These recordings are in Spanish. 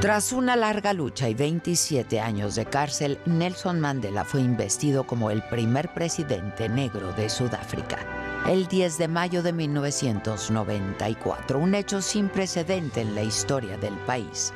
Tras una larga lucha y 27 años de cárcel, Nelson Mandela fue investido como el primer presidente negro de Sudáfrica. El 10 de mayo de 1994, un hecho sin precedente en la historia del país.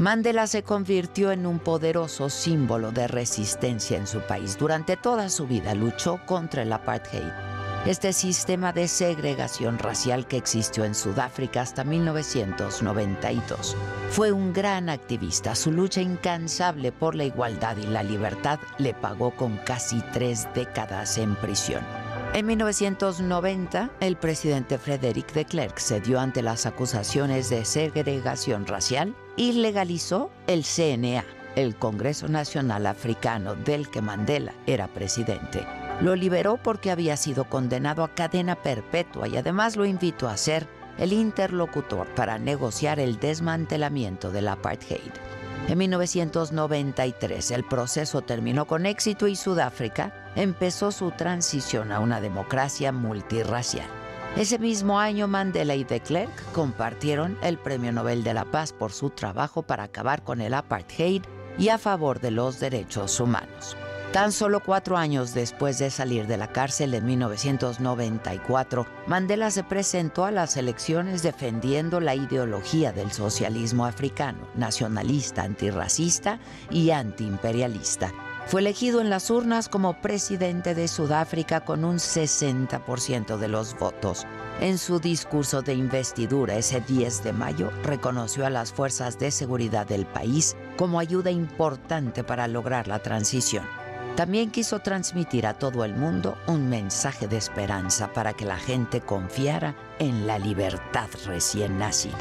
Mandela se convirtió en un poderoso símbolo de resistencia en su país. Durante toda su vida luchó contra el apartheid este sistema de segregación racial que existió en Sudáfrica hasta 1992. Fue un gran activista. Su lucha incansable por la igualdad y la libertad le pagó con casi tres décadas en prisión. En 1990, el presidente Frederick de Klerk cedió ante las acusaciones de segregación racial y legalizó el CNA, el Congreso Nacional Africano del que Mandela era presidente. Lo liberó porque había sido condenado a cadena perpetua y además lo invitó a ser el interlocutor para negociar el desmantelamiento del apartheid. En 1993 el proceso terminó con éxito y Sudáfrica empezó su transición a una democracia multirracial. Ese mismo año Mandela y de Klerk compartieron el Premio Nobel de la Paz por su trabajo para acabar con el apartheid y a favor de los derechos humanos. Tan solo cuatro años después de salir de la cárcel en 1994, Mandela se presentó a las elecciones defendiendo la ideología del socialismo africano, nacionalista, antirracista y antiimperialista. Fue elegido en las urnas como presidente de Sudáfrica con un 60% de los votos. En su discurso de investidura ese 10 de mayo, reconoció a las fuerzas de seguridad del país como ayuda importante para lograr la transición. También quiso transmitir a todo el mundo un mensaje de esperanza para que la gente confiara en la libertad recién nacida.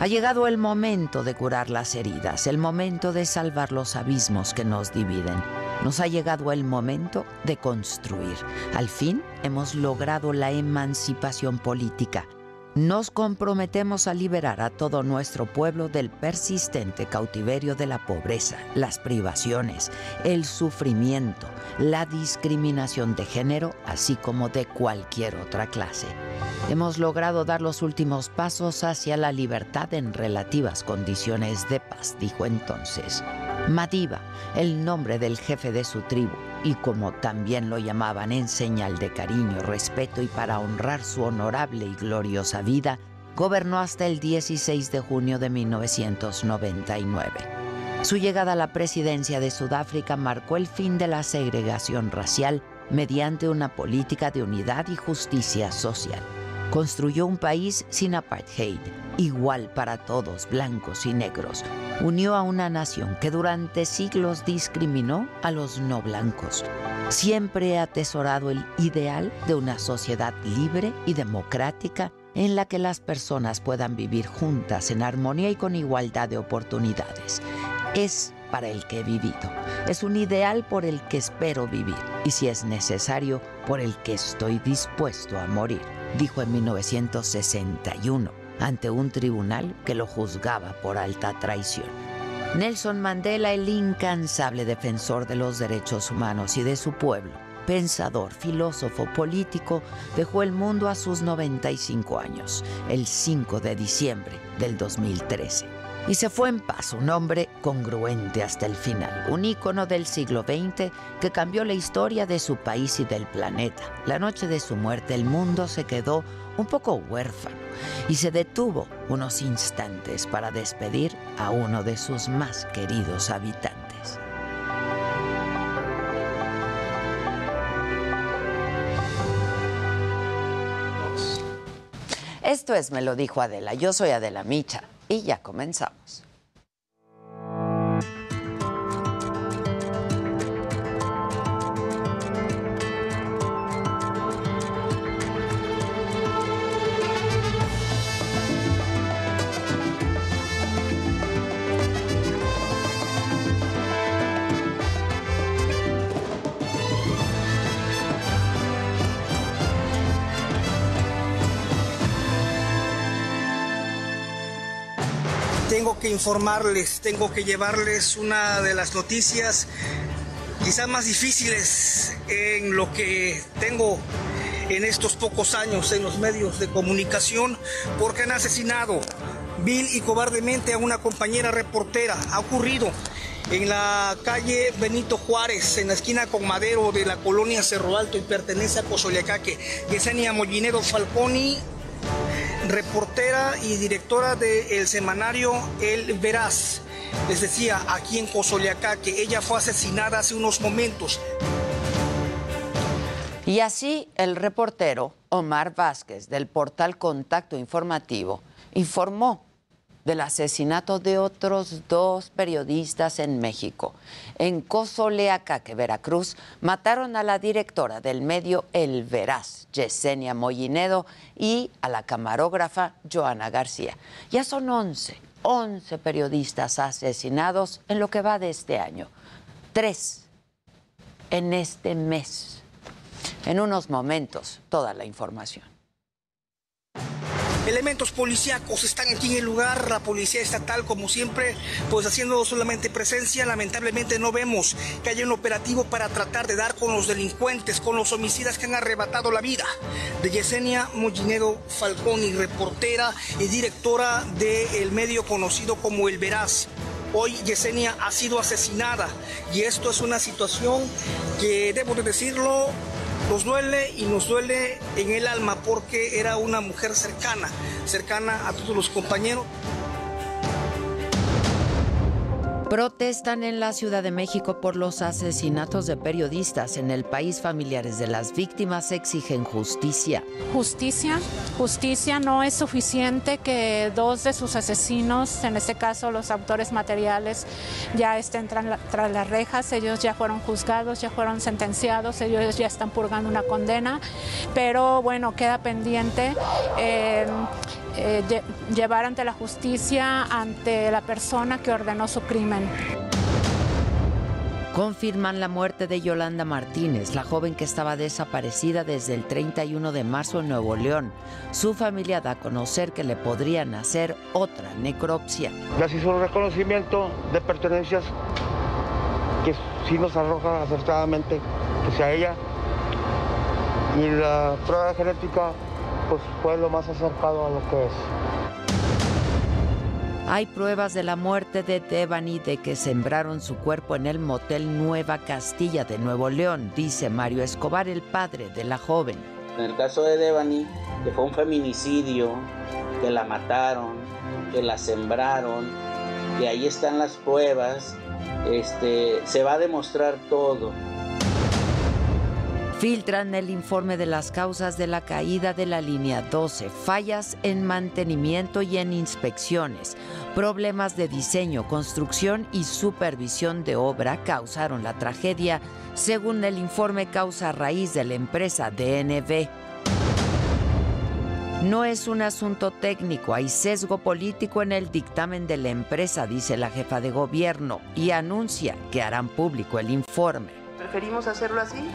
Ha llegado el momento de curar las heridas, el momento de salvar los abismos que nos dividen. Nos ha llegado el momento de construir. Al fin hemos logrado la emancipación política nos comprometemos a liberar a todo nuestro pueblo del persistente cautiverio de la pobreza, las privaciones, el sufrimiento, la discriminación de género, así como de cualquier otra clase. Hemos logrado dar los últimos pasos hacia la libertad en relativas condiciones de paz, dijo entonces. Madiba, el nombre del jefe de su tribu, y como también lo llamaban en señal de cariño, respeto y para honrar su honorable y gloriosa vida, gobernó hasta el 16 de junio de 1999. Su llegada a la presidencia de Sudáfrica marcó el fin de la segregación racial mediante una política de unidad y justicia social. Construyó un país sin apartheid, igual para todos, blancos y negros. Unió a una nación que durante siglos discriminó a los no blancos. Siempre ha atesorado el ideal de una sociedad libre y democrática en la que las personas puedan vivir juntas en armonía y con igualdad de oportunidades. Es para el que he vivido. Es un ideal por el que espero vivir y si es necesario, por el que estoy dispuesto a morir dijo en 1961 ante un tribunal que lo juzgaba por alta traición. Nelson Mandela, el incansable defensor de los derechos humanos y de su pueblo, pensador, filósofo, político, dejó el mundo a sus 95 años, el 5 de diciembre del 2013. Y se fue en paz, un hombre congruente hasta el final, un ícono del siglo XX que cambió la historia de su país y del planeta. La noche de su muerte el mundo se quedó un poco huérfano y se detuvo unos instantes para despedir a uno de sus más queridos habitantes. Esto es Me lo dijo Adela, yo soy Adela Micha y ya comenzamos. Informarles, tengo que llevarles una de las noticias quizás más difíciles en lo que tengo en estos pocos años en los medios de comunicación porque han asesinado vil y cobardemente a una compañera reportera. Ha ocurrido en la calle Benito Juárez, en la esquina con Madero de la colonia Cerro Alto y pertenece a Cozoleacaque. Yesenia Mollinero Falconi, reportera y directora del semanario El Veraz. Les decía, aquí en Cozoleacaque, ella fue asesinada hace unos momentos. Y así el reportero Omar Vázquez del portal Contacto Informativo informó del asesinato de otros dos periodistas en México. En Cozoleacaque, Veracruz, mataron a la directora del medio El Veraz, Yesenia Mollinedo, y a la camarógrafa Joana García. Ya son 11, 11 periodistas asesinados en lo que va de este año. Tres en este mes. En unos momentos, toda la información. Elementos policíacos están aquí en el lugar, la policía estatal como siempre, pues haciendo solamente presencia, lamentablemente no vemos que haya un operativo para tratar de dar con los delincuentes, con los homicidas que han arrebatado la vida de Yesenia Mollinero Falconi, reportera y directora del medio conocido como El Veraz. Hoy Yesenia ha sido asesinada y esto es una situación que, debo de decirlo, nos duele y nos duele en el alma porque era una mujer cercana, cercana a todos los compañeros. Protestan en la Ciudad de México por los asesinatos de periodistas en el país. Familiares de las víctimas exigen justicia. Justicia, justicia no es suficiente que dos de sus asesinos, en este caso los autores materiales, ya estén tras, las rejas. Ellos ya fueron juzgados, ya fueron sentenciados, ellos ya están purgando una condena. Pero bueno, queda pendiente. Eh, eh, llevar ante la justicia ante la persona que ordenó su crimen. Confirman la muerte de Yolanda Martínez, la joven que estaba desaparecida desde el 31 de marzo en Nuevo León. Su familia da a conocer que le podrían hacer otra necropsia. Ya se hizo un reconocimiento de pertenencias que sí nos arroja acertadamente que sea ella. Y la prueba genética pues fue lo más acercado a lo que es. Hay pruebas de la muerte de Devani de que sembraron su cuerpo en el motel Nueva Castilla de Nuevo León, dice Mario Escobar, el padre de la joven. En el caso de Devani, que fue un feminicidio, que la mataron, que la sembraron, que ahí están las pruebas, este, se va a demostrar todo. Filtran el informe de las causas de la caída de la línea 12, fallas en mantenimiento y en inspecciones, problemas de diseño, construcción y supervisión de obra causaron la tragedia, según el informe causa raíz de la empresa DNV. No es un asunto técnico, hay sesgo político en el dictamen de la empresa, dice la jefa de gobierno, y anuncia que harán público el informe preferimos hacerlo así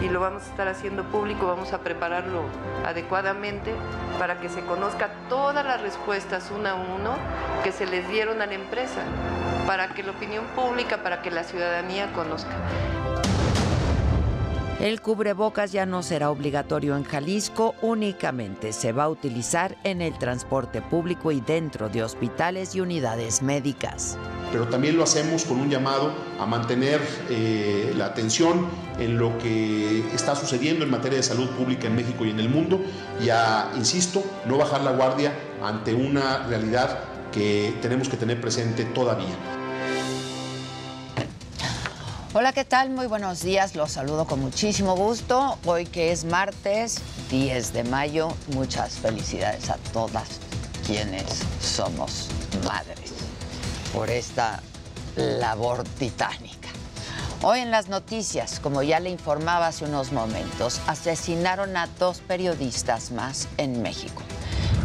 y lo vamos a estar haciendo público, vamos a prepararlo adecuadamente para que se conozca todas las respuestas una a uno que se les dieron a la empresa, para que la opinión pública, para que la ciudadanía conozca. El cubrebocas ya no será obligatorio en Jalisco, únicamente se va a utilizar en el transporte público y dentro de hospitales y unidades médicas. Pero también lo hacemos con un llamado a mantener eh, la atención en lo que está sucediendo en materia de salud pública en México y en el mundo y a, insisto, no bajar la guardia ante una realidad que tenemos que tener presente todavía. Hola, ¿qué tal? Muy buenos días. Los saludo con muchísimo gusto. Hoy que es martes 10 de mayo, muchas felicidades a todas quienes somos madres por esta labor titánica. Hoy en las noticias, como ya le informaba hace unos momentos, asesinaron a dos periodistas más en México.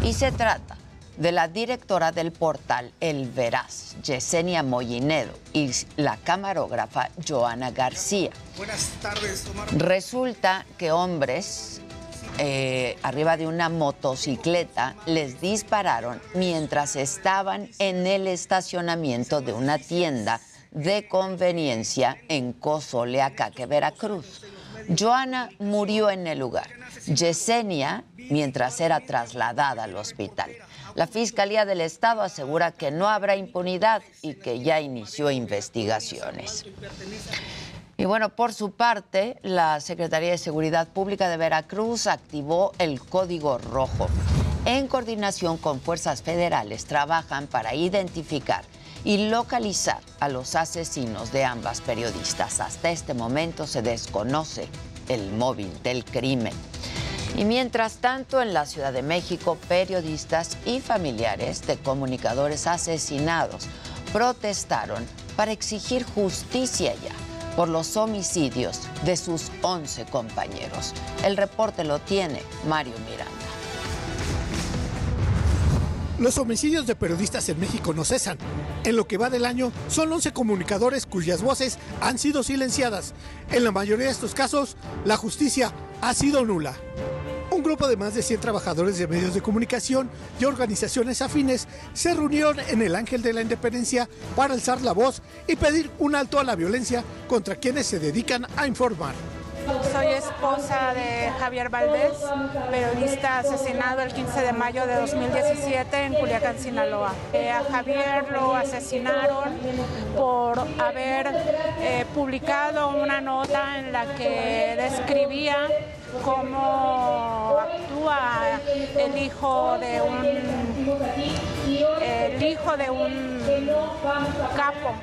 Y se trata de la directora del portal El Veraz, Yesenia Mollinedo, y la camarógrafa Joana García. Buenas tardes, Omar. Resulta que hombres eh, arriba de una motocicleta les dispararon mientras estaban en el estacionamiento de una tienda de conveniencia en Cozoleacaque, Veracruz. Joana murió en el lugar. Yesenia mientras era trasladada al hospital. La Fiscalía del Estado asegura que no habrá impunidad y que ya inició investigaciones. Y bueno, por su parte, la Secretaría de Seguridad Pública de Veracruz activó el Código Rojo. En coordinación con fuerzas federales, trabajan para identificar y localizar a los asesinos de ambas periodistas. Hasta este momento se desconoce el móvil del crimen. Y mientras tanto, en la Ciudad de México, periodistas y familiares de comunicadores asesinados protestaron para exigir justicia ya por los homicidios de sus 11 compañeros. El reporte lo tiene Mario Miranda. Los homicidios de periodistas en México no cesan. En lo que va del año, son 11 comunicadores cuyas voces han sido silenciadas. En la mayoría de estos casos, la justicia ha sido nula. Un grupo de más de 100 trabajadores de medios de comunicación y organizaciones afines se reunieron en el Ángel de la Independencia para alzar la voz y pedir un alto a la violencia contra quienes se dedican a informar. Soy esposa de Javier Valdés, periodista asesinado el 15 de mayo de 2017 en Culiacán, Sinaloa. Eh, a Javier lo asesinaron por haber eh, publicado una nota en la que describía cómo actúa el hijo de un el hijo de un capo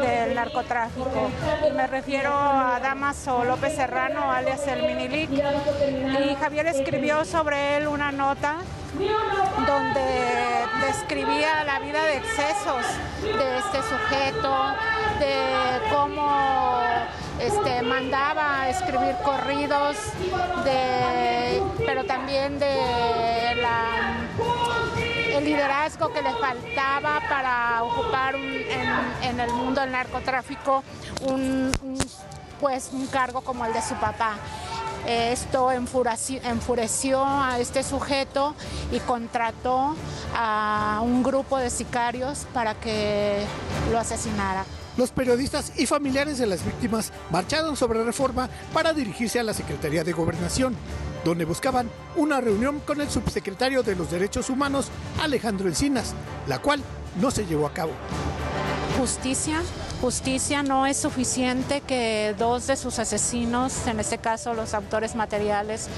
del narcotráfico. Me refiero a Damaso López Serrano, alias el Minilic. Y Javier escribió sobre él una nota donde describía la vida de excesos de este sujeto, de cómo este, mandaba a escribir corridos, pero también de el liderazgo que le faltaba para ocupar en, el mundo del narcotráfico un, pues, un cargo como el de su papá. Esto enfureció a este sujeto y contrató a un grupo de sicarios para que lo asesinara. Los periodistas y familiares de las víctimas marcharon sobre reforma para dirigirse a la Secretaría de Gobernación, donde buscaban una reunión con el subsecretario de los Derechos Humanos, Alejandro Encinas, la cual no se llevó a cabo. Justicia justicia no es suficiente que dos de sus asesinos, en este caso los autores materiales,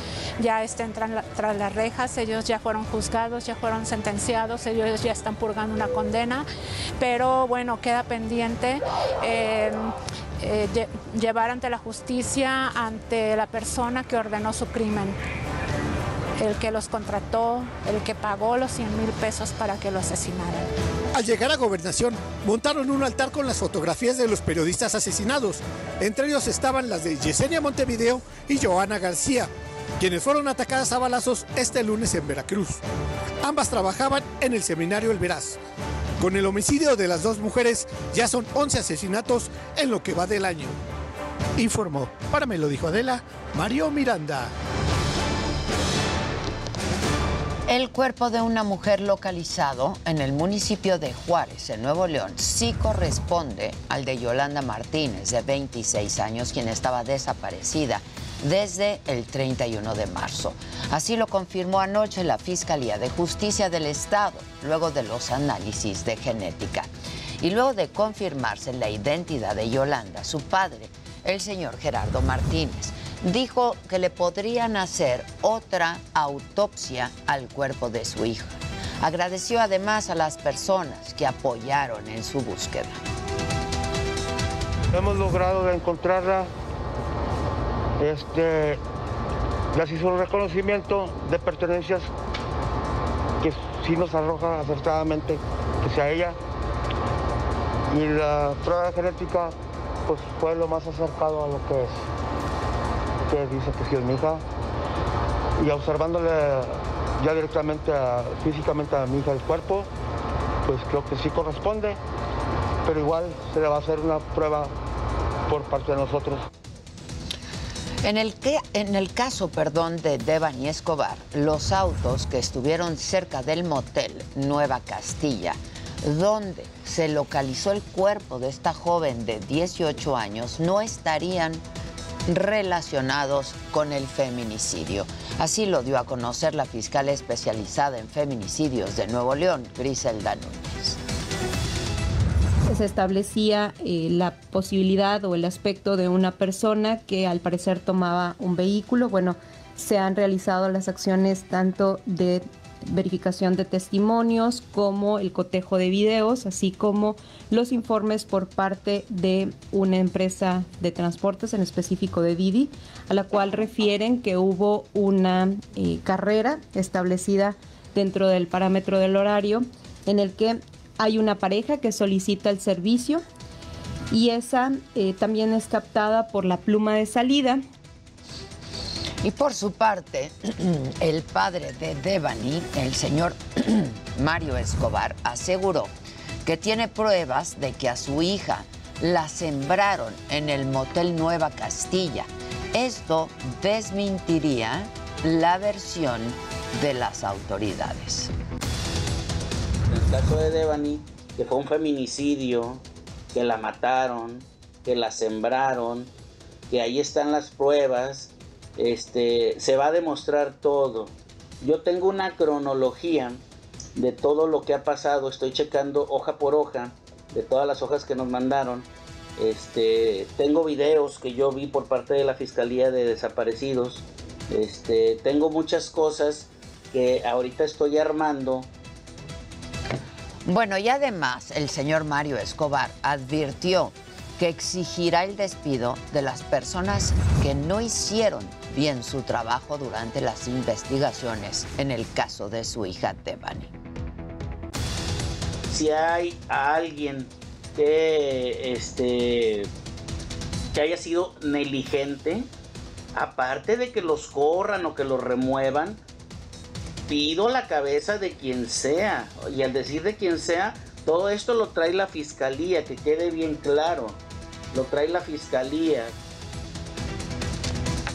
ya estén tras las rejas, ellos ya fueron juzgados, ya fueron sentenciados, ellos ya están purgando una condena, pero bueno, queda pendiente. Eh, eh, llevar ante la justicia ante la persona que ordenó su crimen el que los contrató, el que pagó los 100 mil pesos para que lo asesinaran. Al llegar a gobernación, montaron un altar con las fotografías de los periodistas asesinados. Entre ellos estaban las de Yesenia Montevideo y Joana García, quienes fueron atacadas a balazos este lunes en Veracruz. Ambas trabajaban en el seminario El Veraz. Con el homicidio de las dos mujeres, ya son 11 asesinatos en lo que va del año. Informó, para me lo dijo Adela, Mario Miranda. El cuerpo de una mujer localizado en el municipio de Juárez, en Nuevo León, sí corresponde al de Yolanda Martínez, de 26 años, quien estaba desaparecida desde el 31 de marzo. Así lo confirmó anoche la Fiscalía de Justicia del Estado, luego de los análisis de genética. Y luego de confirmarse la identidad de Yolanda, su padre, el señor Gerardo Martínez, dijo que le podrían hacer otra autopsia al cuerpo de su hija. Agradeció además a las personas que apoyaron en su búsqueda. Hemos logrado encontrarla. Este, ya se hizo un reconocimiento de pertenencias que sí nos arroja acertadamente que sea ella. Y la prueba genética pues fue lo más acercado a lo que es que dice que sí es mi hija. Y observándole ya directamente físicamente a mi hija el cuerpo, pues creo que sí corresponde, pero igual se le va a hacer una prueba por parte de nosotros. En el, que, en el caso, perdón, de Devani Escobar, los autos que estuvieron cerca del motel Nueva Castilla, donde se localizó el cuerpo de esta joven de 18 años, no estarían relacionados con el feminicidio. Así lo dio a conocer la fiscal especializada en feminicidios de Nuevo León, Griselda Núñez se establecía eh, la posibilidad o el aspecto de una persona que al parecer tomaba un vehículo. Bueno, se han realizado las acciones tanto de verificación de testimonios como el cotejo de videos, así como los informes por parte de una empresa de transportes, en específico de Didi, a la cual refieren que hubo una eh, carrera establecida dentro del parámetro del horario en el que hay una pareja que solicita el servicio y esa eh, también es captada por la pluma de salida. Y por su parte, el padre de Devani, el señor Mario Escobar, aseguró que tiene pruebas de que a su hija la sembraron en el motel Nueva Castilla. Esto desmentiría la versión de las autoridades caso de Devani, que fue un feminicidio, que la mataron, que la sembraron, que ahí están las pruebas, este, se va a demostrar todo. Yo tengo una cronología de todo lo que ha pasado, estoy checando hoja por hoja de todas las hojas que nos mandaron. Este, tengo videos que yo vi por parte de la Fiscalía de Desaparecidos. Este, tengo muchas cosas que ahorita estoy armando bueno, y además el señor Mario Escobar advirtió que exigirá el despido de las personas que no hicieron bien su trabajo durante las investigaciones en el caso de su hija Tebani. Si hay alguien que este que haya sido negligente, aparte de que los corran o que los remuevan, pido la cabeza de quien sea. Y al decir de quien sea, todo esto lo trae la fiscalía, que quede bien claro. Lo trae la fiscalía.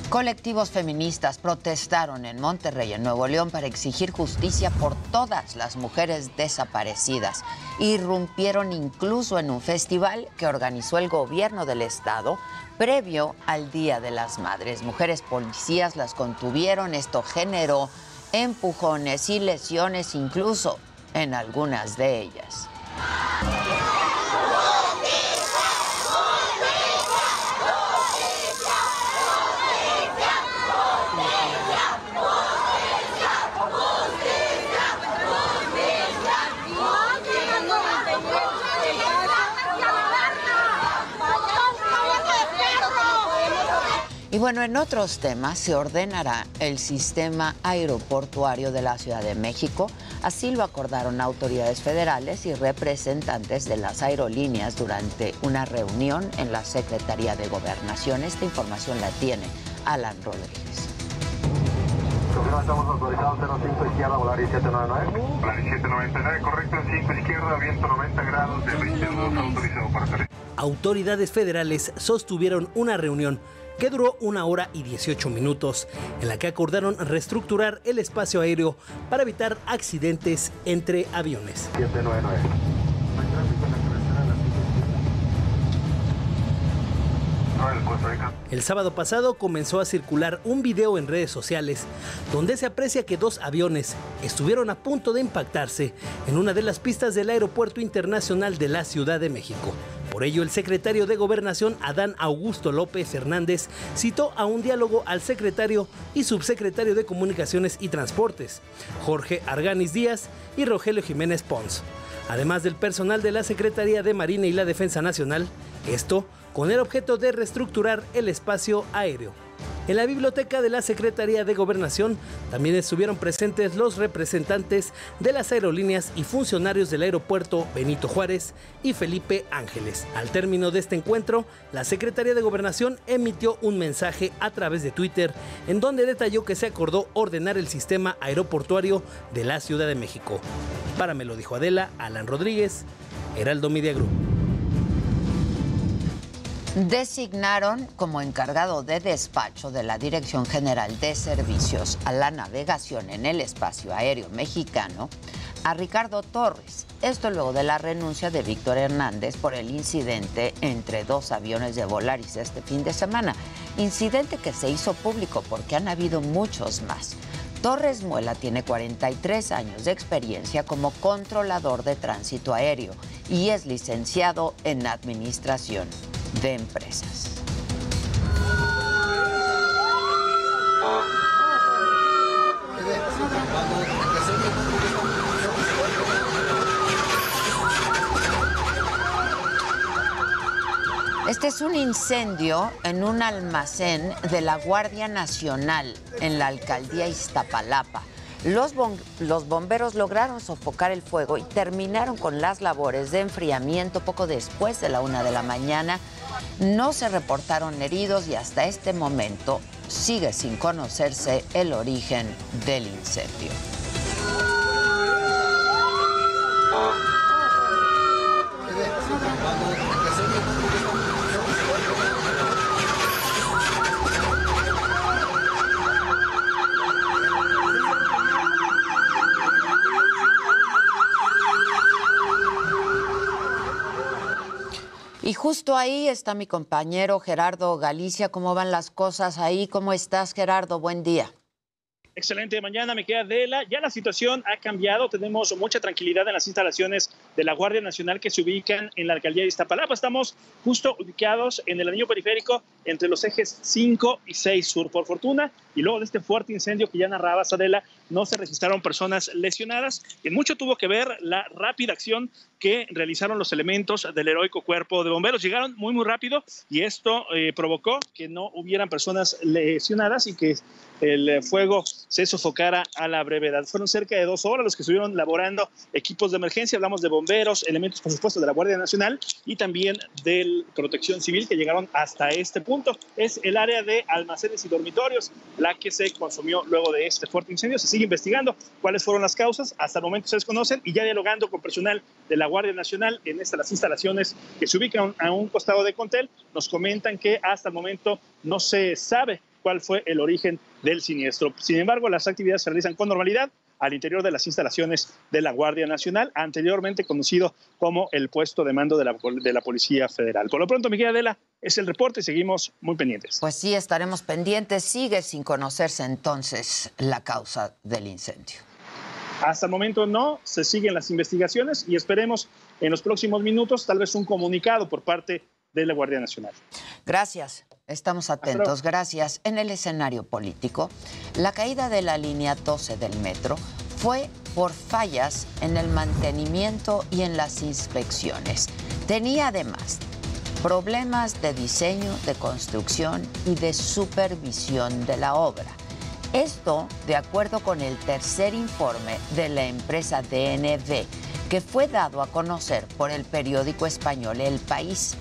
Colectivos feministas protestaron en Monterrey, en Nuevo León, para exigir justicia por todas las mujeres desaparecidas. Irrumpieron incluso en un festival que organizó el gobierno del estado previo al Día de las Madres. Mujeres policías las contuvieron, esto generó empujones y lesiones incluso en algunas de ellas. Y bueno, en otros temas se ordenará el sistema aeroportuario de la Ciudad de México. Así lo acordaron autoridades federales y representantes de las aerolíneas durante una reunión en la Secretaría de Gobernación. Esta información la tiene Alan Rodríguez. Estamos autorizados 05 izquierda, volar 799. Volar 799, correcto, en 5 izquierda, viento 90 grados, de 22 autorizado para Autoridades federales sostuvieron una reunión que duró una hora y 18 minutos, en la que acordaron reestructurar el espacio aéreo para evitar accidentes entre aviones. El sábado pasado comenzó a circular un video en redes sociales donde se aprecia que dos aviones estuvieron a punto de impactarse en una de las pistas del Aeropuerto Internacional de la Ciudad de México. Por ello, el secretario de Gobernación, Adán Augusto López Hernández, citó a un diálogo al secretario y subsecretario de Comunicaciones y Transportes, Jorge Arganis Díaz y Rogelio Jiménez Pons, además del personal de la Secretaría de Marina y la Defensa Nacional, esto con el objeto de reestructurar el espacio aéreo. En la biblioteca de la Secretaría de Gobernación también estuvieron presentes los representantes de las aerolíneas y funcionarios del aeropuerto Benito Juárez y Felipe Ángeles. Al término de este encuentro, la Secretaría de Gobernación emitió un mensaje a través de Twitter en donde detalló que se acordó ordenar el sistema aeroportuario de la Ciudad de México. Para me lo dijo Adela, Alan Rodríguez, Heraldo Media Group designaron como encargado de despacho de la Dirección General de Servicios a la Navegación en el Espacio Aéreo Mexicano a Ricardo Torres. Esto luego de la renuncia de Víctor Hernández por el incidente entre dos aviones de Volaris este fin de semana. incidente que se hizo público porque han habido muchos más. Torres Muela tiene 43 años de experiencia como controlador de tránsito aéreo y es licenciado en Administración de Empresas. Este es un incendio en un almacén de la Guardia Nacional en la alcaldía Iztapalapa. Los, bomberos lograron sofocar el fuego y terminaron con las labores de enfriamiento poco después de la una de la mañana. No se reportaron heridos y hasta este momento sigue sin conocerse el origen del incendio. Y justo ahí está mi compañero Gerardo Galicia. ¿Cómo van las cosas ahí? ¿Cómo estás, Gerardo? Buen día. Excelente mañana, me queda Adela. Ya la situación ha cambiado, tenemos mucha tranquilidad en las instalaciones de la Guardia Nacional que se ubican en la alcaldía de Iztapalapa. Estamos justo ubicados en el anillo periférico entre los ejes 5 y 6 sur. Por fortuna, y luego de este fuerte incendio que ya narraba Adela, no se registraron personas lesionadas. En mucho tuvo que ver la rápida acción que realizaron los elementos del heroico cuerpo de bomberos. Llegaron muy, muy rápido y esto eh, provocó que no hubieran personas lesionadas y que el fuego se sofocara a la brevedad. Fueron cerca de dos horas los que estuvieron laborando equipos de emergencia, hablamos de bomberos, elementos por supuesto de la Guardia Nacional y también de Protección Civil que llegaron hasta este punto. Es el área de almacenes y dormitorios la que se consumió luego de este fuerte incendio. Se sigue investigando cuáles fueron las causas, hasta el momento se desconocen y ya dialogando con personal de la Guardia Nacional en estas las instalaciones que se ubican a un costado de Contel, nos comentan que hasta el momento no se sabe cuál fue el origen del siniestro. Sin embargo, las actividades se realizan con normalidad al interior de las instalaciones de la Guardia Nacional, anteriormente conocido como el puesto de mando de la, de la Policía Federal. Por lo pronto, Miguel Adela, es el reporte, seguimos muy pendientes. Pues sí, estaremos pendientes. Sigue sin conocerse entonces la causa del incendio. Hasta el momento no, se siguen las investigaciones y esperemos en los próximos minutos tal vez un comunicado por parte de la Guardia Nacional. Gracias. Estamos atentos, gracias. En el escenario político, la caída de la línea 12 del metro fue por fallas en el mantenimiento y en las inspecciones. Tenía además problemas de diseño, de construcción y de supervisión de la obra. Esto de acuerdo con el tercer informe de la empresa DNV, que fue dado a conocer por el periódico español El País.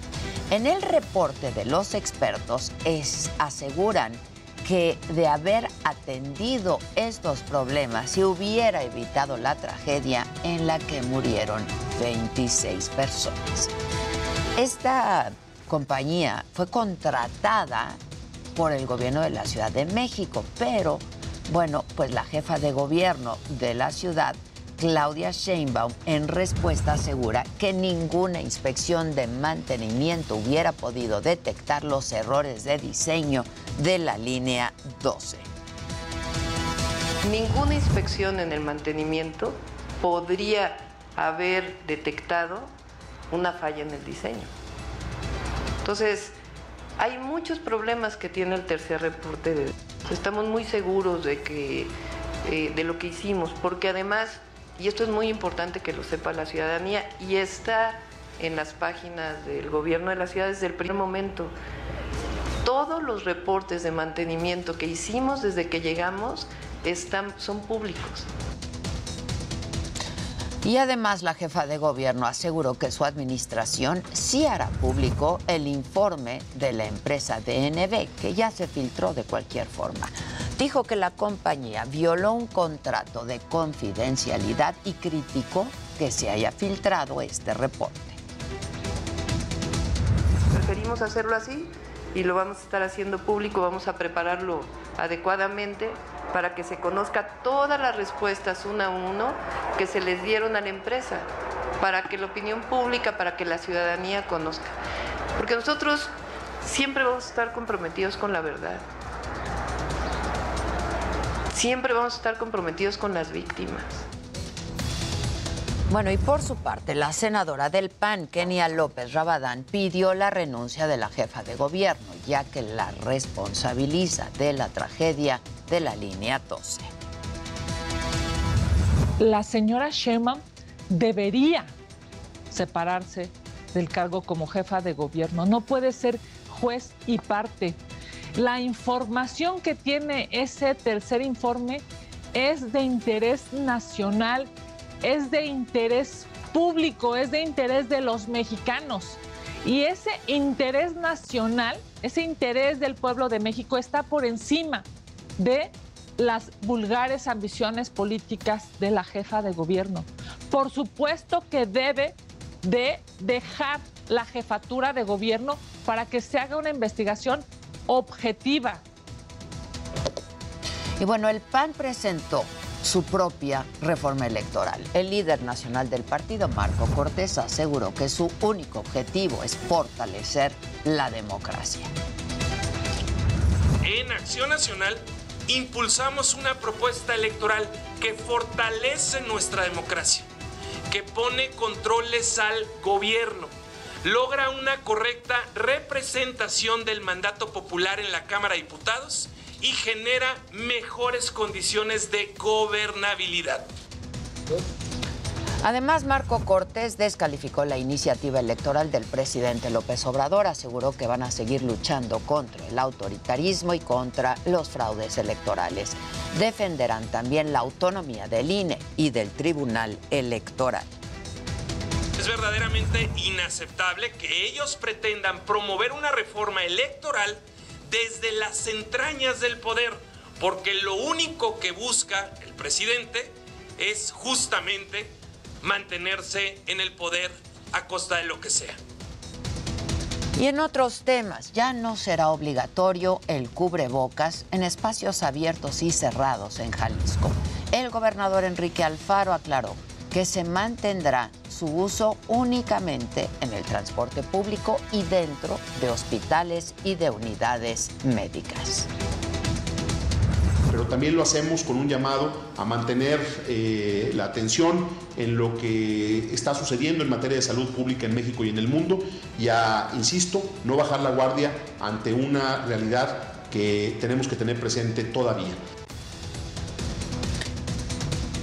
En el reporte de los expertos es, aseguran que de haber atendido estos problemas se hubiera evitado la tragedia en la que murieron 26 personas. Esta compañía fue contratada por el gobierno de la Ciudad de México, pero bueno, pues la jefa de gobierno de la ciudad Claudia Sheinbaum en respuesta asegura que ninguna inspección de mantenimiento hubiera podido detectar los errores de diseño de la línea 12. Ninguna inspección en el mantenimiento podría haber detectado una falla en el diseño. Entonces, hay muchos problemas que tiene el tercer reporte. Estamos muy seguros de que eh, de lo que hicimos, porque además y esto es muy importante que lo sepa la ciudadanía y está en las páginas del gobierno de la ciudad desde el primer momento. Todos los reportes de mantenimiento que hicimos desde que llegamos están, son públicos. Y además la jefa de gobierno aseguró que su administración sí hará público el informe de la empresa DNB, que ya se filtró de cualquier forma. Dijo que la compañía violó un contrato de confidencialidad y criticó que se haya filtrado este reporte. Preferimos hacerlo así y lo vamos a estar haciendo público, vamos a prepararlo adecuadamente para que se conozca todas las respuestas una a uno que se les dieron a la empresa, para que la opinión pública, para que la ciudadanía conozca. Porque nosotros siempre vamos a estar comprometidos con la verdad. Siempre vamos a estar comprometidos con las víctimas. Bueno, y por su parte, la senadora del PAN, Kenia López Rabadán, pidió la renuncia de la jefa de gobierno, ya que la responsabiliza de la tragedia de la línea 12. La señora Sheinbaum debería separarse del cargo como jefa de gobierno. No puede ser juez y parte. La información que tiene ese tercer informe es de interés nacional, es de interés público, es de interés de los mexicanos. Y ese interés nacional, ese interés del pueblo de México está por encima de las vulgares ambiciones políticas de la jefa de gobierno. Por supuesto que debe de dejar la jefatura de gobierno para que se haga una investigación objetiva. Y bueno, el PAN presentó su propia reforma electoral. El líder nacional del partido, Marco Cortés, aseguró que su único objetivo es fortalecer la democracia. En Acción Nacional impulsamos una propuesta electoral que fortalece nuestra democracia, que pone controles al gobierno, logra una correcta representación del mandato popular en la Cámara de Diputados y genera mejores condiciones de gobernabilidad. Además, Marco Cortés descalificó la iniciativa electoral del presidente López Obrador, aseguró que van a seguir luchando contra el autoritarismo y contra los fraudes electorales. Defenderán también la autonomía del INE y del Tribunal Electoral. Es verdaderamente inaceptable que ellos pretendan promover una reforma electoral desde las entrañas del poder, porque lo único que busca el presidente es justamente mantenerse en el poder a costa de lo que sea. Y en otros temas, ya no será obligatorio el cubrebocas en espacios abiertos y cerrados en Jalisco. El gobernador Enrique Alfaro aclaró que se mantendrá su uso únicamente en el transporte público y dentro de hospitales y de unidades médicas pero también lo hacemos con un llamado a mantener eh, la atención en lo que está sucediendo en materia de salud pública en México y en el mundo y a, insisto, no bajar la guardia ante una realidad que tenemos que tener presente todavía.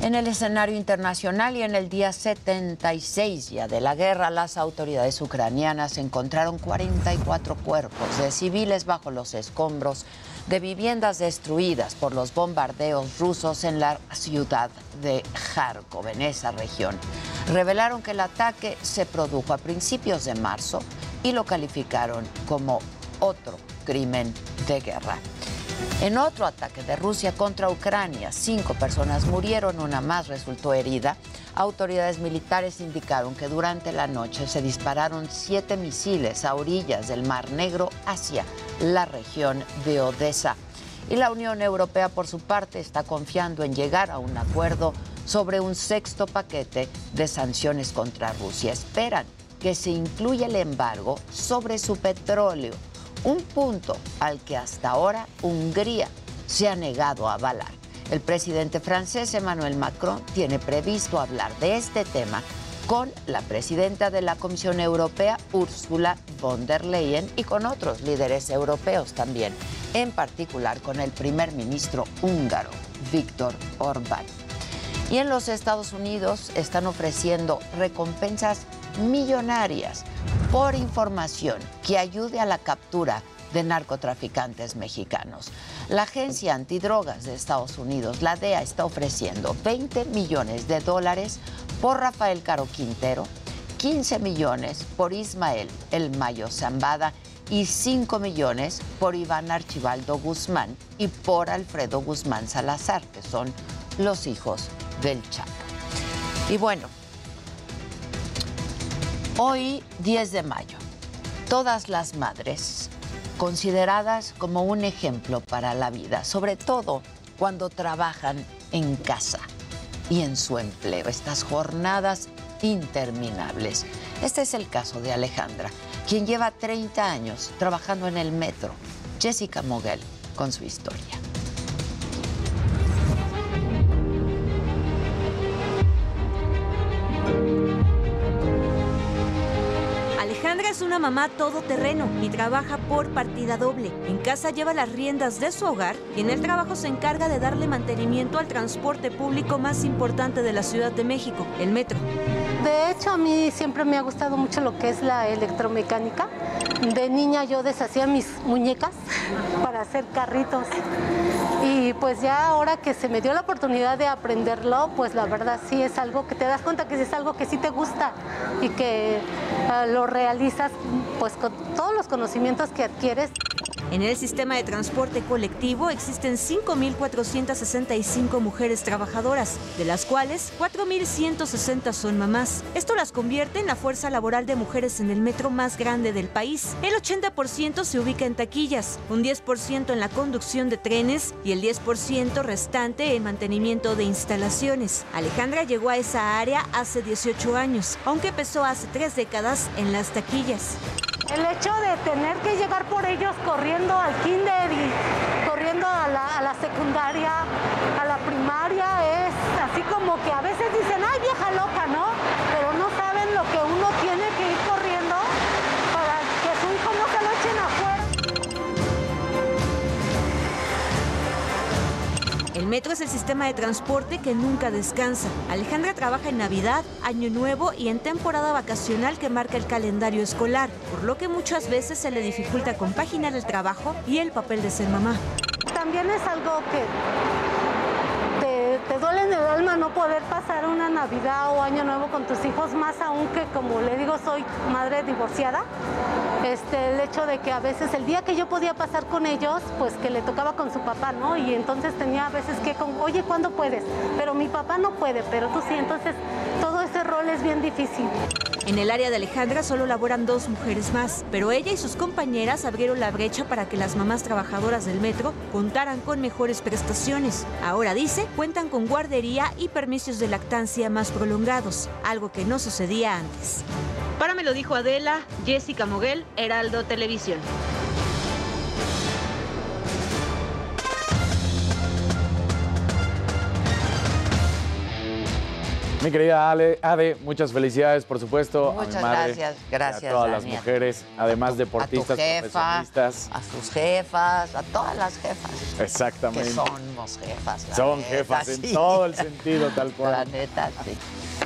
En el escenario internacional y en el día 76 ya de la guerra, las autoridades ucranianas encontraron 44 cuerpos de civiles bajo los escombros de viviendas destruidas por los bombardeos rusos en la ciudad de Kharkov, en esa región. Revelaron que el ataque se produjo a principios de marzo y lo calificaron como otro crimen de guerra. En otro ataque de Rusia contra Ucrania, cinco personas murieron, una más resultó herida. Autoridades militares indicaron que durante la noche se dispararon siete misiles a orillas del Mar Negro hacia la región de Odessa. Y la Unión Europea, por su parte, está confiando en llegar a un acuerdo sobre un sexto paquete de sanciones contra Rusia. Esperan que se incluya el embargo sobre su petróleo un punto al que hasta ahora Hungría se ha negado a avalar. El presidente francés Emmanuel Macron tiene previsto hablar de este tema con la presidenta de la Comisión Europea, Ursula von der Leyen, y con otros líderes europeos también, en particular con el primer ministro húngaro, Víctor Orbán. Y en los Estados Unidos están ofreciendo recompensas millonarias por información que ayude a la captura de narcotraficantes mexicanos. La Agencia Antidrogas de Estados Unidos, la DEA, está ofreciendo 20 millones de dólares por Rafael Caro Quintero, 15 millones por Ismael El Mayo Zambada y 5 millones por Iván Archibaldo Guzmán y por Alfredo Guzmán Salazar, que son los hijos del Chapo. Y bueno, Hoy, 10 de mayo, todas las madres consideradas como un ejemplo para la vida, sobre todo cuando trabajan en casa y en su empleo. Estas jornadas interminables. Este es el caso de Alejandra, quien lleva 30 años trabajando en el metro. Jessica Moguel con su historia. Alejandra es una mamá todoterreno y trabaja por partida doble. En casa lleva las riendas de su hogar y en el trabajo se encarga de darle mantenimiento al transporte público más importante de la Ciudad de México, el metro. De hecho, a mí siempre me ha gustado mucho lo que es la electromecánica. De niña yo deshacía mis muñecas para hacer carritos. Y pues ya ahora que se me dio la oportunidad de aprenderlo, pues la verdad sí es algo que te das cuenta que es algo que sí te gusta y que uh, lo realizas pues con todos los conocimientos que adquieres. En el sistema de transporte colectivo existen 5.465 mujeres trabajadoras, de las cuales 4.160 son mamás. Esto las convierte en la fuerza laboral de mujeres en el metro más grande del país. El 80% se ubica en taquillas, un 10% en la conducción de trenes y el 10% restante en mantenimiento de instalaciones. Alejandra llegó a esa área hace 18 años, aunque empezó hace tres décadas en las taquillas. El hecho de tener que llegar por ellos corriendo al kinder y corriendo a la, a la secundaria, a la primaria, metro es el sistema de transporte que nunca descansa. Alejandra trabaja en Navidad, Año Nuevo y en temporada vacacional que marca el calendario escolar, por lo que muchas veces se le dificulta compaginar el trabajo y el papel de ser mamá. También es algo que te, duele en el alma no poder pasar una Navidad o Año Nuevo con tus hijos, más aún que como le digo, soy madre divorciada. Este, el hecho de que a veces el día que yo podía pasar con ellos, pues que le tocaba con su papá, ¿no? Y entonces tenía a veces que, con, oye, ¿cuándo puedes? Pero mi papá no puede, pero tú sí, entonces todo ese rol es bien difícil. En el área de Alejandra solo laboran dos mujeres más, pero ella y sus compañeras abrieron la brecha para que las mamás trabajadoras del metro contaran con mejores prestaciones. Ahora dice, cuentan con guardería y permisos de lactancia más prolongados, algo que no sucedía antes. Para me lo dijo Adela, Jessica Moguel, Heraldo Televisión. Mi querida Ale, Ade, muchas felicidades, por supuesto. Muchas a mi madre, gracias, gracias, A todas las mujeres, además deportistas, a tu jefa, profesionistas. a sus jefas, a todas las jefas. Exactamente. Que somos jefas. la Son neta, jefas en todo el sentido, tal cual. La neta, sí.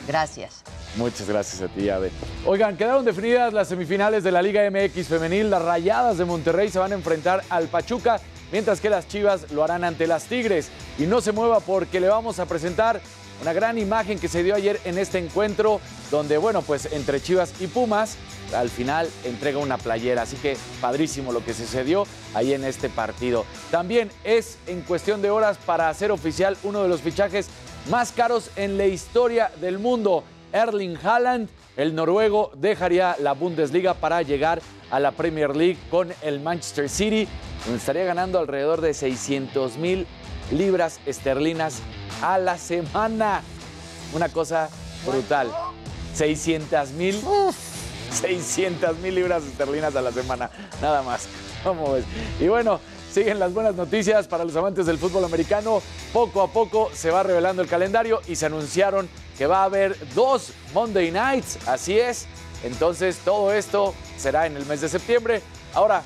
Gracias. Muchas gracias a ti, Ade. Oigan, quedaron definidas las semifinales de la Liga MX femenil. Las Rayadas de Monterrey se van a enfrentar al Pachuca, mientras que las Chivas lo harán ante las Tigres. Y no se mueva porque le vamos a presentar una gran imagen que se dio ayer en este encuentro, donde, bueno, pues entre Chivas y Pumas, al final entrega una playera. Así que padrísimo lo que sucedió ahí en este partido. También es en cuestión de horas para hacer oficial uno de los fichajes más caros en la historia del mundo. Erling Haaland, el noruego, dejaría la Bundesliga para llegar a la Premier League con el Manchester City, donde estaría ganando alrededor de 600 mil libras esterlinas a la semana. Una cosa brutal. 600 mil. 600 mil libras esterlinas a la semana. Nada más. ¿Cómo ves? Y bueno, siguen las buenas noticias para los amantes del fútbol americano. Poco a poco se va revelando el calendario y se anunciaron que va a haber dos Monday Nights. Así es. Entonces todo esto será en el mes de septiembre. Ahora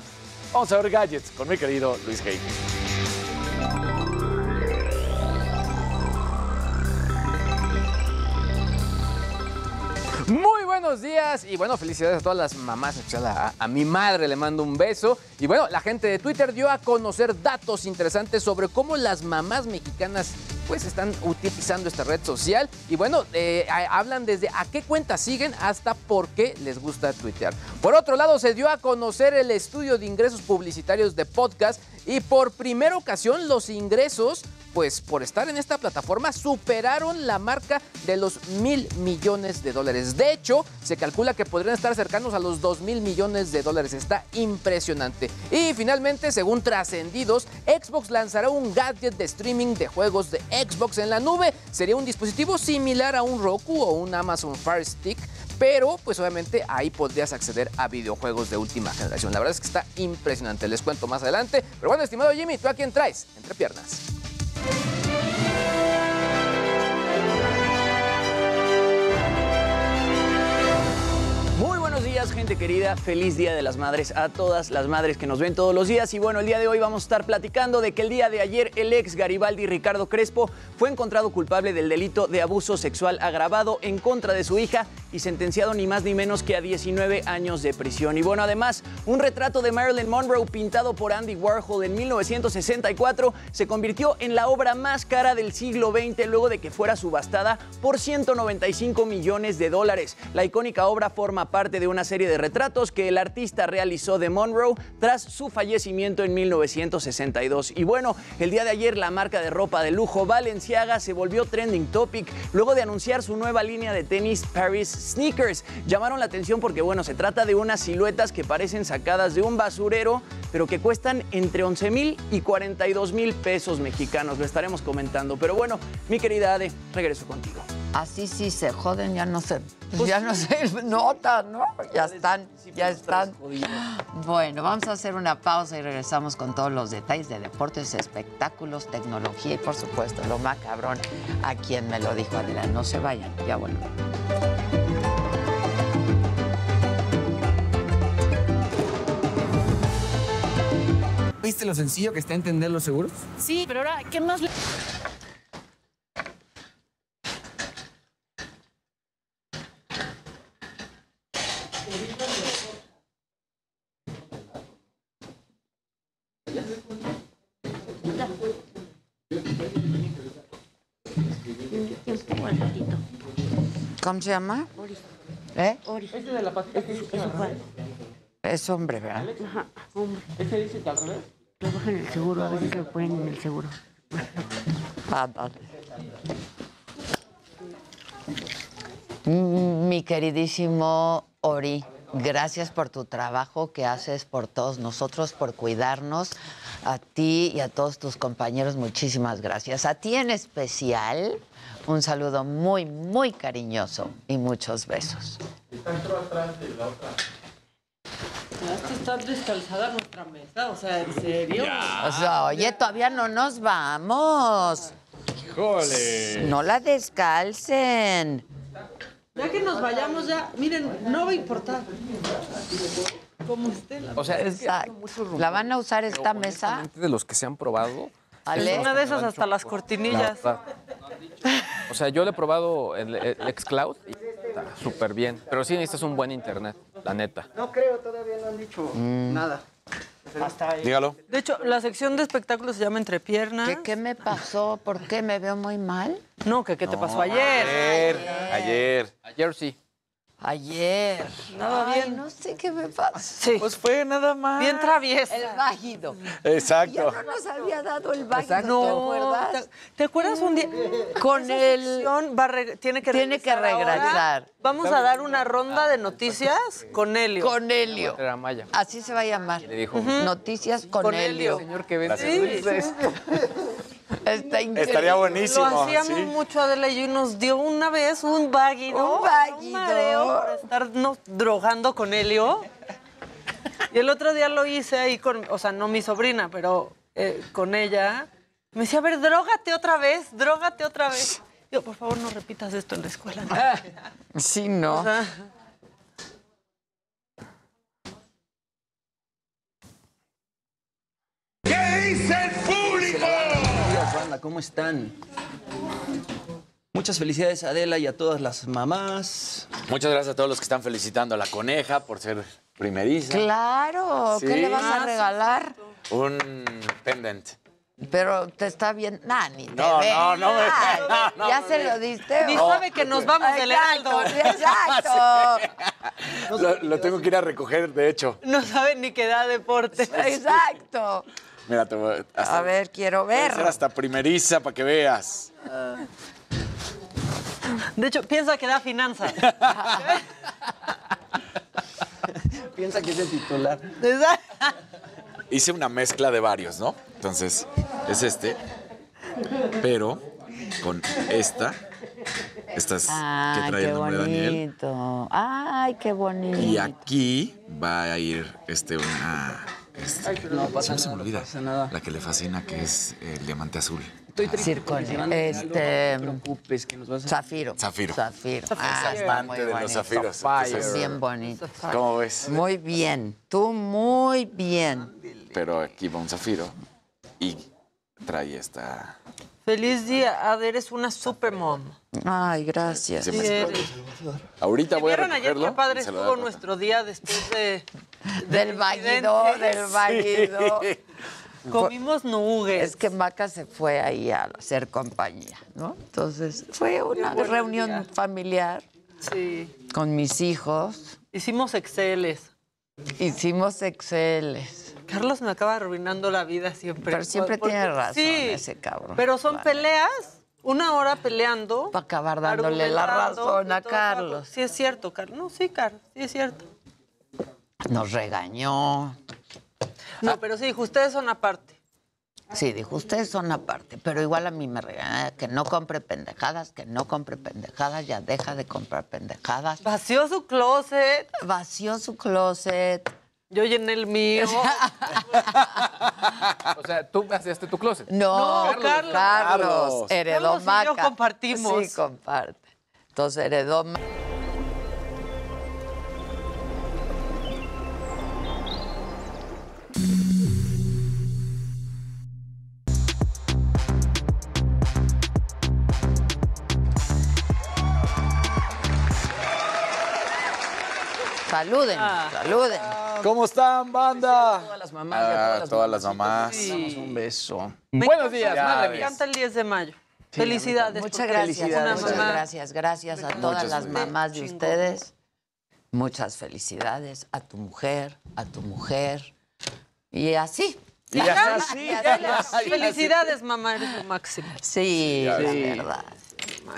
vamos a ver gadgets con mi querido Luis Hay. Muy buenos días y bueno, felicidades a todas las mamás, a, mi madre le mando un beso. Y bueno, la gente de Twitter dio a conocer datos interesantes sobre cómo las mamás mexicanas pues están utilizando esta red social. Y bueno, eh, hablan desde a qué cuentas siguen hasta por qué les gusta tuitear. Por otro lado, se dio a conocer el estudio de ingresos publicitarios de podcast y por primera ocasión los ingresos pues por estar en esta plataforma, superaron la marca de los mil millones de dólares. De hecho, se calcula que podrían estar cercanos a los dos mil millones de dólares. Está impresionante. Y finalmente, según trascendidos, Xbox lanzará un gadget de streaming de juegos de Xbox en la nube. Sería un dispositivo similar a un Roku o un Amazon Fire Stick, pero pues obviamente ahí podrías acceder a videojuegos de última generación. La verdad es que está impresionante, les cuento más adelante. Pero bueno, estimado Jimmy, ¿tú a quién traes? Entre piernas. Muy gente querida. Feliz Día de las Madres a todas las madres que nos ven todos los días. Y bueno, el día de hoy vamos a estar platicando de que el día de ayer el ex Garibaldi Ricardo Crespo fue encontrado culpable del delito de abuso sexual agravado en contra de su hija y sentenciado ni más ni menos que a 19 años de prisión. Y bueno, además, un retrato de Marilyn Monroe pintado por Andy Warhol en 1964 se convirtió en la obra más cara del siglo XX luego de que fuera subastada por 195 millones de dólares. La icónica obra forma parte de una serie de retratos que el artista realizó de Monroe tras su fallecimiento en 1962. Y bueno, el día de ayer la marca de ropa de lujo Balenciaga se volvió trending topic luego de anunciar su nueva línea de tenis Paris Sneakers. Llamaron la atención porque bueno, se trata de unas siluetas que parecen sacadas de un basurero, pero que cuestan entre 11 mil y 42 mil pesos mexicanos. Lo estaremos comentando. Pero bueno, mi querida Ade, regreso contigo. Así sí se joden, ya no se, pues ya no se nota, ¿no? Ya están, ya están. Bueno, vamos a hacer una pausa y regresamos con todos los detalles de deportes, espectáculos, tecnología y por supuesto lo más cabrón a quien me lo dijo Adela. No se vayan, ya vuelvo. ¿Viste lo sencillo que está entender los seguros? Sí, pero ahora, ¿qué más? le- ¿Cómo se llama? Ori. ¿Eh? Ori. Este de la Es hombre, ¿verdad? Ajá, hombre. ¿Ese dice que al revés? Trabaja en el seguro, a veces se lo ponen en el seguro. Ándale. Mm, Mi queridísimo Ori, gracias por tu trabajo que haces por todos nosotros, por cuidarnos. A ti y a todos tus compañeros, muchísimas gracias. A ti en especial, un saludo muy, muy cariñoso y muchos besos. Atrás de la otra. que está descalzada nuestra mesa, o sea, ¿en serio? O sea, oye, todavía no nos vamos. ¡Híjole! No la descalcen. Ya que nos vayamos ya, miren, no va a importar. Como esté la O sea, es que Exacto. ¿La van a usar esta mesa? de los que se han probado. Ale. Es una de esas hasta las cortinillas. O sea, yo le he probado el, el Xcloud y está súper bien. Pero sí necesitas un buen internet, la neta. No creo, todavía no han dicho nada. Hasta ahí. Dígalo. De hecho, la sección de espectáculos se llama Entre Piernas. ¿Qué, qué me pasó? ¿Por qué me veo muy mal? No, que qué te pasó ayer. Ayer. Ayer. Ayer sí. Ayer. Nada Ay, bien. No sé qué me pasa. Sí. Pues fue nada más. Bien traviesa. El vágido. Exacto. Ya no nos había dado el vágido, ¿te No, acuerdas? ¿te, te acuerdas un día? Con el- va tiene que Tiene que regresar ahora. regresar. Vamos a dar una ronda de noticias con Helio. Con Helio. Así se va a llamar. Le dijo. Noticias con, Con Helio. Helio. Señor que vende Sí. Está increíble. Estaría buenísimo. Lo hacíamos sí. mucho Adela y nos dio una vez un váguido. Un váguido. por estarnos drogando con Helio. Y el otro día lo hice ahí con, o sea, no mi sobrina, pero eh, con ella. Me decía, a ver, drógate otra vez, drógate otra vez. Yo, por favor, no repitas esto en la escuela. Sí, no. O sea, ¿Qué dice el público? ¿Cómo están? Muchas felicidades a Adela y a todas las mamás. Muchas gracias a todos los que están felicitando a la coneja por ser primeriza. Claro, ¿qué Sí. le vas a regalar? Un pendant. Pero te está bien. Nah, ni te No, ve. no, no me- Ay, no, ¿Ya se lo diste? Ni sabe que nos vamos del Heraldo. Exacto, Lo, lo tengo que ir a recoger, de hecho. No sabe ni qué da deporte. exacto. Mira, te voy A ver, quiero ver. ser hasta primeriza para que veas. De hecho, piensa que da finanzas. Piensa que es el titular. Hice una mezcla de varios, ¿no? Entonces, es este. Pero con esta. Esta es que Ay, trae qué el nombre de Daniel. bonito. Ay, qué bonito. Y aquí va a ir este una. Este, No pasa siempre se me olvida. pasa nada. La que le fascina, que es el diamante azul. Estoy triste Este. No te preocupes, que nos vas a... Zafiro. Zafiro. Zafiro. Ah, está muy de los bonito. zafiros. Bien bonito. ¿Cómo ves? Muy bien. Tú muy bien. Pero aquí va un zafiro y trae esta. Feliz día, eres una super mom. Ay, gracias. Sí. Ahorita voy a ¿Vieron ayer recogerlo. qué padre estuvo nuestro día después de... Del válido, del válido. Comimos nuggets. Es que Maca se fue ahí a hacer compañía, ¿no? Entonces fue una reunión día. familiar Sí. con mis hijos. Hicimos Exceles. Hicimos Exceles. Carlos me acaba arruinando la vida siempre. Pero siempre Porque- tiene razón sí, ese cabrón. Pero son Vale. peleas, una hora peleando. Para acabar dándole la razón a. Carlos. Sí, es cierto, Carlos. No, sí, Carlos, sí es cierto. Nos regañó. No, pero sí, dijo, ustedes son aparte. Sí, dijo, ustedes son aparte, pero igual a mí me regaña que no compre pendejadas, que no compre pendejadas, ya deja de comprar pendejadas. Vació su closet. Vació su closet. Yo llené el mío. O sea, tú vaciaste tu closet. No, No, Carlos, Carlos. heredó Carlos y yo compartimos. Sí, comparte. Entonces heredó Ma- Saluden, Ah. saluden. ¿Cómo están, banda? Todas las mamás y a Ah, todas las mamás. Damos un beso. Me Buenos encanta- días, Me madre mía. encanta el 10 de mayo. Felicidades. Muchas porque gracias, una muchas mamá. gracias, gracias a Muchas todas las felicidades. mamás de Chingón. ustedes. Muchas felicidades a tu mujer, a tu mujer. Y así. Y así, así. Felicidades, mamá, eres lo máximo. Sí, la Sí. verdad.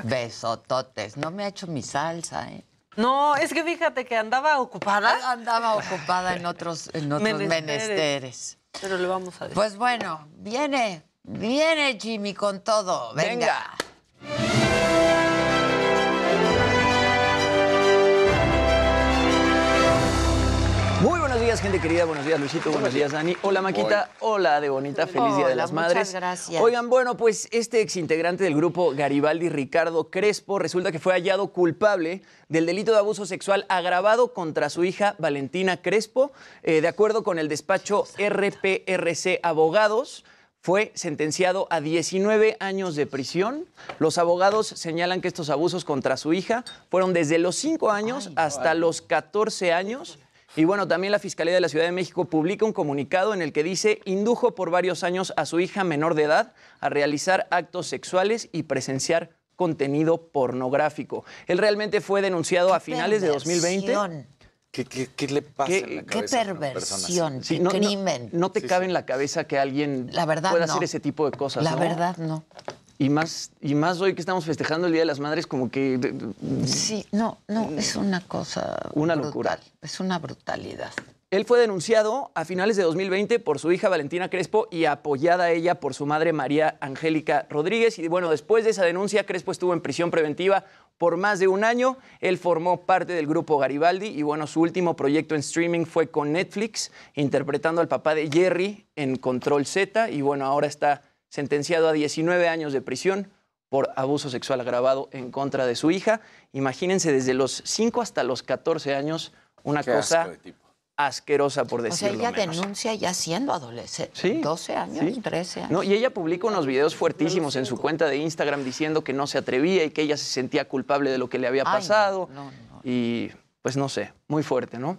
Besototes. No me ha hecho mi salsa, ¿eh? No, es que fíjate que andaba ocupada. Andaba ocupada en otros, en otros Menesteres. menesteres. Pero le vamos a decir. Pues bueno, viene, viene Jimmy con todo. Venga. Días, gente querida. Buenos días, Luisito. Buenos días, Dani. Hola, Maquita. Hola, de bonita. Feliz Día de las muchas Madres. gracias. Oigan, bueno, pues este exintegrante del grupo Garibaldi, Ricardo Crespo, resulta que fue hallado culpable del delito de abuso sexual agravado contra su hija Valentina Crespo. Eh, de acuerdo con el despacho RPRC Abogados, fue sentenciado a 19 años de prisión. Los abogados señalan que estos abusos contra su hija fueron desde los 5 años hasta los 14 años. Y bueno, también la Fiscalía de la Ciudad de México publica un comunicado en el que dice indujo por varios años a su hija menor de edad a realizar actos sexuales y presenciar contenido pornográfico. Él realmente fue denunciado a finales de 2020. Perversión. ¿Qué, qué, qué le pasa ¿Qué- en la Qué cabeza así? perversión, Sí, qué no, no- crimen. No, te cabe en la cabeza que alguien La verdad, pueda no. hacer ese tipo de cosas. La ¿no? verdad, no. Y más, y más hoy que estamos festejando el Día de las Madres, como que. Sí, no, no, es una cosa. Una brutal. locura. Es una brutalidad. Él fue denunciado a finales de 2020 por su hija Valentina Crespo y apoyada a ella por su madre María Angélica Rodríguez. Y bueno, después de esa denuncia, Crespo estuvo en prisión preventiva por más de un año. Él formó parte del grupo Garibaldi y bueno, su último proyecto en streaming fue con Netflix, interpretando al papá de Jerry en Control Z. Y bueno, ahora está sentenciado a 19 años de prisión por abuso sexual agravado en contra de su hija. Imagínense desde los 5 hasta los 14 años, una Qué cosa asco de tipo. asquerosa, por O sea, decirlo ella menos. denuncia ya siendo adolescente. Sí, 12 años, sí. 13 años. No, y ella publica unos videos fuertísimos en su cuenta de Instagram diciendo que no se atrevía y que ella se sentía culpable de lo que le había Ay, no, pasado. no, no. Y pues no sé, muy fuerte, ¿no?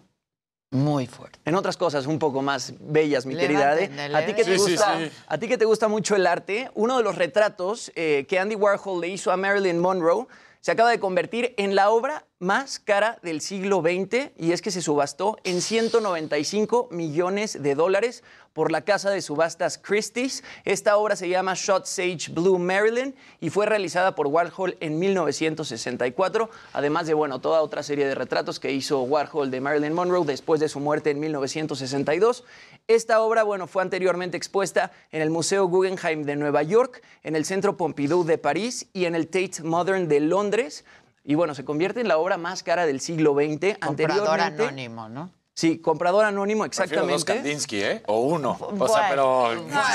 Muy fuerte. En otras cosas un poco más bellas, mi querida Ade. Levántenle, A ti que te Sí, sí, gusta, sí. a ti que te gusta mucho el arte, uno de los retratos eh, que Andy Warhol le hizo a Marilyn Monroe se acaba de convertir en la obra más cara del siglo XX y es que se subastó en 195 millones de dólares por la casa de subastas Christie's. Esta obra se llama Shot Sage Blue Maryland y fue realizada por Warhol en 1964, además de bueno, toda otra serie de retratos que hizo Warhol de Marilyn Monroe después de su muerte en 1962. Esta obra bueno, fue anteriormente expuesta en el Museo Guggenheim de Nueva York, en el Centro Pompidou de París y en el Tate Modern de Londres. Y bueno, se convierte en la obra más cara del siglo XX. Comprador Anteriormente- anónimo, ¿no? Sí, comprador anónimo, Prefiero dos exactamente. Kandinsky, ¿eh? O uno. O Bueno. sea, pero.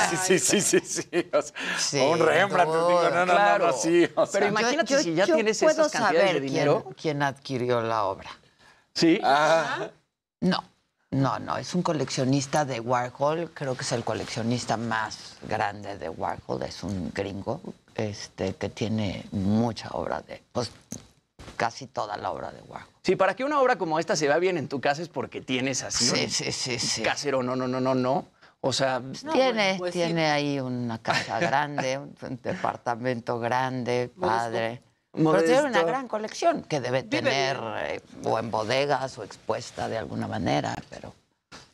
Sí, sí, sí, sí. sí. O, sea, Sí, o un Rembrandt. digo, no, no, no, claro. no, sí. o sea. Pero imagínate si ya yo tienes puedo esas cantidades saber de dinero. Quién, quién adquirió la obra. Sí. Ah, No, no, no, es un coleccionista de Warhol, creo que es el coleccionista más grande de Warhol, es un gringo este, que tiene mucha obra de, pues casi toda la obra de Warhol. Sí, para que una obra como esta se vea bien en tu casa es porque tienes así. Sí, un sí, sí, sí. Casero, no, no, no, no, no. O sea, tiene pues tiene ahí una casa grande, un departamento grande, padre. Pero tiene una Modesto. gran colección que debe tener eh, o en bodegas o expuesta de alguna manera, pero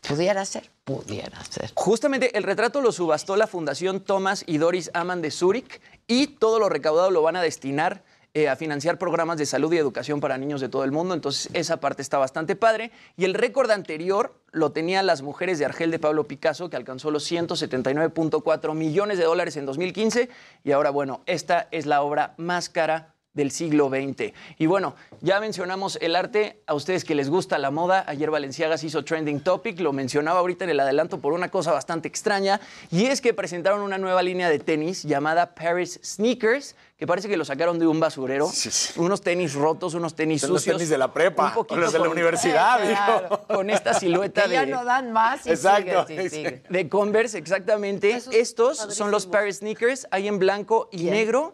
pudiera ser, pudiera ser. Justamente el retrato lo subastó la Fundación Thomas y Doris Aman de Zúrich y todo lo recaudado lo van a destinar eh, a financiar programas de salud y educación para niños de todo el mundo. Entonces esa parte está bastante padre. Y el récord anterior lo tenían las mujeres de Argel de Pablo Picasso, que alcanzó los 179.4 millones de dólares en 2015. Y ahora, bueno, esta es la obra más cara del siglo XX. Y bueno, ya mencionamos el arte, a ustedes que les gusta la moda, ayer Valenciagas hizo Trending Topic, lo mencionaba ahorita en el adelanto por una cosa bastante extraña, y es que presentaron una nueva línea de tenis llamada Paris Sneakers, que parece que lo sacaron de un basurero, unos tenis rotos, unos tenis Son los sucios. tenis de la prepa, un los de la con- universidad, Eh, claro, Con esta silueta Que ya de... no dan más y Exacto, sigue, sí, sigue. De Converse, exactamente. Estos son los Paris Sneakers, hay en blanco y negro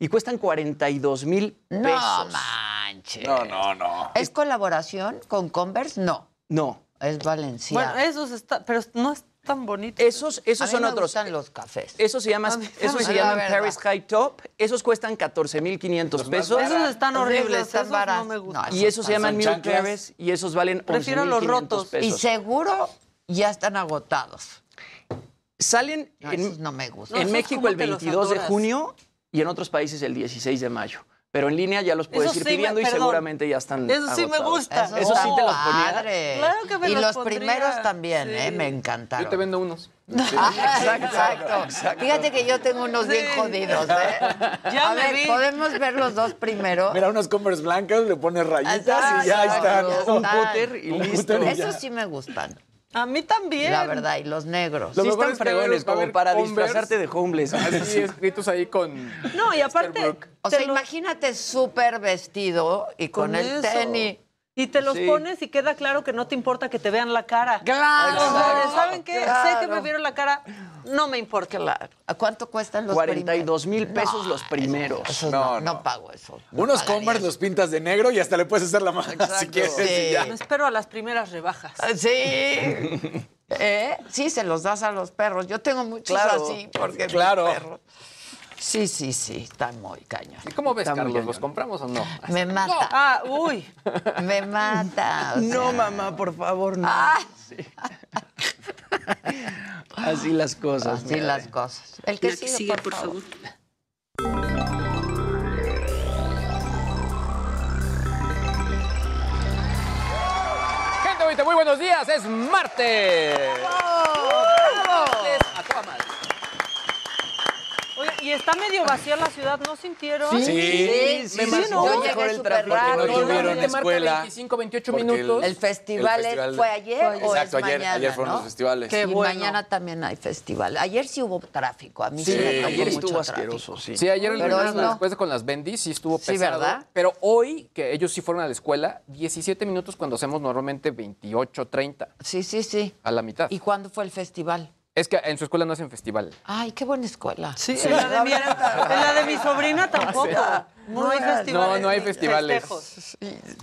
y cuestan 42 mil pesos. No manches. No, no, no. ¿Es colaboración con Converse? No. No. Es Valenciaga. Bueno, esos está, pero no es tan bonito. Esos, esos A mí son me otros. gustan los cafés. Esos se llaman, esos se llaman. Paris High Top. Esos cuestan 14,500 pesos. Esos están Esos horribles, están esos baratos. no me gustan. No, Y esos se llaman chanclas. Paris y esos valen Prefiero los 11,500 rotos. pesos. Y seguro ya están agotados. Salen No, en, esos no me gustan. en esos México el que los 22 de junio y en otros países el 16 de mayo. Pero en línea ya los puedes ir sí me- pidiendo y perdón. seguramente ya están Eso sí me agotados. gusta. Esos Eso sí están te los ponía. Claro que me y los los pondría. primeros también, Sí. ¿eh? Me encantaron. Yo te vendo unos. Ah, exacto, Fíjate que yo tengo unos bien jodidos, ¿eh? Ya A me ver, vi. podemos ver los dos primero. Mira, unas Converse blancas, le pones rayitas Exacto, y ya están. ya Un están. cúter y Un listo. cúter y ya. Esos sí me gustan, A mí también. la verdad, y los negros. Lo Sí están fregones como para Converse. disfrazarte de homeless. Así escritos ahí con. No, y aparte. O te sea, los- imagínate súper vestido y con, Con el eso. tenis. Y te los Sí. pones y queda claro que no te importa que te vean la cara. Claro. ¿Saben qué? Sé que me vieron la cara, no me importa. Claro. ¿A cuánto cuestan los 42 mil pesos los primeros. No, No, no no. pago eso. No Unos Converse los pintas de negro y hasta le puedes hacer la mano si Exacto. quieres. y Sí. ya. Me espero a las primeras rebajas. Ah, Sí. ¿Eh? Sí, se los das a los perros. Yo tengo muchos Claro. así porque mis Claro. perros- Sí, sí, sí, está muy cañón. ¿Y cómo ves, Está Carlos? ¿Los compramos o no? Me mata, Ah, uy. me mata. o No, mamá, por favor, no. Ah. Sí. Así las cosas. Así las cosas. El que sigue, por, favor. Gente, muy buenos días. Es martes. Martes a toda madre. Oye, y está medio vacía la ciudad, ¿no sintieron? Sí, Sí, sí, me sí, sí. Yo llegué el súper tráfico, rápido. no tuvieron marca escuela. 25, 28 porque minutos. El festival, el fue ayer o Exacto, es ayer, mañana, ayer fueron ¿no? los festivales. Qué y bueno. mañana también hay festival. Ayer sí hubo tráfico. A mí sí, Sí, me Ayer mucho estuvo tráfico. asqueroso, sí. Sí, ayer hoy no. después de con las bendis sí estuvo Sí, pesado. ¿verdad? Pero hoy, que ellos sí fueron a la escuela, 17 minutos cuando hacemos normalmente 28, 30, Sí, sí, sí. a la mitad. ¿Y cuándo fue el festival? Es que en su escuela no hacen festival. Ay, qué buena escuela. Sí, en la de mi, en la de mi sobrina tampoco. No hay festivales. No, no hay festivales.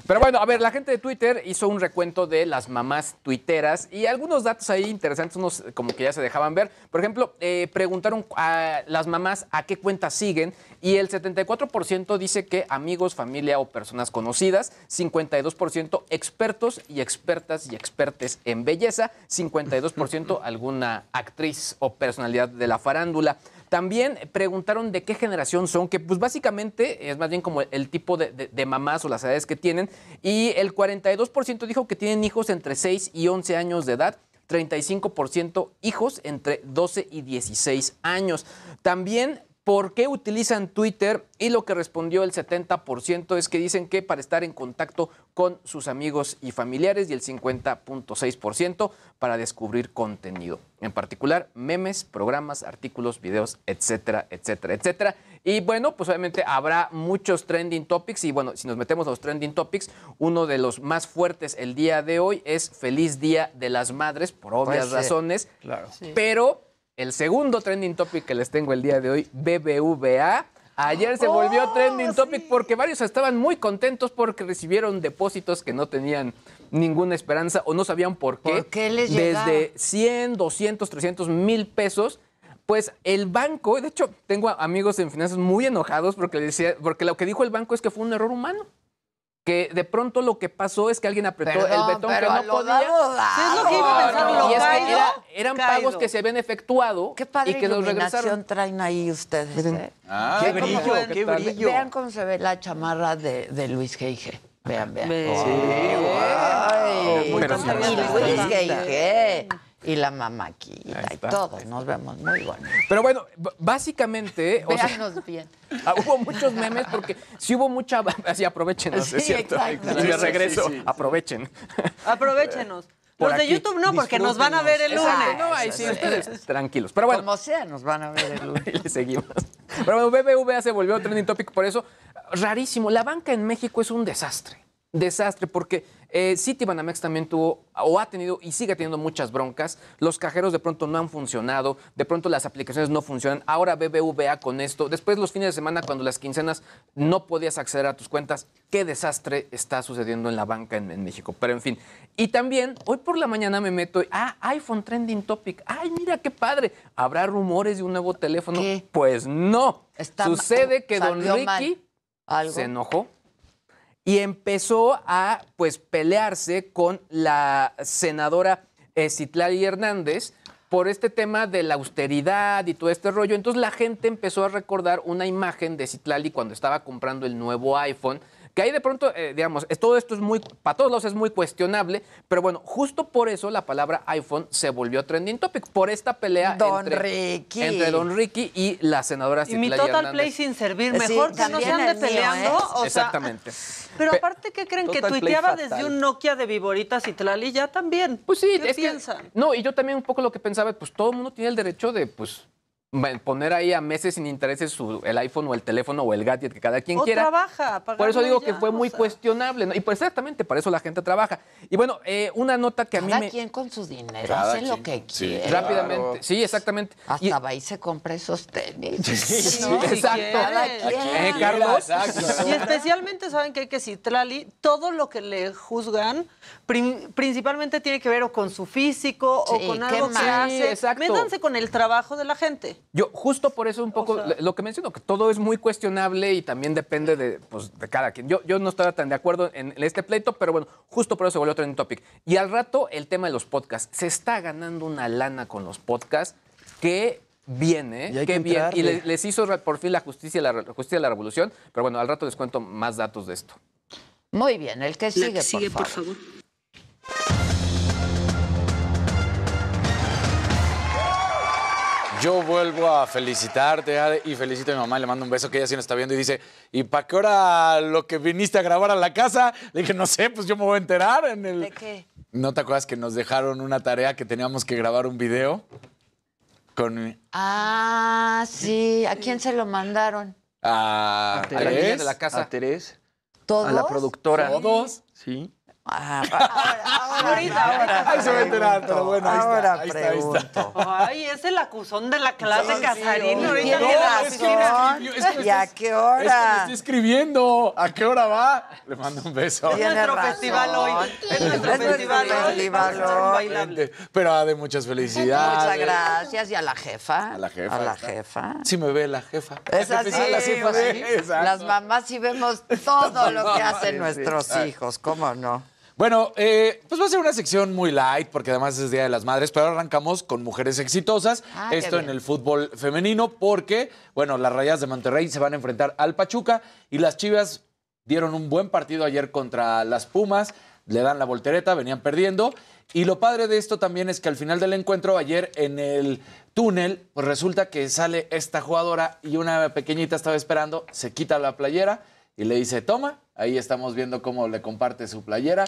Pero bueno, a ver, la gente de Twitter hizo un recuento de las mamás tuiteras y algunos datos ahí interesantes, unos como que ya se dejaban ver. Por ejemplo, eh, preguntaron a las mamás a qué cuentas siguen y el 74% dice que amigos, familia o personas conocidas, 52% expertos y expertas y expertes en belleza, 52% alguna actriz o personalidad de la farándula. También preguntaron de qué generación son, que pues básicamente es más bien como el tipo de, mamás o las edades que tienen. Y el 42% dijo que tienen hijos entre 6 y 11 años de edad. 35% hijos entre 12 y 16 años. También, ¿por qué utilizan Twitter? Y lo que respondió el 70% es que dicen que para estar en contacto con sus amigos y familiares y el 50.6% para descubrir contenido. En particular, memes, programas, artículos, videos, etcétera, etcétera, etcétera. Y bueno, pues obviamente habrá muchos trending topics y bueno, si nos metemos a los trending topics, uno de los más fuertes el día de hoy es Feliz Día de las Madres, por obvias Pues sí. razones. Claro. Pero el segundo trending topic que les tengo el día de hoy, BBVA. Ayer se volvió Oh, trending topic porque varios estaban muy contentos porque recibieron depósitos que no tenían ninguna esperanza o no sabían por qué. ¿Por qué les Desde llegaba? 100, 200, 300 mil pesos. Pues el banco, de hecho, tengo amigos en finanzas muy enojados porque, decía, porque lo que dijo el banco es que fue un error humano. Que de pronto lo que pasó es que alguien apretó Perdón, el betón que pero a no lo podía. dado, dado. Sí, es lo que iba a pensar, lo y es que caído, era- eran caído. pagos que se habían efectuado Qué padre y que iluminación regresaron. traen ahí ustedes. ¿eh? Ah, Qué Vean brillo, cómo- qué ve- brillo. Vean cómo se ve la chamarra de, de Luis G.I.G. Vean, vean. Ve. Ay, Muy Pero y sí. Luis G.I.G. Y la mamaquita y todos nos vemos muy buenos. Pero bueno, básicamente, o sea, bien. ah, hubo muchos memes porque sí hubo mucha. Así aprovechen, Sí, es cierto. exacto. Y de regreso, sí, sí. aprovechen. Aprovechenos. Por Los de aquí. YouTube no, porque nos van a ver el lunes. Exacto, no, ahí sí, ustedes tranquilos. Pero bueno, Como sea, nos van a ver el lunes. Y le seguimos. Pero bueno, BBVA se volvió trending topic por eso. Rarísimo. La banca en México es un desastre. Desastre, porque eh, Citibanamex también tuvo, o ha tenido y sigue teniendo muchas broncas. Los cajeros de pronto no han funcionado, de pronto las aplicaciones no funcionan. Ahora BBVA con esto. Después los fines de semana, cuando las quincenas no podías acceder a tus cuentas. Qué desastre está sucediendo en la banca en, en México. Pero en fin. Y también, hoy por la mañana me meto, y, ah, iPhone trending topic. Ay, mira qué padre. ¿Habrá rumores de un nuevo teléfono? ¿Qué? Pues no. Está Sucede que don mal. Ricky se enojó y empezó a pues pelearse con la senadora eh, Citlali Hernández por este tema de la austeridad y todo este rollo. Entonces la gente empezó a recordar una imagen de Citlali cuando estaba comprando el nuevo iPhone. Que ahí de pronto, eh, digamos, es- todo esto es muy, para todos lados es muy cuestionable, pero bueno, justo por eso la palabra iPhone se volvió trending topic, por esta pelea Don entre, Ricky. entre Don Ricky y la senadora Y mi Citlali Total Hernández. Play sin servir. Sí, Mejor que no también se ande el mío, peleando. ¿eh? O sea, Exactamente. pero Pe- aparte, ¿qué creen? Que Total Play tuiteaba fatal. desde un Nokia de Viboritas y Tlali ya también. Pues sí, ¿Qué es que- piensan? no, y yo también un poco lo que pensaba, pues todo el mundo tiene el derecho de, pues, poner ahí a meses sin intereses su- el iPhone o el teléfono o el gadget que cada quien o quiera. trabaja. Por eso digo que fue muy sea. cuestionable, ¿no? Y pues exactamente, para eso la gente trabaja. Y bueno, eh, una nota que a mí Cada me... quien con su dinero Cada hace lo que Sí. quiere. Rápidamente, sí, exactamente. Hasta Y- va y se compra esos tenis. Sí, ¿no? exacto. Cada quieres. quien. Eh, Carlos. Y especialmente saben que hay que Citlali, todo lo que le juzgan, prim- principalmente tiene que ver o con su físico Sí, o con algo que hace. exacto. Métanse con el trabajo de la gente. Yo justo por eso un poco sea- lo que menciono, que todo es muy cuestionable y también depende de, pues, de cada quien. Yo, yo no estaba tan de acuerdo en, en este pleito, pero bueno, justo por eso se volvió trending topic. Y al rato el tema de los podcasts. Se está ganando una lana con los podcasts que viene, Y hay que que bien. Y les hizo por fin la justicia, la, justicia de la revolución. Pero bueno, al rato les cuento más datos de esto. Muy bien, el que sigue, por, favor. Yo vuelvo a felicitarte Ade, y felicito a mi mamá, le mando un beso que ella sí nos está viendo y dice, ¿y para qué hora lo que viniste a grabar a la casa? Le dije, no sé, pues yo me voy a enterar en el... ¿De qué? ¿No te acuerdas que nos dejaron una tarea que teníamos que grabar un video? Con... Ah, sí. ¿A quién se lo mandaron? A, A la niña de la casa. A Terés. ¿Todos? A la productora. ¿Todos? Sí. Ah, ahora, ahora, Ahorita, ahora Ahí se va a enterar, pero bueno, ahí está, ahora ahí está, ahí está. pregunto. Ay, es el acusón de la clase Sí, Casarín. sí, ahorita razón. oficina. Es que me ¿Y a qué Es que hora? me estoy escribiendo. ¿A qué hora va? Le mando un beso. Es nuestro festival hoy. Es nuestro Es nuestro festival hoy. festival hoy. Pero ah, de muchas felicidades. Muchas gracias. Y a la jefa. A la jefa. A la está. jefa. Sí me ve la jefa. Es La así, la jefa, sí, exacto. Las mamás sí vemos todo lo que hacen nuestros hijos, ¿cómo no? Bueno, eh, pues va a ser una sección muy light, porque además es Día de las Madres, pero arrancamos con mujeres exitosas. Ah, Esto en el fútbol femenino, porque, bueno, las Rayas de Monterrey se van a enfrentar al Pachuca y las Chivas dieron un buen partido ayer contra las Pumas, le dan la voltereta, venían perdiendo. Y lo padre de esto también es que al final del encuentro, ayer en el túnel, pues resulta que sale esta jugadora y una pequeñita estaba esperando, se quita la playera y le dice, toma, ahí estamos viendo cómo le comparte su playera.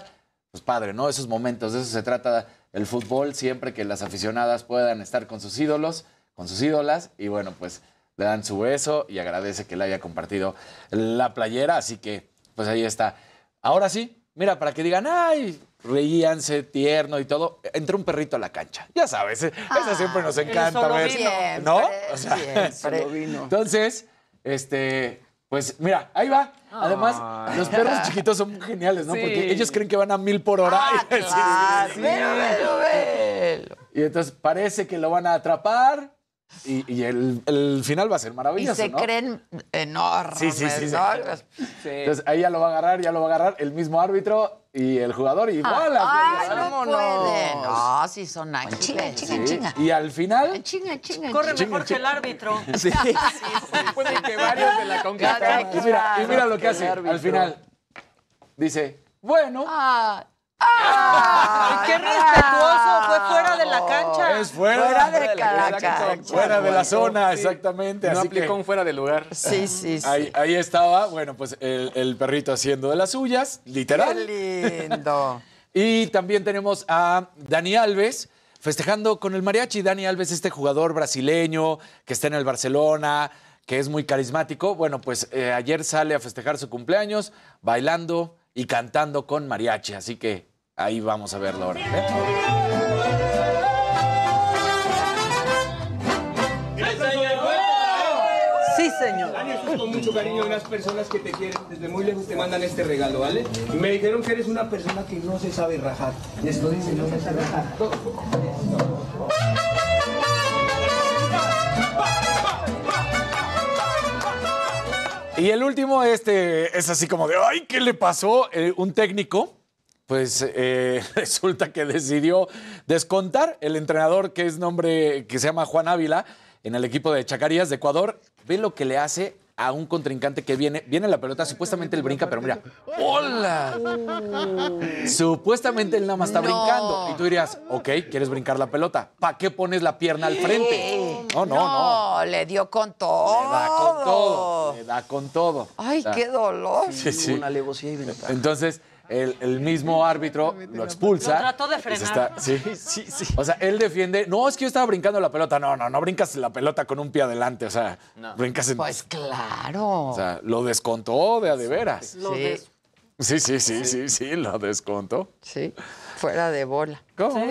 Pues padre, ¿no? Esos momentos, de eso se trata el fútbol, siempre que las aficionadas puedan estar con sus ídolos, con sus ídolas, y bueno, pues le dan su beso y agradece que le haya compartido la playera, así que pues ahí está. Ahora sí, mira, para que digan, ay, reíanse, tierno y todo, entra un perrito a la cancha. Ya sabes, eh, esa siempre nos encanta solo ver. ¿No? Siempre, siempre. Entonces, este, pues mira, ahí va. Además, los perros chiquitos son muy geniales, ¿no? Sí. Porque ellos creen que van a mil por hora. y, claro. sí, Velo, velo, velo. y entonces parece que lo van a atrapar y, y el, el final va a ser Y maravilloso, se ¿no? creen enormes, Sí, sí, sí, sí. Entonces ahí ya lo va a agarrar, ya lo va a agarrar el mismo árbitro y el jugador y ¡bolas! Ay, no pueden. No, sí son ángeles. Chinga, chinga, Sí, Y al final, chinga. Chinga, Corre Chinga, mejor que el árbitro. Sí. Pueden que varios de la CONCACAF. y mira, y mira lo que hace al final. Dice, bueno, Ah, Ay, qué respetuoso. Fue fuera de la cancha. es fuera, Fuera de la cada cancha, cancha. fuera de la zona, exactamente. No así aplicó que un fuera de lugar. Sí, sí, sí. ahí, ahí estaba, bueno, pues el, el perrito haciendo de las suyas, literal. Qué lindo. Y también tenemos a Dani Alves festejando con el mariachi. Dani Alves, este jugador brasileño que está en el Barcelona, que es muy carismático. Bueno, pues eh, ayer sale a festejar su cumpleaños bailando y cantando con mariachi. Así que ahí vamos a verlo ahora. ¿eh? Sí, señor. Dani, con mucho cariño de unas personas que te quieren desde muy lejos te mandan este regalo, ¿vale? Y me dijeron que eres una persona que no se sabe rajar. Y esto dice, no se sabe rajar. Y el último, este, es así como de, ay, ¿qué le pasó? Eh, un técnico, pues eh, resulta que decidió descontar el entrenador que es nombre, que se llama Juan Ávila, en el equipo de Chacarías de Ecuador. Ve lo que le hace a un contrincante que viene, viene la pelota, supuestamente él brinca, pero mira, ¡hola! Supuestamente él nada más está No. brincando. Y tú dirías, ok, ¿quieres brincar la pelota? ¿Para qué pones la pierna al frente? No, no, no. No, le dio con todo. Le da con todo. Le da con todo. Ay, O sea, qué dolor. Sí, sí. Una alevosía y ventaja. Entonces, el, el mismo árbitro lo expulsa. Lo trató de frenar. está- sí, sí, sí. O sea, él defiende. No, es que yo estaba brincando la pelota. No, no, no brincas la pelota con un pie adelante. O sea, brincas en. Pues claro. O sea, lo descontó de a de veras. Lo Sí. de- Sí, sí, sí, sí, sí, lo descontó. Sí, fuera de bola. ¿Cómo?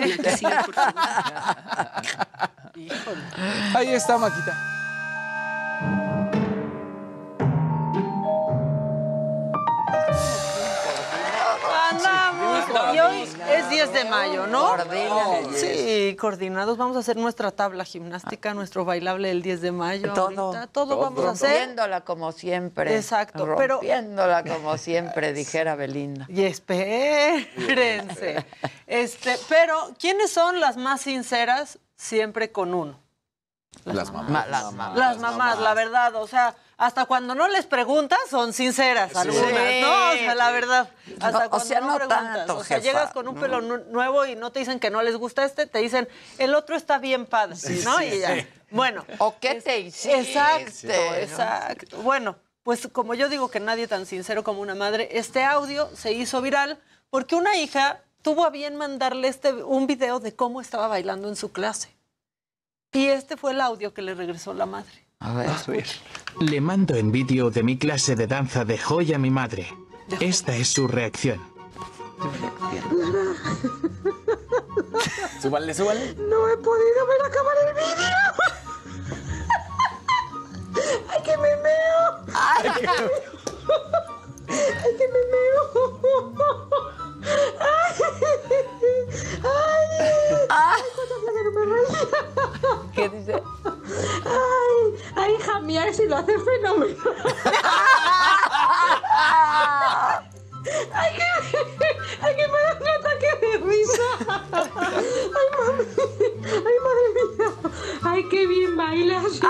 Ahí está, Maquita. Y hoy es 10 de mayo, ¿no? Sí, coordinados. Vamos a hacer nuestra tabla gimnástica, nuestro bailable del 10 de mayo. Todo. ahorita. Todo, vamos a hacer. Rompiéndola como siempre. Exacto, pero- Rompiéndola como siempre, dijera Belinda. Y espérense. Este, pero, ¿quiénes son las más sinceras siempre con uno? Las mamás. Ma- las mamás. Las mamás, la verdad, o sea, hasta cuando no les preguntas son sinceras algunas, Sí. ¿no? O sea, la verdad, hasta No, o cuando sea, no, no preguntas, tanto, o sea, jefa, llegas con un no. pelo nu- nuevo y no te dicen que no les gusta este, te dicen, el otro está bien padre, ¿no? sí, y ya. Bueno. ¿O qué te hiciste? Exacto, exacto. Bueno, pues como yo digo que nadie tan sincero como una madre, este audio se hizo viral porque una hija tuvo a bien mandarle este, un video de cómo estaba bailando en su clase. Y este fue el audio que le regresó la madre. A ver. A. Le mando en vídeo de mi clase de danza de joya a mi madre. Esta es su reacción. súbanle, súbanle. No he podido ver acabar el vídeo. ¡Ay, que me meo! ¡Ay, que me meo! ¡Ay, que me meo! ¡Ay! ¿Qué dice? ¡Ay! ¡Ay, Jamiar si lo hace fenomenal! Ay, que, ay, que me da un ataque de risa. Ay, mami. Ay, madre mía. Ay, qué bien bailas.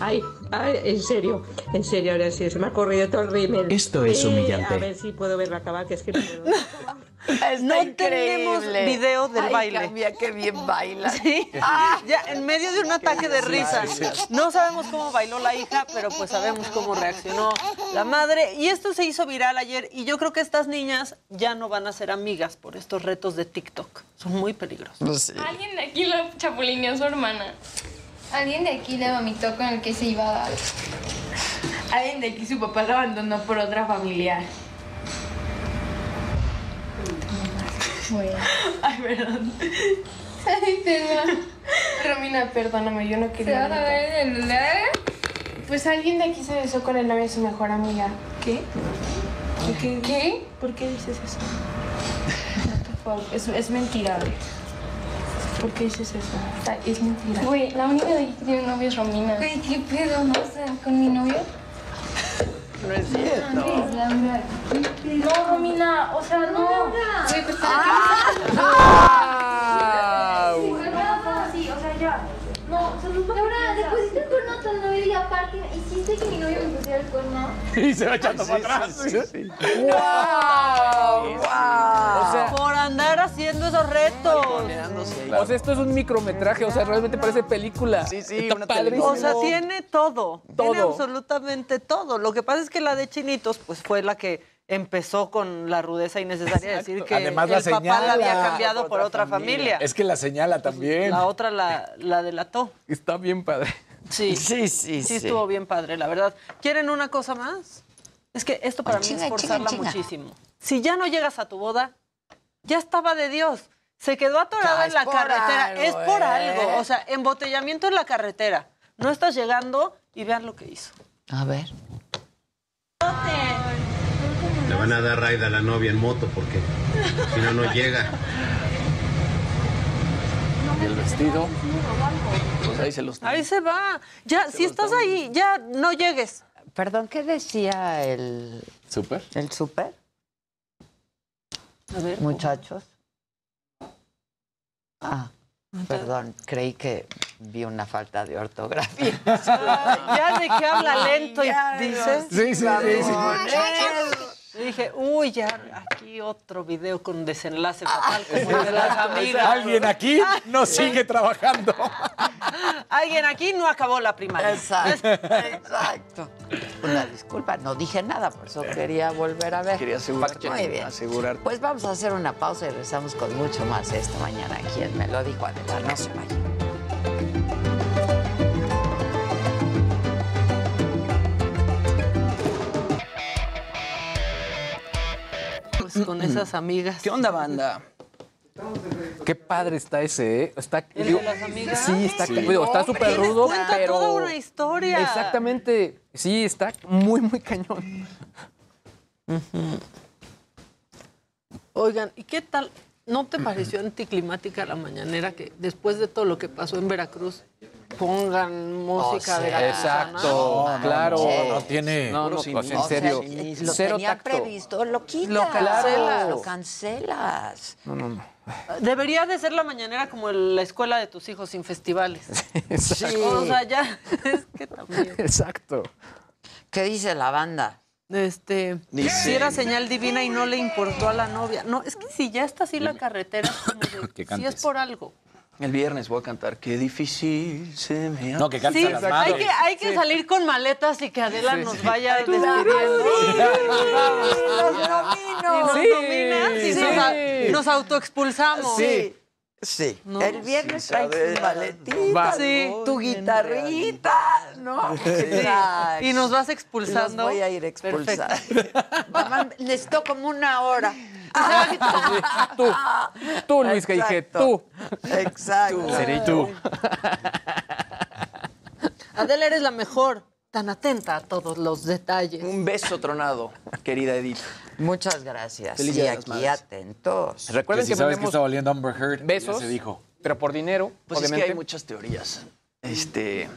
Ay, ay, en serio, en serio, ahora sí, se me ha corrido todo el rímel. Esto es Eh, humillante. A ver si puedo verlo acabar, que es que no puedo. No tenemos video del Ay, baile. Cambia, qué bien baila. Sí. Ya en medio de un ataque de Sí, risa. sí, sí. No sabemos cómo bailó la hija, pero pues sabemos cómo reaccionó la madre. Y esto se hizo viral ayer y yo creo que estas niñas ya no van a ser amigas por estos retos de TikTok. Son muy peligrosos. Alguien de aquí lo chapulineó a su hermana. Alguien de aquí le vomitó con el que se iba a dar. Alguien de aquí su papá lo abandonó por otra familiar. Ay, perdón. Ay, perdón. Romina, perdóname, yo no quería. ¿Se va a ver el celular? Pues alguien de aquí se besó con el novio de su mejor amiga. ¿Qué? ¿Qué? ¿Qué? ¿Por qué dices eso? Es, es mentira, güey. ¿Por qué dices eso? O es mentira. Güey, la única de aquí que tiene novio es Romina. Güey, ¿qué pedo? ¿No sé, con mi novio? No es Laura. No, Romina, o sea, no. Güey, pues Sí, o sea, ya. No, solo Laura, le pusiste el cuerno a tu novio y aparte hiciste que mi novio me pusiera el cuerno. Y se va echando para atrás. ¡Wow! O sea- por andar haciendo esos retos. O sea, esto es un micrometraje, o sea, realmente parece película. Sí, sí, Está padrísimo. O sea, tiene todo. Tiene Todo. absolutamente todo. Lo que pasa es que la de Chinitos, pues fue la que empezó con la rudeza innecesaria de decir que Además, la el papá la había cambiado por otra familia. Es que la señala también. La otra la, la delató. Está bien padre. Sí. Sí, sí, Sí, sí. estuvo bien padre, la verdad. ¿Quieren una cosa más? Es que esto para Ay, mí chinga, es forzarla chinga, chinga. muchísimo. Si ya no llegas a tu boda, ya estaba de Dios. Se quedó atorada Ya, en la carretera. algo, es por ¿eh? algo. O sea, embotellamiento en la carretera. No estás llegando y vean lo que hizo. A ver. Le van a dar raid a la novia en moto porque si no, no llega. Y el vestido. Pues ahí se los Ahí se va. Ya, si estás ahí, ya no llegues. Perdón, ¿qué decía el, ¿Súper? el súper? A ver. Muchachos. Ah, perdón, creí que vi una falta de ortografía. ya de qué habla lento y dice. Sí, sí, sí, sí. Y dije, uy, ya aquí otro video con desenlace fatal como el de las amigas. Alguien aquí no sigue trabajando. Alguien aquí no acabó la primaria. Exacto, exacto. Una disculpa, no dije nada, por eso quería volver a ver. Quería asegurar. Muy bien. Asegurar. Pues vamos a hacer una pausa y regresamos con mucho más esta mañana aquí en Me lo dijo Adela, no se vayan. Con esas amigas. ¿Qué onda, banda? Qué padre está ese, ¿eh? Está, ¿El digo, de las amigas? Sí, está, Sí. digo, está No, súper rudo, cuenta pero... toda una historia. Exactamente. Sí, está muy, muy cañón. Oigan, ¿y qué tal? ¿No te pareció anticlimática la mañanera que después de todo lo que pasó en Veracruz pongan música O sea, veracruzana? Exacto, No, claro. no, no tiene- No, no, pues, en O sea, serio. lo cero tenía tacto. previsto, lo quitas. Lo cancelas. Lo cancelas. No, no, no. Debería de ser la mañanera como la escuela de tus hijos sin festivales. Exacto. O sea, ya, es que también. Exacto. ¿Qué dice la banda? Este, Dice- si era señal divina y no le importó a la novia. No, es que si ya está así la carretera, es como de, si es por algo. El viernes voy a cantar. Qué difícil se me hace. No, que cantes Sí, las hay que, hay que salir con maletas y que Adela Sí, nos vaya despidiendo. Nos Sí, dominas y nos, nos autoexpulsamos. Sí. Sí. No. El viernes Sí, traes Va. Sí. tu guitarrita, ¿no? Y nos vas Los expulsando. voy a ir expulsando. Mamá, necesito como una hora. Tú, tú, Luis, que dije, tú. Exacto. Seré tú. Adela, eres la mejor. Tan atenta a todos los detalles. Un beso tronado, querida Edith. Muchas gracias. Feliz y aquí Madres. atentos. Recuerden que que, si sabes que está oliendo Amber Heard, besos. ya se dijo. pero por dinero, Pues obviamente. es que hay muchas teorías. Este,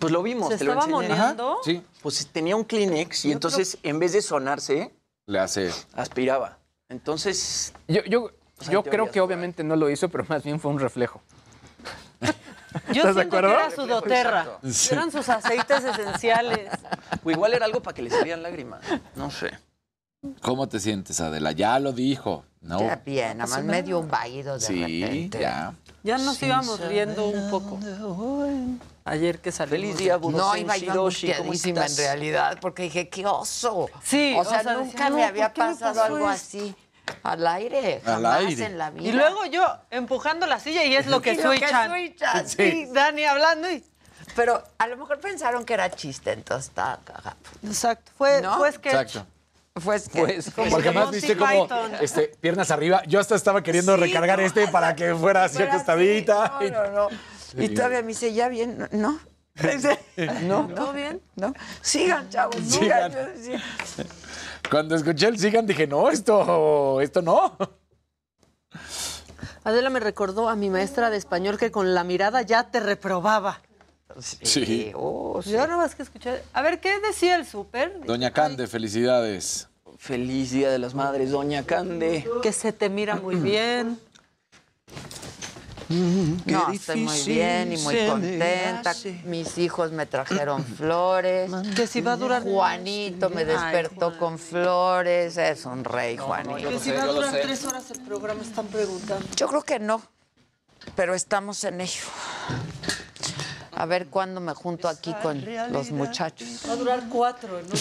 pues lo vimos, ¿Se te lo estaba enseñé. moneando? Sí. Pues tenía un Kleenex y entonces en vez de sonarse, Le hace. aspiraba. Entonces, Yo, yo, Pues yo creo que obviamente no lo hizo, pero más bien fue un reflejo. Yo ¿Estás de siento que acuerdo? era su doterra. Sí. Eran sus aceites esenciales. o igual era algo para que le salieran lágrimas. No sé. ¿Cómo te sientes, Adela? Ya lo dijo. No. Ya bien, nada más me dio un vaído de Sí, repente. ya. Ya nos íbamos riendo un poco. Ayer que salimos. Feliz día, No, iba yo Hiroshi, ¿cómo angustiadísima en realidad, porque dije, qué oso. Sí, o sea, o sea, nunca decía, me no, había ¿por qué me pasado algo esto? así. Al aire, Al jamás aire. en la vida. Y luego yo empujando la silla y es lo que Y lo que switchan. switchan, Sí, sí. Dani hablando y. Pero a lo mejor pensaron que era chiste, entonces está cagado. Exacto. Fue, ¿No? fue sketch. Exacto. Fue sketch. Pues, Como Porque de más Monty viste como este, piernas arriba. Yo hasta estaba queriendo Sí, recargar no, este para que fuera así Fuera así, acostadita. No, no, no. Y todavía me dice, ya bien, ¿no? ¿No? ¿Todo bien? ¿No? Sigan, chavos, sigan. Sigan. Yo decía, Cuando escuché el sigan dije, no, esto, esto no. Adela me recordó a mi maestra de español que con la mirada ya te reprobaba. Sí. oh, sí. Yo nada más que escuché. A ver, ¿qué decía el súper? Doña Cande, felicidades. Feliz Día de las Madres, Doña Cande. Que se te mira muy bien. No, estoy muy bien y muy contenta. Mis hijos me trajeron flores. Que si va a durar. Juanito me despertó con flores. Es un rey, Juanito. Que si va a durar tres horas el programa, están preguntando. Yo creo que no, pero estamos en ello. A ver cuándo me junto aquí con los muchachos. Va a durar cuatro, ¿no?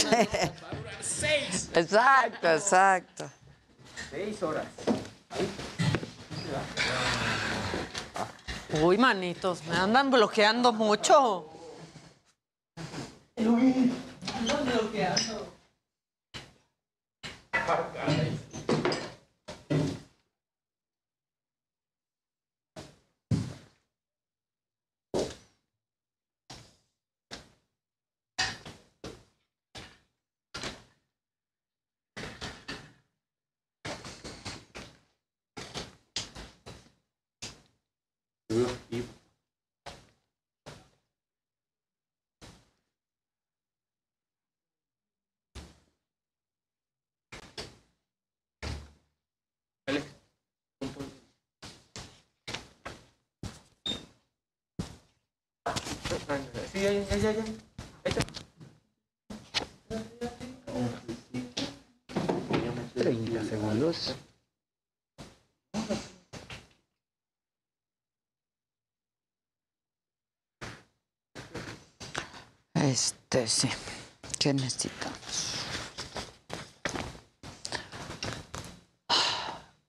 Exacto, exacto. Seis horas. Uy, manitos, me andan bloqueando mucho. Andan bloqueando. Sí, ya, ya, ya, ya. 30 segundos. Este, sí. ¿Qué necesitamos?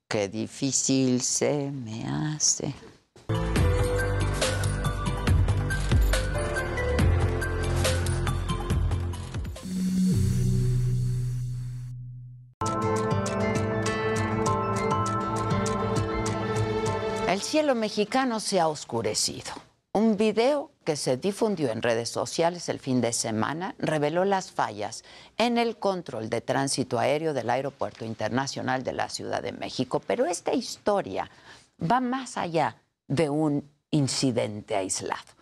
Qué difícil se me hace. Cielo mexicano se ha oscurecido. Un video que se difundió en redes sociales el fin de semana reveló las fallas en el control de tránsito aéreo del Aeropuerto Internacional de la Ciudad de México. Pero esta historia va más allá de un incidente aislado.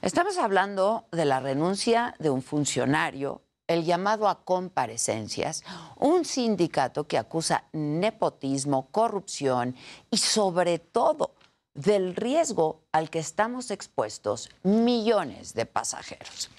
Estamos hablando de la renuncia de un funcionario, el llamado a comparecencias, un sindicato que acusa nepotismo, corrupción y sobre todo del riesgo al que estamos expuestos millones de pasajeros.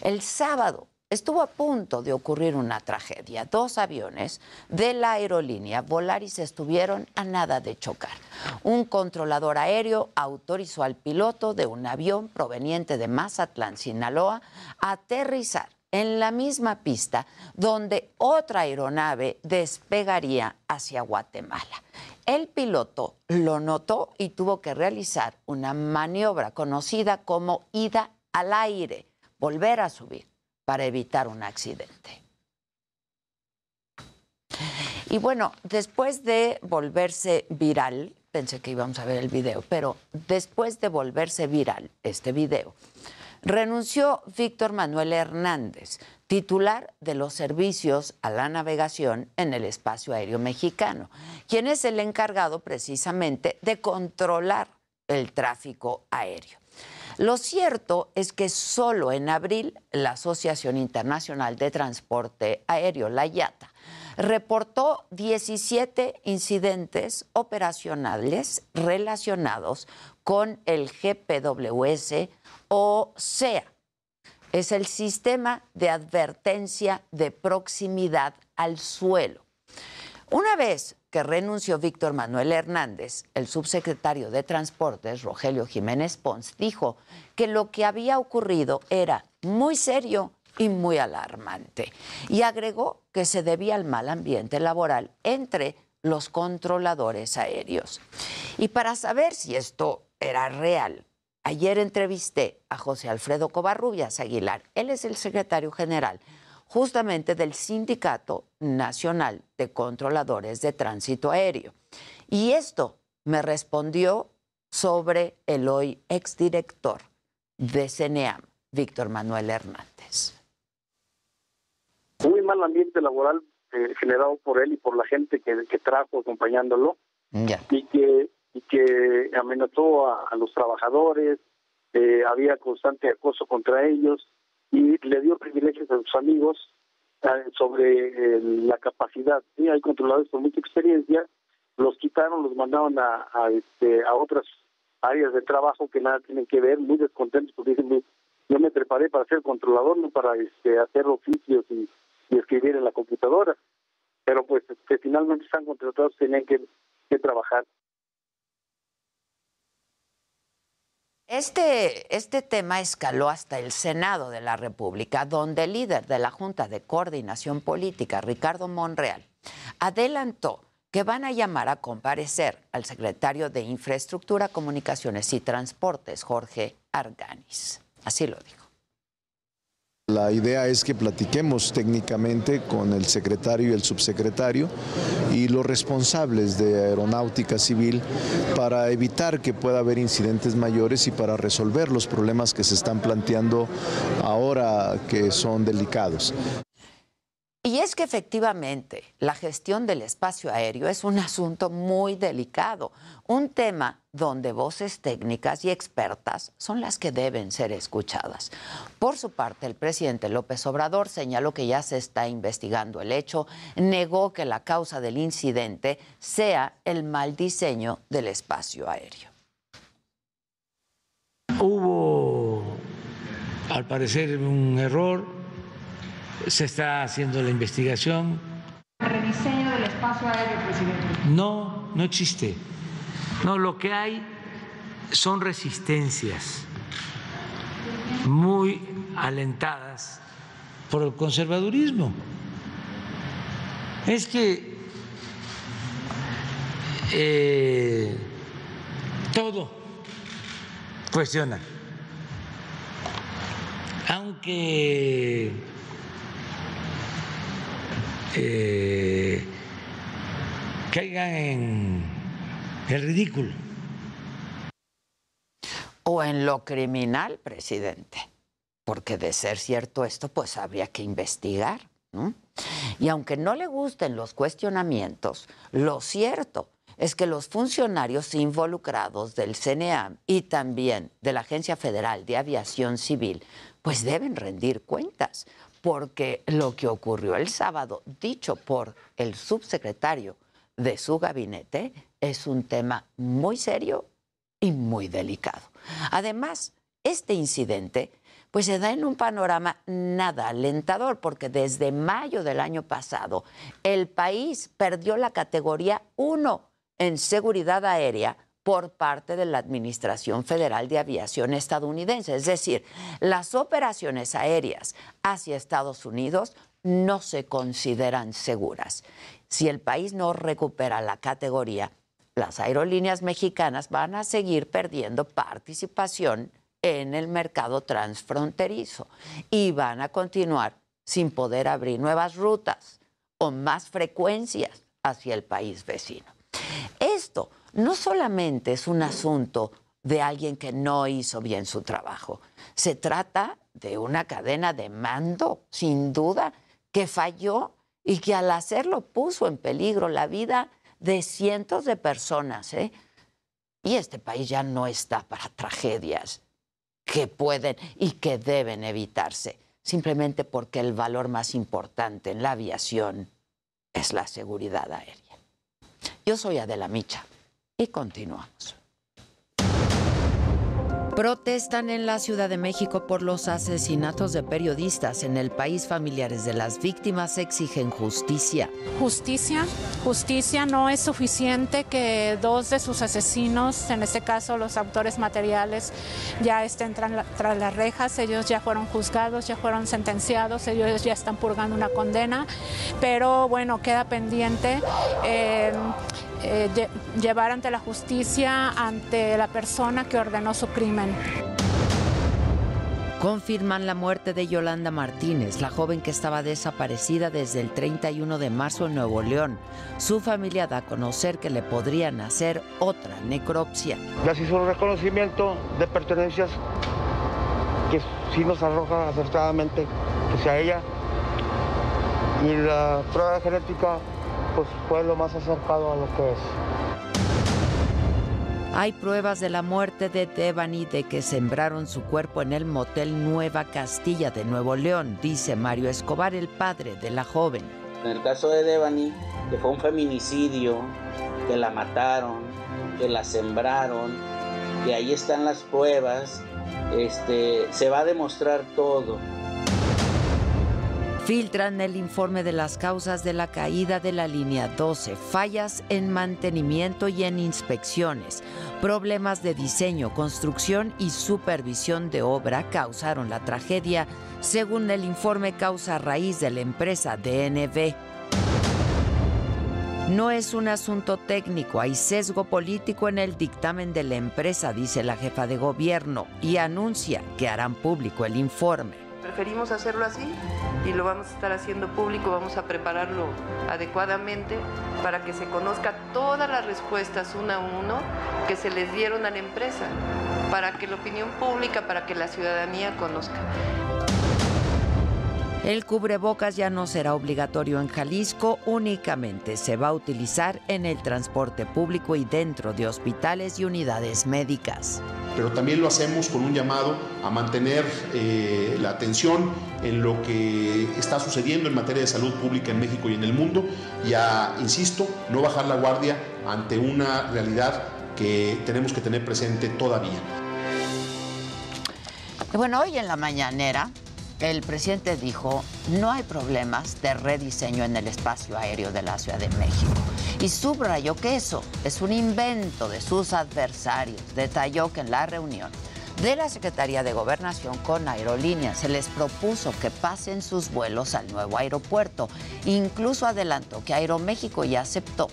El sábado estuvo a punto de ocurrir una tragedia. Dos aviones de la aerolínea Volaris estuvieron a nada de chocar. Un controlador aéreo autorizó al piloto de un avión proveniente de Mazatlán, Sinaloa, a aterrizar en la misma pista donde otra aeronave despegaría hacia Guatemala. El piloto lo notó y tuvo que realizar una maniobra conocida como ida al aire, volver a subir para evitar un accidente. Y bueno, después de volverse viral, pensé que íbamos a ver el video, pero después de volverse viral este video, renunció Víctor Manuel Hernández, titular de los servicios a la navegación en el espacio aéreo mexicano, quien es el encargado precisamente de controlar el tráfico aéreo. Lo cierto es que solo en abril la Asociación Internacional de Transporte Aéreo, la IATA, reportó 17 incidentes operacionales relacionados con el GPWS o SEA. Es el sistema de advertencia de proximidad al suelo. Una vez que renunció Víctor Manuel Hernández, el subsecretario de Transportes, Rogelio Jiménez Pons, dijo que lo que había ocurrido era muy serio y muy alarmante. Y agregó que se debía al mal ambiente laboral entre los controladores aéreos. Y para saber si esto era real, ayer entrevisté a José Alfredo Covarrubias Aguilar. Él es el secretario general justamente del Sindicato Nacional de Controladores de Tránsito Aéreo. Y esto me respondió sobre el hoy exdirector de CNEAM, Víctor Manuel Hernández. Muy mal ambiente laboral eh, generado por él y por la gente que, trajo acompañándolo y que y que amenazó a, los trabajadores, eh, había constante acoso contra ellos y le dio privilegios a sus amigos eh, sobre eh, la capacidad. ¿sí? Hay controladores con mucha experiencia, los quitaron, los mandaron a, a, este, a otras áreas de trabajo que nada tienen que ver, muy descontentos porque dicen, yo me preparé para ser controlador, no para este, hacer oficios y, escribir en la computadora. Pero pues que este, finalmente están contratados, tienen que trabajar. Este, este tema escaló hasta el Senado de la República, donde el líder de la Junta de Coordinación Política, Ricardo Monreal, adelantó que van a llamar a comparecer al secretario de Infraestructura, Comunicaciones y Transportes, Jorge Arganis. Así lo dijo. La idea es que platiquemos técnicamente con el secretario y el subsecretario y los responsables de aeronáutica civil para evitar que pueda haber incidentes mayores y para resolver los problemas que se están planteando ahora que son delicados. Y es que efectivamente la gestión del espacio aéreo es un asunto muy delicado, un tema donde voces técnicas y expertas son las que deben ser escuchadas. Por su parte, el presidente López Obrador señaló que ya se está investigando el hecho, negó que la causa del incidente sea el mal diseño del espacio aéreo. Hubo, al parecer, un error se está haciendo la investigación. ¿Rediseño del espacio aéreo, presidente? No, no existe. No, lo que hay son resistencias muy alentadas por el conservadurismo. Es que eh, todo cuestiona. Aunque eh, caigan en el ridículo. O en lo criminal, presidente. Porque de ser cierto esto, pues habría que investigar. Y aunque no le gusten los cuestionamientos, lo cierto es que los funcionarios involucrados del CNEAM y también de la Agencia Federal de Aviación Civil, pues deben rendir cuentas porque lo que ocurrió el sábado, dicho por el subsecretario de su gabinete, es un tema muy serio y muy delicado. Además, este incidente pues se da en un panorama nada alentador, porque desde mayo del año pasado el país perdió la categoría 1 en seguridad aérea por parte de la Administración Federal de Aviación estadounidense. Es decir, las operaciones aéreas hacia Estados Unidos no se consideran seguras. Si el país no recupera la categoría, las aerolíneas mexicanas van a seguir perdiendo participación en el mercado transfronterizo y van a continuar sin poder abrir nuevas rutas o más frecuencias hacia el país vecino. Esto no solamente es un asunto de alguien que no hizo bien su trabajo, se trata de una cadena de mando, sin duda, que falló y que al hacerlo puso en peligro la vida de cientos de personas. ¿eh? Y este país ya no está para tragedias que pueden y que deben evitarse, simplemente porque el valor más importante en la aviación es la seguridad aérea. Yo soy Adela Micha y continuamos. Protestan en la Ciudad de México por los asesinatos de periodistas en el país. Familiares de las víctimas exigen justicia. Justicia, justicia no es suficiente que dos de sus asesinos, en este caso los autores materiales, ya estén tras, las rejas. Ellos ya fueron juzgados, ya fueron sentenciados, ellos ya están purgando una condena. Pero bueno, queda pendiente. Eh, eh, llevar ante la justicia ante la persona que ordenó su crimen. Confirman la muerte de Yolanda Martínez, la joven que estaba desaparecida desde el 31 de marzo en Nuevo León. Su familia da a conocer que le podrían hacer otra necropsia. Ya se hizo un reconocimiento de pertenencias que sí nos arroja acertadamente que sea ella. Y la prueba genética pues fue lo más acercado a lo que es. Hay pruebas de la muerte de Devani de que sembraron su cuerpo en el motel Nueva Castilla de Nuevo León, dice Mario Escobar, el padre de la joven. En el caso de Devani, que fue un feminicidio, que la mataron, que la sembraron, que ahí están las pruebas, este, se va a demostrar todo. Filtran el informe de las causas de la caída de la línea 12, fallas en mantenimiento y en inspecciones, problemas de diseño, construcción y supervisión de obra causaron la tragedia, según el informe causa raíz de la empresa DNV. No es un asunto técnico, hay sesgo político en el dictamen de la empresa, dice la jefa de gobierno, y anuncia que harán público el informe preferimos hacerlo así y lo vamos a estar haciendo público, vamos a prepararlo adecuadamente para que se conozca todas las respuestas una a uno que se les dieron a la empresa, para que la opinión pública, para que la ciudadanía conozca. El cubrebocas ya no será obligatorio en Jalisco, únicamente se va a utilizar en el transporte público y dentro de hospitales y unidades médicas. Pero también lo hacemos con un llamado a mantener eh, la atención en lo que está sucediendo en materia de salud pública en México y en el mundo y a, insisto, no bajar la guardia ante una realidad que tenemos que tener presente todavía. Bueno, hoy en la mañanera el presidente dijo, no hay problemas de rediseño en el espacio aéreo de la Ciudad de México. Y subrayó que eso es un invento de sus adversarios. Detalló que en la reunión de la Secretaría de Gobernación con Aerolíneas se les propuso que pasen sus vuelos al nuevo aeropuerto. Incluso adelantó que Aeroméxico ya aceptó.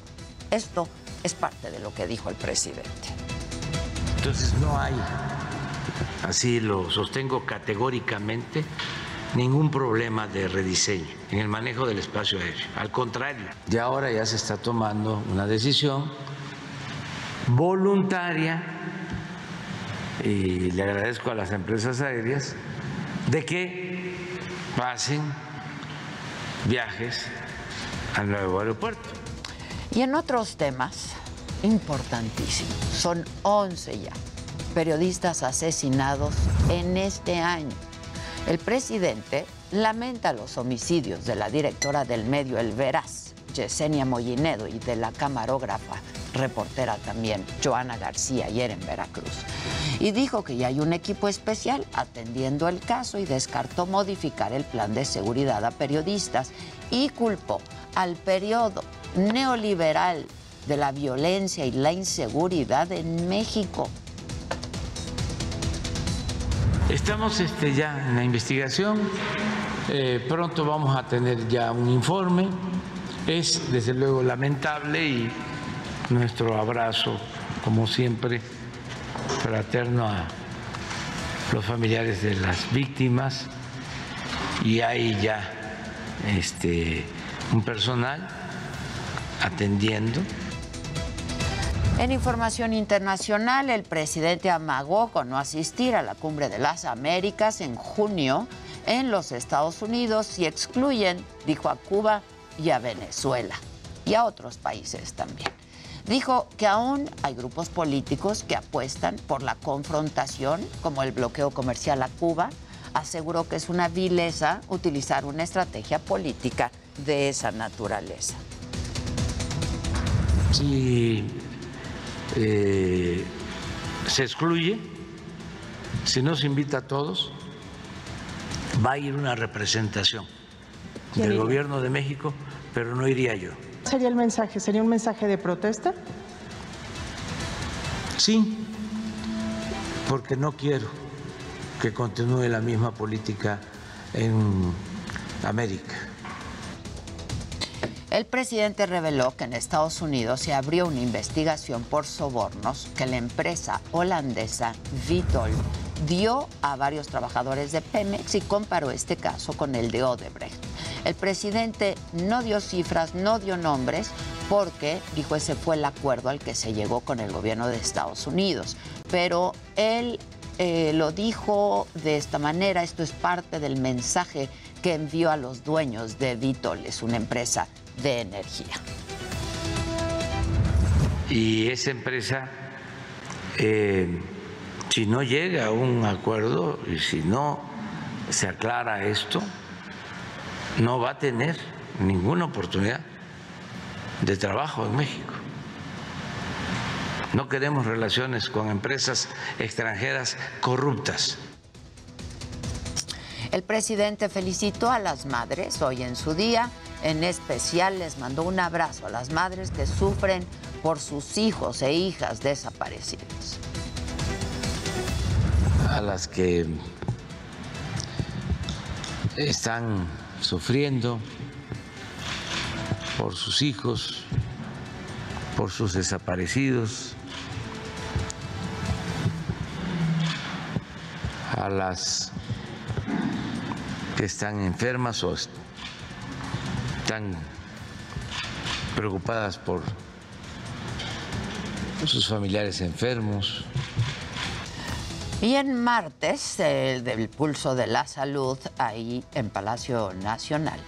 Esto es parte de lo que dijo el presidente. Entonces no hay así lo sostengo categóricamente, ningún problema de rediseño en el manejo del espacio aéreo. Al contrario, ya ahora ya se está tomando una decisión voluntaria y le agradezco a las empresas aéreas de que pasen viajes al nuevo aeropuerto. Y en otros temas importantísimos, son 11 ya periodistas asesinados en este año. El presidente lamenta los homicidios de la directora del medio El Veraz, Yesenia Mollinedo, y de la camarógrafa, reportera también, Joana García, ayer en Veracruz. Y dijo que ya hay un equipo especial atendiendo el caso y descartó modificar el plan de seguridad a periodistas y culpó al periodo neoliberal de la violencia y la inseguridad en México. Estamos este, ya en la investigación, eh, pronto vamos a tener ya un informe. Es desde luego lamentable y nuestro abrazo, como siempre, fraterno a los familiares de las víctimas. Y hay ya este, un personal atendiendo en información internacional, el presidente amagó con no asistir a la Cumbre de las Américas en junio en los Estados Unidos si excluyen, dijo a Cuba y a Venezuela y a otros países también. Dijo que aún hay grupos políticos que apuestan por la confrontación, como el bloqueo comercial a Cuba. Aseguró que es una vileza utilizar una estrategia política de esa naturaleza. Si eh, se excluye, si no se invita a todos, va a ir una representación del gobierno de México, pero no iría yo. ¿Sería el mensaje? ¿Sería un mensaje de protesta? Sí, porque no quiero que continúe la misma política en América. El presidente reveló que en Estados Unidos se abrió una investigación por sobornos que la empresa holandesa Vitol dio a varios trabajadores de Pemex y comparó este caso con el de Odebrecht. El presidente no dio cifras, no dio nombres, porque, dijo, ese fue el acuerdo al que se llegó con el gobierno de Estados Unidos. Pero él eh, lo dijo de esta manera, esto es parte del mensaje que envió a los dueños de Vitol, es una empresa de energía. Y esa empresa... Eh, si no llega a un acuerdo y si no se aclara esto, no va a tener ninguna oportunidad de trabajo en México. No queremos relaciones con empresas extranjeras corruptas. El presidente felicitó a las madres hoy en su día. En especial les mandó un abrazo a las madres que sufren por sus hijos e hijas desaparecidos a las que están sufriendo por sus hijos, por sus desaparecidos, a las que están enfermas o están preocupadas por sus familiares enfermos. Y en martes, el del pulso de la salud, ahí en Palacio Nacional.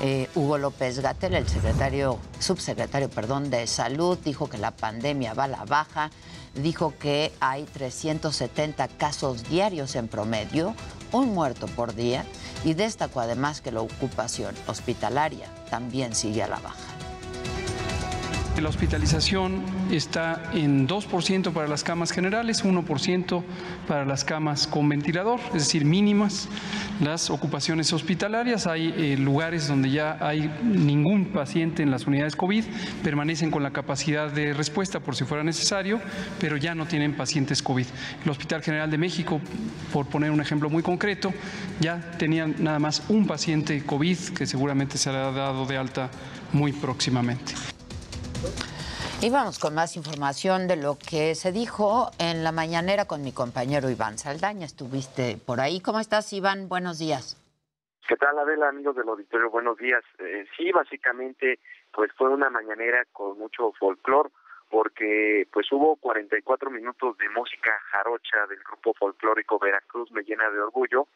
Eh, Hugo López Gatel, el secretario, subsecretario perdón, de Salud, dijo que la pandemia va a la baja, dijo que hay 370 casos diarios en promedio, un muerto por día, y destacó además que la ocupación hospitalaria también sigue a la baja. La hospitalización está en 2% para las camas generales, 1% para las camas con ventilador, es decir, mínimas. Las ocupaciones hospitalarias, hay eh, lugares donde ya hay ningún paciente en las unidades COVID, permanecen con la capacidad de respuesta por si fuera necesario, pero ya no tienen pacientes COVID. El Hospital General de México, por poner un ejemplo muy concreto, ya tenía nada más un paciente COVID que seguramente será dado de alta muy próximamente. Y vamos con más información de lo que se dijo en la mañanera con mi compañero Iván Saldaña. Estuviste por ahí. ¿Cómo estás, Iván? Buenos días. ¿Qué tal, Adela, amigos del auditorio? Buenos días. Eh, sí, básicamente, pues fue una mañanera con mucho folclor, porque pues hubo 44 minutos de música jarocha del grupo folclórico Veracruz, me llena de orgullo,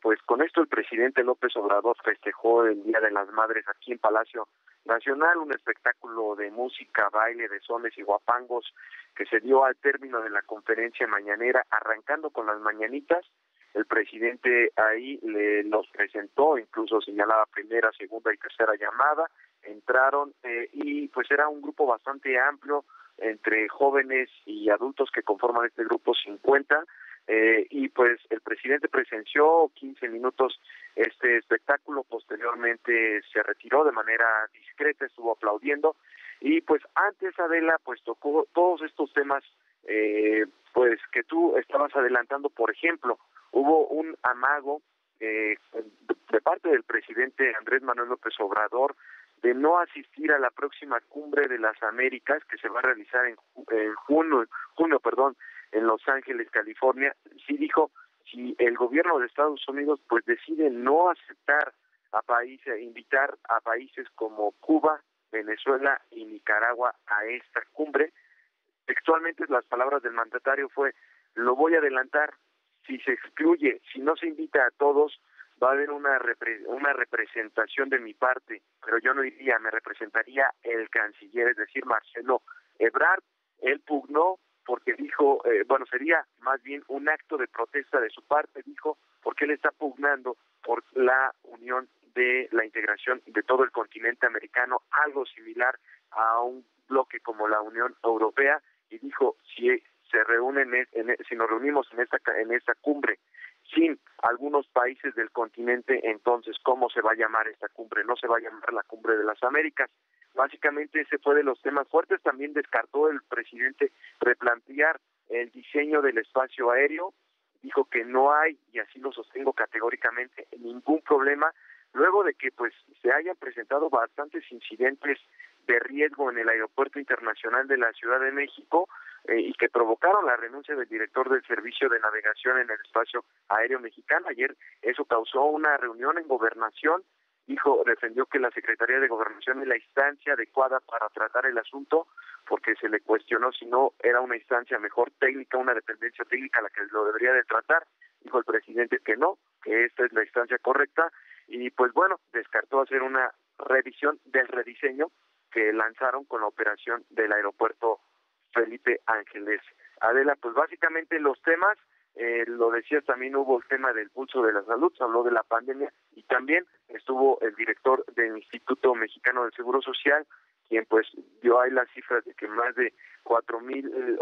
pues con esto el presidente López Obrador festejó el Día de las Madres aquí en Palacio Nacional, un espectáculo de música, baile, de sones y guapangos que se dio al término de la conferencia mañanera, arrancando con las mañanitas. El presidente ahí le, los presentó, incluso señalaba primera, segunda y tercera llamada, entraron eh, y pues era un grupo bastante amplio entre jóvenes y adultos que conforman este grupo 50 eh, y pues el presidente presenció 15 minutos este espectáculo, posteriormente se retiró de manera discreta, estuvo aplaudiendo. Y pues antes Adela pues tocó todos estos temas eh, pues que tú estabas adelantando, por ejemplo, hubo un amago eh, de parte del presidente Andrés Manuel López Obrador de no asistir a la próxima cumbre de las Américas que se va a realizar en, en junio, junio perdón, en Los Ángeles, California, sí dijo si el gobierno de Estados Unidos pues decide no aceptar a países, invitar a países como Cuba, Venezuela y Nicaragua a esta cumbre, textualmente las palabras del mandatario fue lo voy a adelantar, si se excluye, si no se invita a todos, va a haber una, una representación de mi parte, pero yo no iría, me representaría el canciller, es decir, Marcelo Ebrard. Él pugnó porque dijo, eh, bueno, sería más bien un acto de protesta de su parte, dijo, porque él está pugnando por la unión de la integración de todo el continente americano, algo similar a un bloque como la Unión Europea, y dijo, si se reúnen, en, si nos reunimos en esta, en esta cumbre sin algunos países del continente, entonces, ¿cómo se va a llamar esta cumbre? No se va a llamar la cumbre de las Américas. Básicamente ese fue de los temas fuertes. También descartó el presidente replantear el diseño del espacio aéreo. Dijo que no hay, y así lo sostengo categóricamente, ningún problema luego de que pues se hayan presentado bastantes incidentes de riesgo en el aeropuerto internacional de la Ciudad de México eh, y que provocaron la renuncia del director del servicio de navegación en el espacio aéreo mexicano. Ayer eso causó una reunión en gobernación dijo, defendió que la Secretaría de Gobernación es la instancia adecuada para tratar el asunto, porque se le cuestionó si no era una instancia mejor técnica, una dependencia técnica la que lo debería de tratar. Dijo el presidente que no, que esta es la instancia correcta, y pues bueno, descartó hacer una revisión del rediseño que lanzaron con la operación del aeropuerto Felipe Ángeles. Adela, pues básicamente los temas eh, lo decías, también hubo el tema del pulso de la salud, se habló de la pandemia y también estuvo el director del Instituto Mexicano del Seguro Social, quien pues dio ahí las cifras de que más de cuatro mil eh,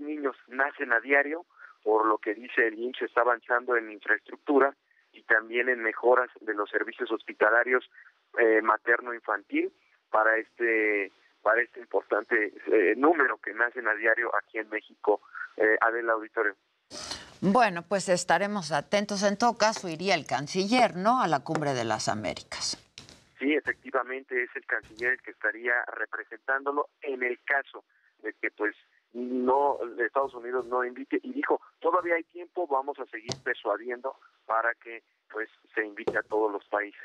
niños nacen a diario, por lo que dice el INSS está avanzando en infraestructura y también en mejoras de los servicios hospitalarios eh, materno-infantil para este para este importante eh, número que nacen a diario aquí en México, eh, Adela Auditorio. Bueno, pues estaremos atentos. En todo caso, iría el canciller, ¿no? A la cumbre de las Américas. Sí, efectivamente, es el canciller el que estaría representándolo en el caso de que, pues, no Estados Unidos no invite y dijo todavía hay tiempo vamos a seguir persuadiendo para que pues se invite a todos los países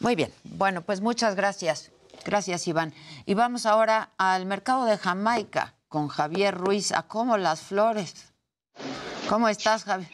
muy bien bueno pues muchas gracias Gracias, Iván. Y vamos ahora al mercado de Jamaica con Javier Ruiz. ¿A cómo las flores? ¿Cómo estás, Javier?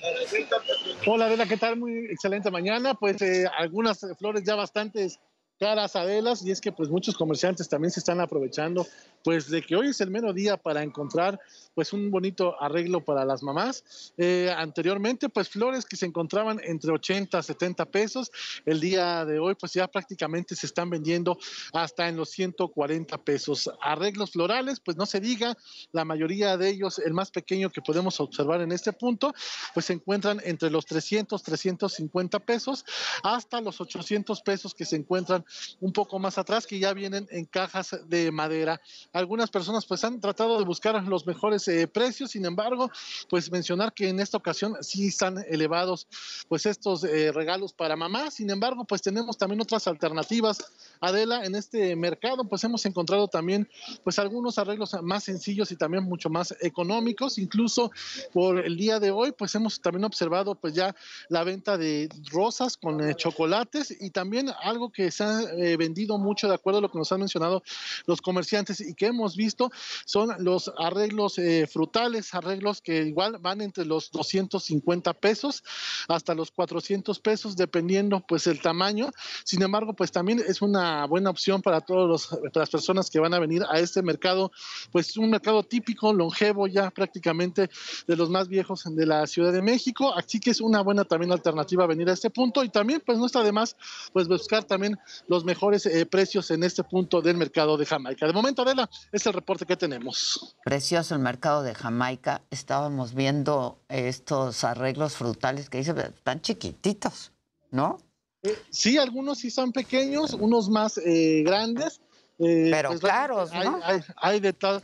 Hola, Adela, ¿qué tal? Muy excelente mañana. Pues eh, algunas flores ya bastantes caras, Adelas, y es que pues muchos comerciantes también se están aprovechando pues de que hoy es el menos día para encontrar pues un bonito arreglo para las mamás. Eh, anteriormente pues flores que se encontraban entre 80 a 70 pesos, el día de hoy pues ya prácticamente se están vendiendo hasta en los 140 pesos. Arreglos florales pues no se diga, la mayoría de ellos, el más pequeño que podemos observar en este punto, pues se encuentran entre los 300, 350 pesos hasta los 800 pesos que se encuentran un poco más atrás que ya vienen en cajas de madera algunas personas pues han tratado de buscar los mejores eh, precios, sin embargo, pues mencionar que en esta ocasión sí están elevados pues estos eh, regalos para mamá, sin embargo, pues tenemos también otras alternativas. Adela, en este mercado pues hemos encontrado también pues algunos arreglos más sencillos y también mucho más económicos, incluso por el día de hoy pues hemos también observado pues ya la venta de rosas con eh, chocolates y también algo que se ha vendido mucho de acuerdo a lo que nos han mencionado los comerciantes y que hemos visto son los arreglos eh, frutales, arreglos que igual van entre los 250 pesos hasta los 400 pesos, dependiendo pues el tamaño. Sin embargo, pues también es una buena opción para todas las personas que van a venir a este mercado, pues un mercado típico, longevo ya prácticamente de los más viejos de la Ciudad de México. Así que es una buena también alternativa venir a este punto y también pues no está de más pues buscar también los mejores eh, precios en este punto del mercado de Jamaica. De momento, Adela, es el reporte que tenemos. Precioso el mercado de Jamaica. Estábamos viendo estos arreglos frutales que dicen, están chiquititos, ¿no? Eh, sí, algunos sí son pequeños, unos más eh, grandes. Eh, Pero pues, claros, ¿no? Hay, de tal.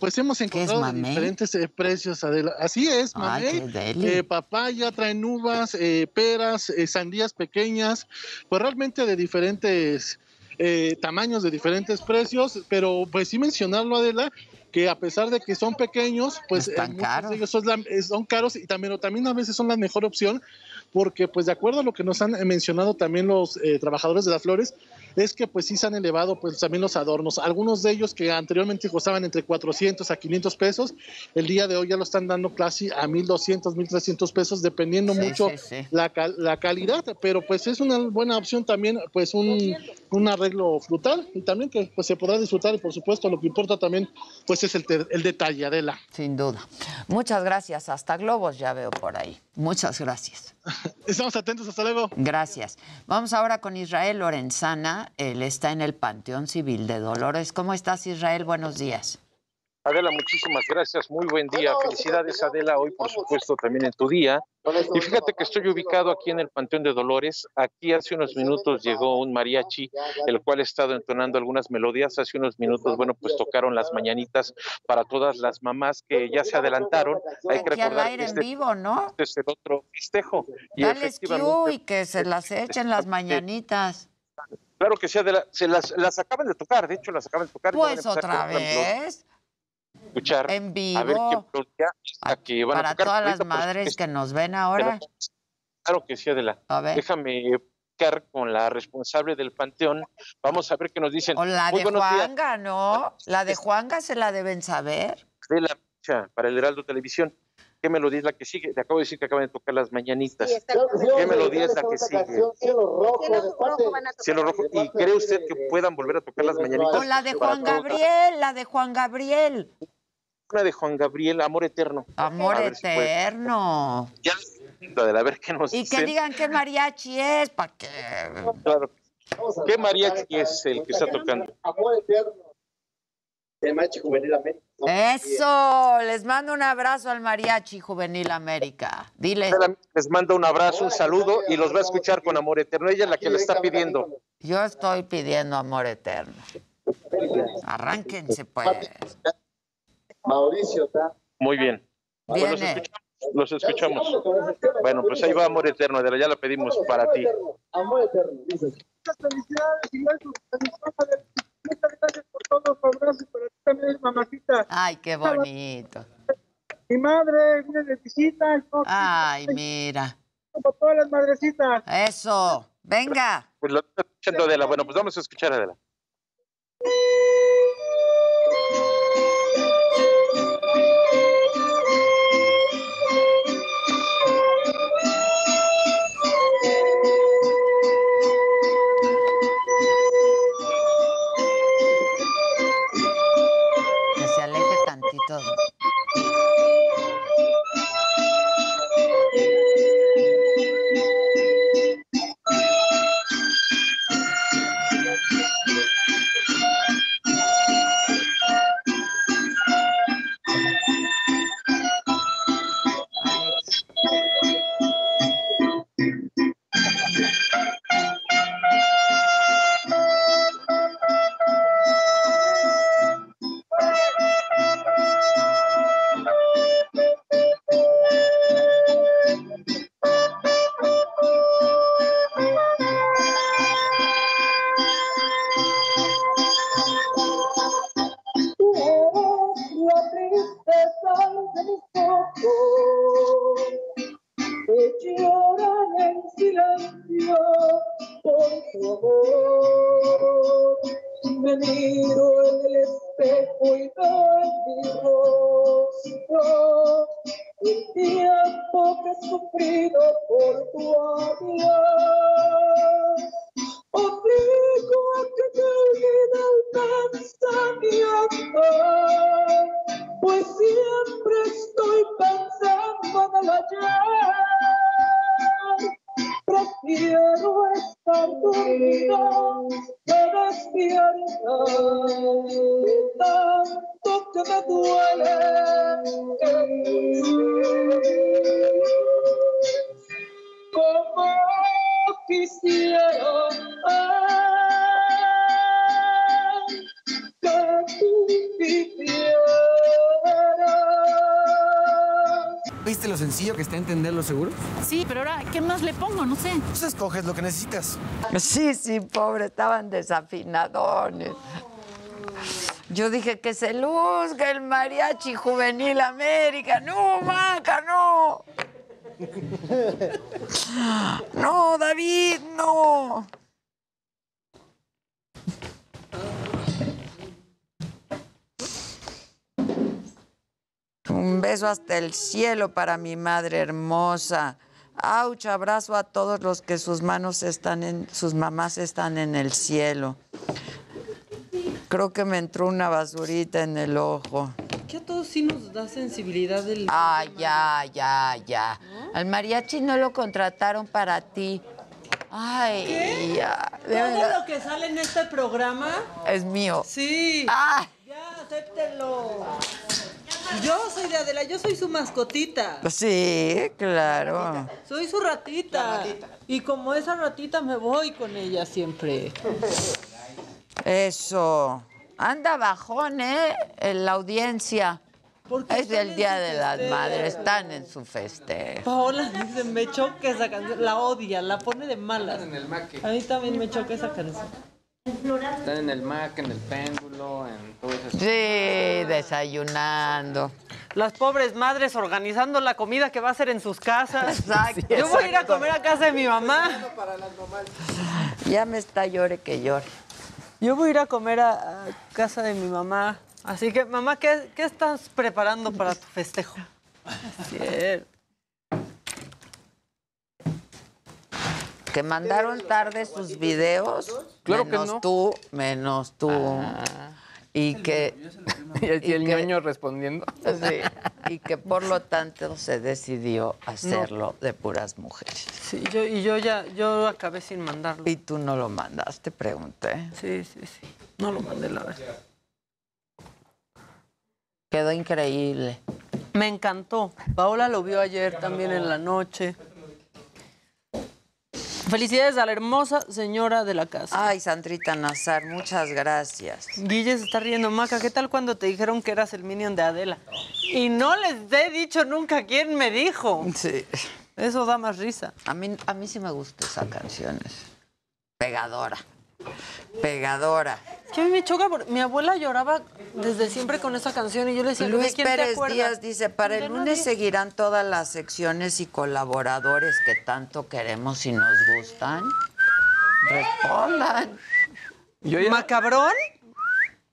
pues hemos encontrado diferentes precios. Así es, mamé. papaya, traen uvas, peras, sandías pequeñas, pues realmente de diferentes eh, tamaños de diferentes precios, pero pues sí mencionarlo, Adela, que a pesar de que son pequeños, pues eh, ellos son, caros y también, también a veces son la mejor opción, porque pues de acuerdo a lo que nos han mencionado también los eh, trabajadores de las flores, es que pues sí se han elevado pues también los adornos. Algunos de ellos que anteriormente costaban entre 400 a 500 pesos, el día de hoy ya lo están dando casi a 1200, 1300 pesos, dependiendo mucho La, la, calidad, pero pues es una buena opción también, pues un, un, arreglo frutal y también que pues se podrá disfrutar y por supuesto lo que importa también pues es el, el detalle, Adela. Sin duda. Muchas gracias. Hasta globos ya veo por ahí. Muchas gracias. Estamos atentos, hasta luego. Gracias. Vamos ahora con Israel Lorenzana. Él está en el Panteón Civil de Dolores. ¿Cómo estás, Israel? Buenos días. Adela, muchísimas gracias. Muy buen día. Felicidades, Adela, hoy por supuesto también en tu día. Y fíjate que estoy ubicado aquí en el Panteón de Dolores. Aquí hace unos minutos llegó un mariachi, el cual ha estado entonando algunas melodías. Hace unos minutos, bueno, pues tocaron las mañanitas para todas las mamás que ya se adelantaron. Hay que recordar que este, en vivo, ¿no? Este es el otro festejo. Y y que se las echen las mañanitas. Claro que sí, Adela, se las, las acaban de tocar, de hecho las acaban de tocar. Pues otra vez escuchar en vivo. a ver qué van para a tocar. todas las madres que nos ven ahora. claro que sí, Adela. A ver. Déjame buscar con la responsable del panteón. Vamos a ver qué nos dicen. O la de Juanga, ¿no? La de Juanga se la deben saber. De la para el Heraldo Televisión. ¿Qué melodía es la que sigue? Te acabo de decir que acaban de tocar las mañanitas. ¿Qué melodía es la que sigue? Cielo rojo. Cielo rojo. ¿Y cree usted que puedan volver a tocar las mañanitas? O la de Juan Gabriel, la de Juan Gabriel. La de Juan Gabriel, Amor Eterno. Amor Eterno. Ya, a ver qué nos Y que digan qué mariachi es, para que... Claro. ¿Qué mariachi es el que está tocando? Amor Eterno. El mariachi juvenil América. Eso, les mando un abrazo al mariachi juvenil América. Dile. Les mando un abrazo, un saludo y los va a escuchar con amor eterno. Ella es la que le está pidiendo. Yo estoy pidiendo amor eterno. Arránquense pues. Mauricio está. Muy bien. los, escuchamos, Bueno, pues ahí va amor eterno, ya lo pedimos para ti. Amor eterno, dices. Muchas felicidades y Muchas gracias por todos los abrazos, pero también mamacita. Ay, qué bonito. Mi madre viene de visita. Ay, mira. Como todas las madrecitas. Eso, venga. Pues lo estoy escuchando Adela. Bueno, pues vamos a escuchar a Adela. quiero estar contigo. Sí, pero ahora, ¿qué más le pongo? No sé. Pues escoges lo que necesitas. Sí, sí, pobre, estaban desafinadones. Yo dije que se luzca el mariachi juvenil América. No, manca, no. No, David, no. Un beso hasta el cielo para mi madre hermosa. Auch, abrazo a todos los que sus manos están en, sus mamás están en el cielo. Creo que me entró una basurita en el ojo. Que a todos sí nos da sensibilidad del. Ah, ya, ya, ya. Al mariachi no lo contrataron para ti. Ay, ¿Qué? ya. de Todo verdad. lo que sale en este programa. Es mío. Sí. Ah. Ya, acéptenlo. Yo soy de Adela, yo soy su mascotita. Sí, claro. Soy su ratita. Y como esa ratita me voy con ella siempre. Eso. Anda bajón, ¿eh? En la audiencia. Porque Es el Día de las. Madres, están en su festejo. Paola dice, me choca esa canción. La odia, la pone de malas. En el Mac. A mí también me choca esa canción. Están en el Mac, en el péndulo, en todo eso. Sí, desayunando. Las pobres madres organizando la comida que va a hacer en sus casas. Exacto. Yo voy a ir a comer a casa de mi mamá. Ya me está llore que llore. Yo voy a ir a comer a, a casa de mi mamá. Así que, mamá, ¿qué, qué estás preparando para tu festejo? Cierto. Que mandaron tarde sus videos. Claro que menos no. tú, menos tú. Y que. Y el, y el y que- ñoño respondiendo. sí, y que por lo tanto se decidió hacerlo de puras mujeres. Sí, yo, y yo ya, yo acabé sin mandarlo. Y tú no lo mandaste, pregunté. Sí, sí, sí. No lo mandé, la verdad. Quedó increíble. Me encantó. Paola lo vio ayer también en la noche. Felicidades a la hermosa señora de la casa. Ay, Sandrita Nazar, muchas gracias. Guille se está riendo, Maca. ¿Qué tal cuando te dijeron que eras el minion de Adela? Y no les he dicho nunca quién me dijo. Sí. Eso da más risa. A mí, a mí sí me gusta esa canción. es Pegadora. Pegadora. Que a mí me choca porque mi abuela lloraba desde siempre con esa canción y yo le decía, Luis ¿de quién te Pérez? Díaz dice, para el lunes nadie". seguirán todas las secciones y colaboradores que tanto queremos y nos gustan. Respondan. ¿Macabrón?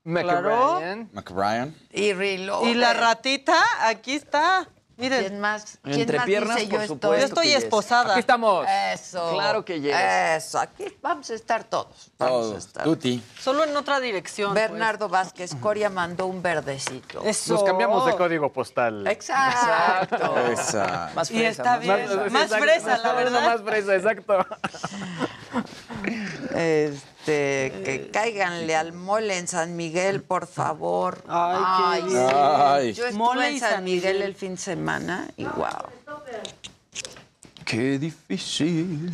Claro. McBrien. McBrien. Y. Y la ratita, aquí está. Miren. ¿Quién más? ¿Quién Entre más piernas, dice por yo supuesto. estoy? Yo estoy esposada. Aquí estamos. Eso. Claro que yes. Eso. Aquí vamos a estar todos. Vamos a Todos. estar. Tuti. Solo en otra dirección. pues. Bernardo Vázquez Coria mandó un verdecito. Eso. Nos cambiamos de código postal. Exacto. Esa. Más Y fresa, está más bien. fresa. Más exacto. fresa, la verdad. Más fresa, exacto. Este, que cáiganle al mole en San Miguel, por favor. Ay, qué. Ay. Yo estuve Mole en San San Miguel Miguel. el fin de semana y wow. Qué difícil.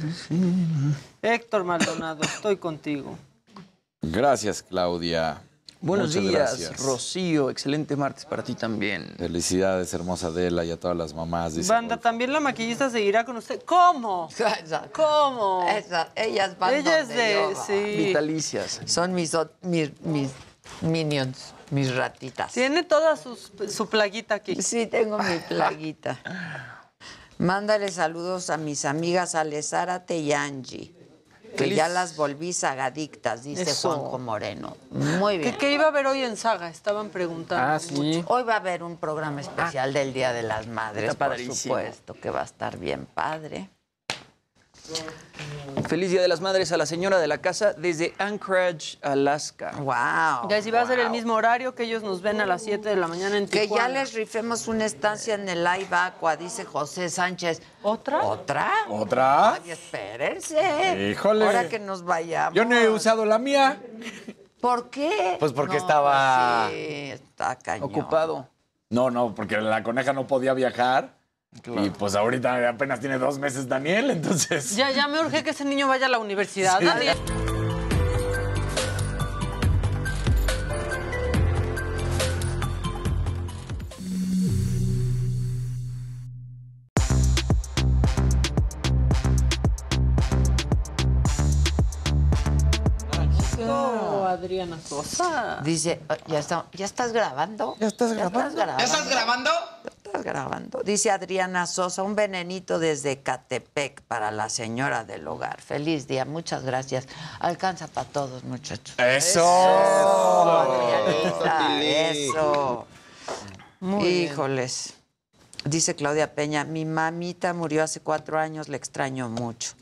Héctor Maldonado, estoy contigo. Gracias, Claudia. Buenos Muchas días, gracias. Rocío. Excelente martes para ti también. Felicidades, hermosa Adela, y a todas las mamás. dice Banda, también la maquillista seguirá con usted. Esa- ¿Cómo? esa- ellas van Ella es donde de. Sí. Vitalicias. Son mis, ot- mis, mis minions, mis ratitas. Tiene toda sus- su plaguita aquí. Sí, tengo mi plaguita. Mándale saludos a mis amigas Ale Zárate y Angie, que Feliz- ya las volví sagadictas, dice Eso. Juanjo Moreno. Muy bien. ¿Qué, qué iba a ver hoy en Saga? Estaban preguntando. Ah, sí. Hoy va a haber un programa especial del Día de las Madres, por supuesto, que va a estar bien padre. Feliz Día de las Madres a la señora de la casa desde Anchorage, Alaska. Wow. Ya si va a ser el mismo horario que ellos nos ven a las 7 de la mañana en Que Tijuana. ya les rifemos una estancia en el Live Aqua, dice José Sánchez. ¿Otra? ¿Otra? ¿Otra? Ay, espérense. Híjole. Ahora que nos vayamos. Yo no he usado la mía. ¿Por qué? Pues porque No, estaba- pues sí, está cañón. Ocupado. No, no, porque la coneja no podía viajar. Y pues ahorita apenas tiene dos meses Daniel, entonces. Ya, ya me urge que ese niño vaya a la universidad. Sí. Daniel. Oh, Adriana Sosa. Dice, oh, ¿ya, está- ¿ya estás grabando? ¿Ya estás grabando? ¿Ya estás grabando? estás grabando? Dice Adriana Sosa, un venenito desde Catepec para la señora del hogar. Feliz día, muchas gracias. Alcanza para todos, muchachos. ¡Eso! Adrianita, eso. Muy bien. Dice Claudia Peña, mi mamita murió hace cuatro años, le extraño mucho.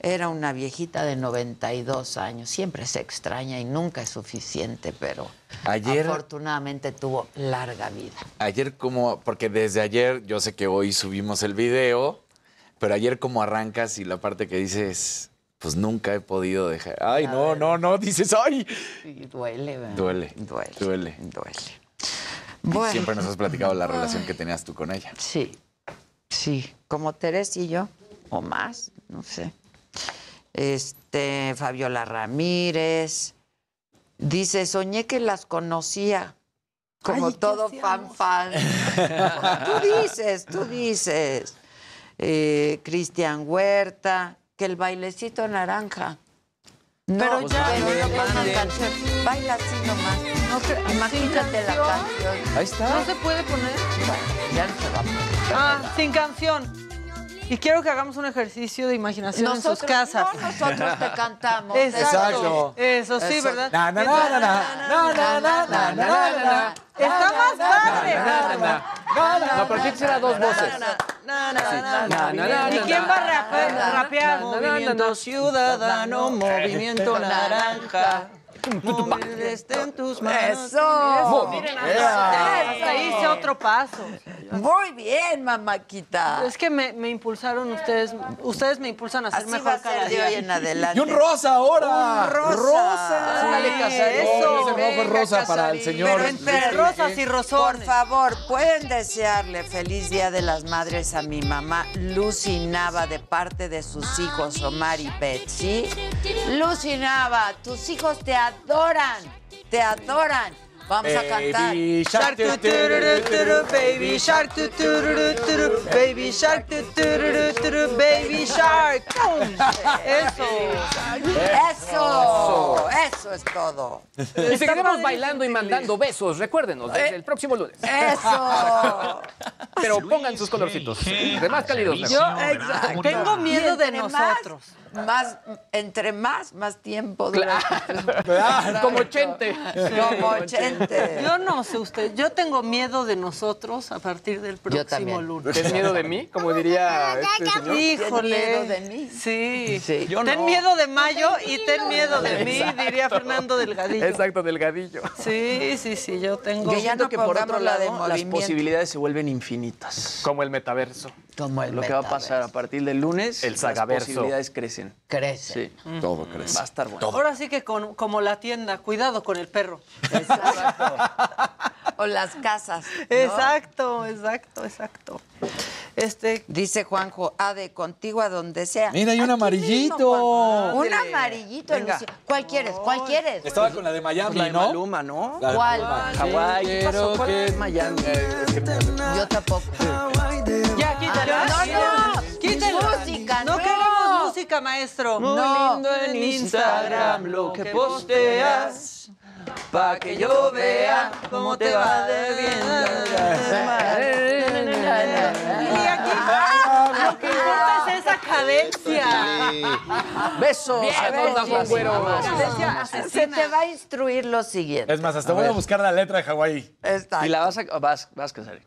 Era una viejita de 92 años. Siempre se extraña y nunca es suficiente, pero Ayer- afortunadamente tuvo larga vida. ayer como, porque desde ayer, yo sé que hoy subimos el video, pero ayer como arrancas y la parte que dices, pues nunca he podido dejar. Ay, no, no, no, dices, ay. Y duele, ¿verdad? Duele. Duele. Duele. Duele. Bueno. siempre nos has platicado la relación que tenías tú con ella. Sí, sí, como Teresa y yo, o más, no sé. Este, Fabiola Ramírez. Dice, soñé que las conocía. Como Ay, ¿qué todo fan fan. tú dices, tú dices. Eh, Cristian Huerta, que el bailecito naranja. No, Pero ya, que no no manden. canción. Baila así nomás. No te- imagínate la canción. Ahí está. ¿No se puede poner? Ya no se va a poner. Ah, sin canción. Y quiero que hagamos un ejercicio de imaginación en sus casas. No, nosotros te cantamos. Exacto. Eso sí, ¿verdad? Na, na, na, na, na, na, Está más padre. No, pero quisiera dos voces. ¿Y quién va a rapear? Movimiento Ciudadano, Movimiento Naranja. Móvil está en tus manos. Eso. Miren, Yeah. hasta hice otro paso. Muy bien, mamáquita. Es que me, me impulsaron ustedes, ustedes me impulsan a ser Así mejor va a cada ser de día. hoy en adelante. Y un rosa ahora. Un rosa. Rosa. Sí, Casarín. eso. Ese rojo es rosa para el señor. Pero entre rosas y rosones. Por favor, pueden desearle feliz Día de las Madres a mi mamá Lucy Nava de parte de sus hijos Omar y Betsy. Lucy Nava, tus hijos te adoran, te adoran. Vamos a cantar. Baby Shark baby shark baby shark baby shark. Eso. Eso, eso es todo. Y seguiremos bailando y mandando besos. Recuérdenos, desde el próximo lunes. Eso. Pero pongan sus colorcitos. De más cálidos. Yo exacto, tengo miedo de nosotros. Más, entre más, más tiempo dura. Como Chente. Como Chente. Yo no sé usted, yo tengo miedo de nosotros a partir del próximo también. lunes. ¿Tienes miedo de mí? Como diría este señor. Híjole. ¿Tienes miedo de mí? Sí. Sí. Yo ten no. miedo de Mayo y ten miedo de mí, diría Fernando Delgadillo. Exacto, delgadillo. Sí, sí, sí, yo tengo. Que ya no que por otro pongamos la de lado las posibilidades se vuelven infinitas. Como el metaverso. Como el Lo que va a pasar a partir del lunes, El las posibilidades crecen. Crece. Sí, Todo crece. va a estar bueno. Ahora sí que con- como la tienda, cuidado con el perro. O las casas. ¿no? Exacto, exacto, exacto. Este, Dice Juanjo, Ade, contigo a donde sea. Mira, hay un amarillito. mismo. Un amarillito, Venga. Lucía. ¿Cuál quieres? ¿Cuál quieres? Estaba con la de Miami, la de ¿no? Maluma, ¿no? La de ¿Cuál? Hawái. ¿Qué pasó? ¿Cuál es Miami? Yo tampoco. Ya, quítala. no, no. Quítala. Música, no. no. queremos música, maestro. Muy No. lindo en Instagram lo que posteas. Pa' que yo vea cómo te va de Y aquí lo que importa es esa cadencia. Besos Bien, a todas las Se te va a instruir lo siguiente. Es más, hasta voy a buscar la letra de Hawái. Está Y la vas a... Vas, vas a casar.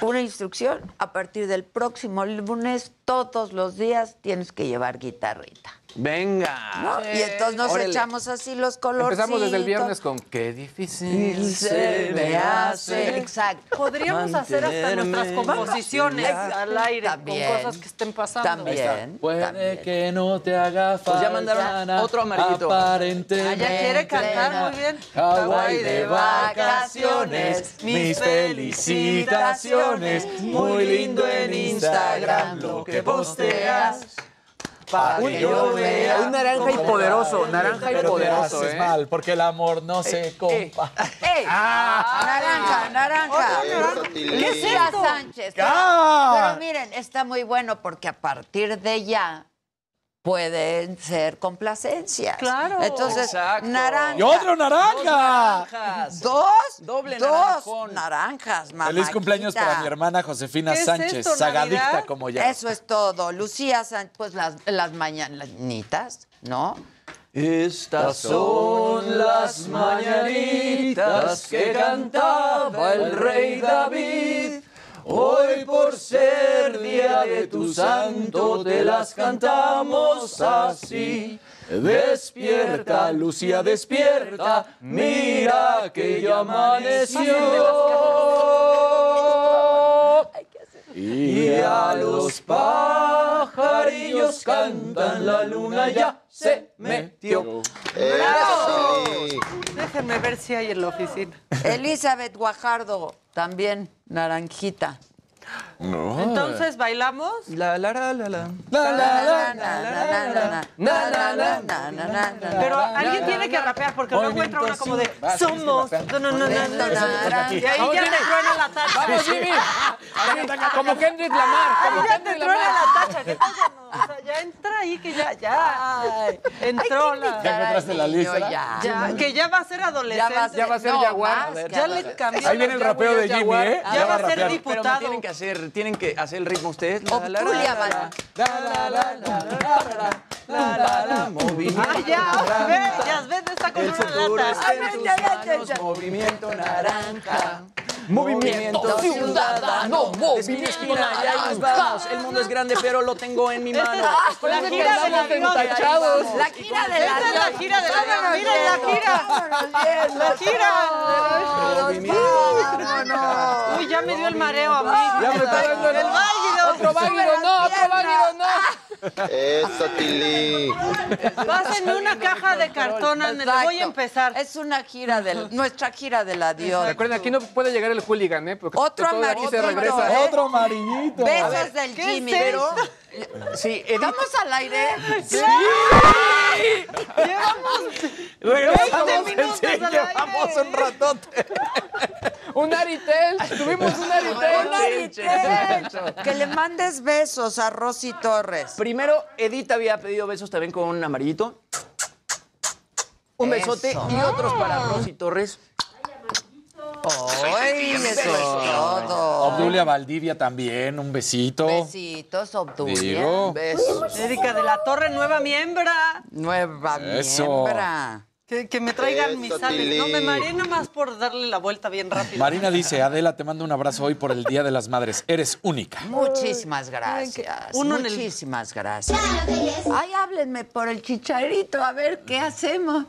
Una instrucción, a partir del próximo lunes, todos los días tienes que llevar guitarrita. Venga. ¿no? Y entonces nos Órale. echamos así los colores. Empezamos desde el viernes con qué difícil se me hace. Exacto. Podríamos hacer hasta nuestras composiciones al aire También. con cosas que estén pasando. También. Puede también. que no te haga falta. Pues ya mandaron otro amarillito. Aparentemente. Ah, ya quiere cantar muy bien. Hawái de vacaciones, mis felicitaciones. Muy lindo en Instagram lo que posteas. Para que yo vea. Un naranja y poderoso, naranja y Pero te poderoso, haces ¿eh? mal, porque el amor no se compra. ¡Ey! Naranja, naranja. ¿Qué es? Sánchez. ¡Ah! Pero miren, está muy bueno porque a partir de ya pueden ser complacencias. Claro. Entonces, Exacto. naranja. ¡Y otro naranja! Naranjas. Dos. Doble dos naranjón. naranjas, mamá. Feliz cumpleaños para mi hermana Josefina ¿Qué es Sánchez, esto, sagadicta Navidad? como ya. Eso es todo. Lucía Sánchez, pues las, las mañanitas, ¿no? Estas son las mañanitas que cantaba el rey David. De tu santo te las cantamos así. Despierta, Lucía, despierta, mira que ya amaneció. Y a los pajarillos cantan, la luna ya se metió. ¡Bravo! Déjenme ver si hay en la oficina. Elizabeth Guajardo, también naranjita. No. Entonces, ¿bailamos? La la la la la. Pero alguien tiene que rapear porque luego entra una como de somos. No, no, no, no, no. Y ahí ya te truena la tacha. Vamos, Jimmy. Como Kendrick Lamar. Ahí ya te truena la tacha. ¿Qué tal? O sea, ya entra ahí que ya, ya. Entró la. ¿Ya encontraste la lista? Ya, que ya va a ser adolescente. Ya va- a ser No, jaguar. Ya le cambió. Ahí viene el rapeo de Jimmy, ¿eh? Ya va a ser Pero diputado. tienen que hacer, tienen que hacer el ritmo ustedes. Obtulia, mano. Movimiento. Está con una lata movimiento. Movimiento ciudadano, nos vamos. El mundo es grande, pero lo tengo en mi mano. La gira de la tachados. La gira de es la gira de la Miren la gira. La gira. Uy, ya me dio el mareo a mí. Ya me está dando el el- válido, no, otro válido, no. Eso, Tili. Pásenme una caja de cartón, le voy a empezar. Es una gira del, nuestra gira del adiós. Recuerden, aquí no puede llegar el hooligan, ¿eh? Porque Otro de regresa. ¿eh? Otro amarillito. Besos del ¿qué Jimmy. es Pero, Sí, ¿Estamos al aire? regresamos 20 en minutos sí, al llevamos aire. un ratote. Un Aritel, tuvimos un Aritel. Un Aritel. Que le mandes besos a Rosy Torres. Primero, Edith había pedido besos también con un amarillito. Un besote Eso. y otros para Rosy Torres. ¡Ay, eso es todo! Obdulia Valdivia también, un besito. Besitos, Obdulia. Digo. Besos. Erika de la Torre, nueva miembra. Nueva Eso. miembra. Que, que me traigan Eso, mis sales. No, me mareé nada más por darle la vuelta bien rápido. Marina dice, Adela, te mando un abrazo hoy por el Día de las Madres. Eres única. Muchísimas gracias. Uno en el- Muchísimas gracias. Ay, háblenme por el chicharito, a ver qué hacemos.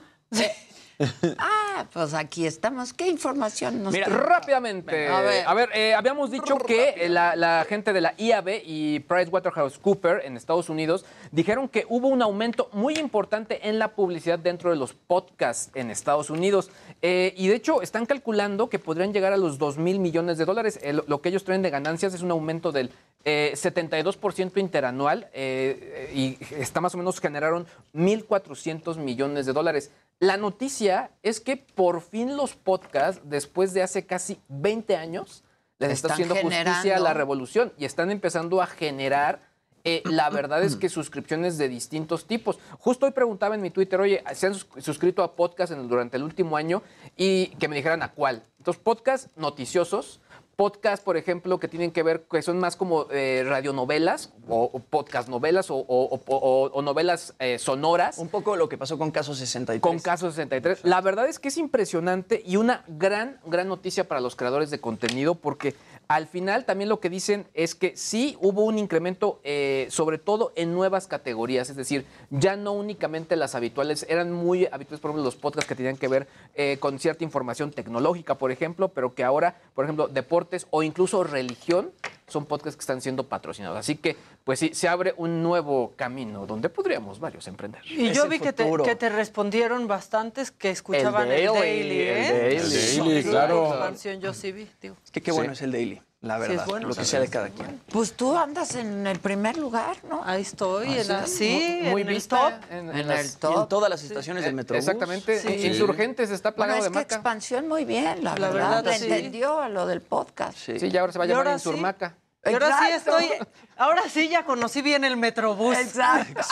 Ah, pues aquí estamos. ¿Qué información nos Mira, rápidamente. A ver. A ver, eh, habíamos dicho que eh, la, la gente de la IAB y PricewaterhouseCoopers en Estados Unidos dijeron que hubo un aumento muy importante en la publicidad dentro de los podcasts en Estados Unidos. Eh, y de hecho, están calculando que podrían llegar a los 2 mil millones de dólares. El- lo que ellos traen de ganancias es un aumento del eh, 72% interanual y está más o menos generaron 1.400 millones de dólares. La noticia es que por fin los podcasts, después de hace casi 20 años, les está Están haciendo justicia a la revolución y están empezando a generar, eh, la verdad es que suscripciones de distintos tipos. Justo hoy preguntaba en mi Twitter, oye, ¿se han sus- suscrito a podcasts en el- durante el último año? Y que me dijeran a cuál. Entonces, podcasts noticiosos, podcasts, por ejemplo, que tienen que ver, que son más como eh, radionovelas o, o podcast novelas o, o- novelas eh, sonoras. Un poco lo que pasó con Caso 63. Con Caso 63. La verdad es que es impresionante y una gran, gran noticia para los creadores de contenido porque al final también lo que dicen es que sí hubo un incremento, eh, sobre todo en nuevas categorías, es decir, ya no únicamente las habituales, eran muy habituales, por ejemplo, los podcasts que tenían que ver eh, con cierta información tecnológica, por ejemplo, pero que ahora, por ejemplo, deportes o incluso religión son podcasts que están siendo patrocinados. Así que, pues sí, se abre un nuevo camino donde podríamos varios emprender. Y Es yo el vi que te, que te respondieron bastantes que escuchaban el Daily, Daily, el ¿eh? Daily. El Daily, Sí, claro. La expansión yo sí vi, digo. Es que qué bueno es el daily, la Sí, es verdad. bueno. Lo que sea de cada quien. Pues tú andas en el primer lugar, ¿no? Ahí estoy, en la- sí, muy, muy en el top. en, En en las- el Y en top. todas las estaciones del Metrobús. Exactamente. Sí. Insurgentes está Bueno, plagado es de que maca. expansión muy bien, la, La verdad. verdad, Le sí. entendió a lo del podcast. Sí. Sí, ya ahora se va a llamar. Insurmaca. Y ahora sí estoy, ahora sí ya conocí bien el Metrobús. Exacto.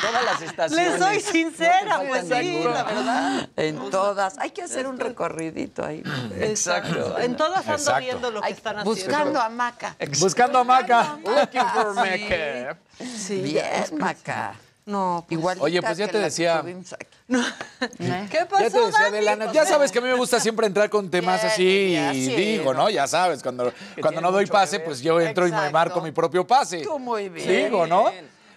Todas las estaciones. Les soy sincera, No pues sí, ninguna. la verdad. En todas. Hay que hacer un recorridito ahí. Exacto. En todas ando Exacto. viendo lo que Ay, están haciendo. buscando a Maca. Buscando a Maca. Looking for Maca. Sí, Bien, Maca. No, pues, Igual. Oye, pues ya te decía. ¿Qué pasó, Ya te decía? Adelana, ya sabes que a mí me gusta siempre entrar con temas Bien, así ya, y sí, digo, ¿no? Ya sabes, cuando, cuando no doy pase, pues yo entro y me marco mi propio pase. Tú muy bien. Digo, ¿no?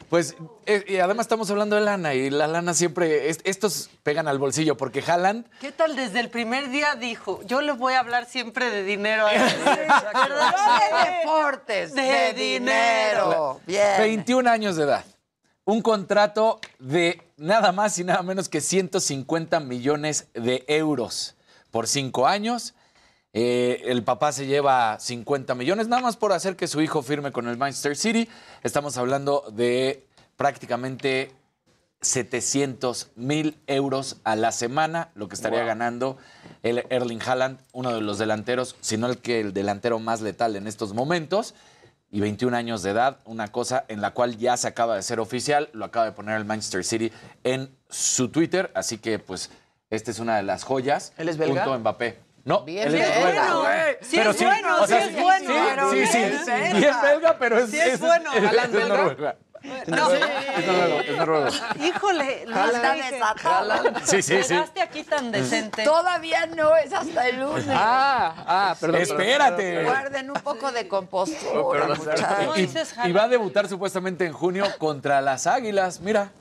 Pues, eh, y además estamos hablando de lana y la lana siempre, es- estos pegan al bolsillo porque jalan. ¿Qué tal desde el primer día dijo? Yo les voy a hablar siempre de dinero. a ellos"? ¿Verdad? No de deportes, de, De dinero. Bien. 21 años de edad. Un contrato de nada más y nada menos que 150 millones de euros por cinco años. Eh, el papá se lleva 50 millones nada más por hacer que su hijo firme con el Manchester City. Estamos hablando de prácticamente 700 mil euros a la semana, lo que estaría Wow. ganando el Erling Haaland, uno de los delanteros, si no el que el delantero más letal en estos momentos y 21 años de edad, una cosa en la cual ya se acaba de ser oficial, lo acaba de poner el Manchester City en su Twitter, así que pues esta es una de las joyas. ¿Él es belga? Junto a Mbappé. No, Bien él es güey. Sí es bueno, o sea, sí es bueno, sí, pero sí, sí, sí, belga. bien belga, pero es, Sí es bueno. es, ¿Haaland es No. Es noruego, es noruego. Híjole, Luis, Está desatado. Sí, sí, sí. Llegaste aquí tan decente. Todavía no, es hasta el lunes. Ah, ah, perdón. Espérate. Guarden un poco de compostura, No muchachos. Y va a debutar supuestamente en junio contra las Águilas, mira.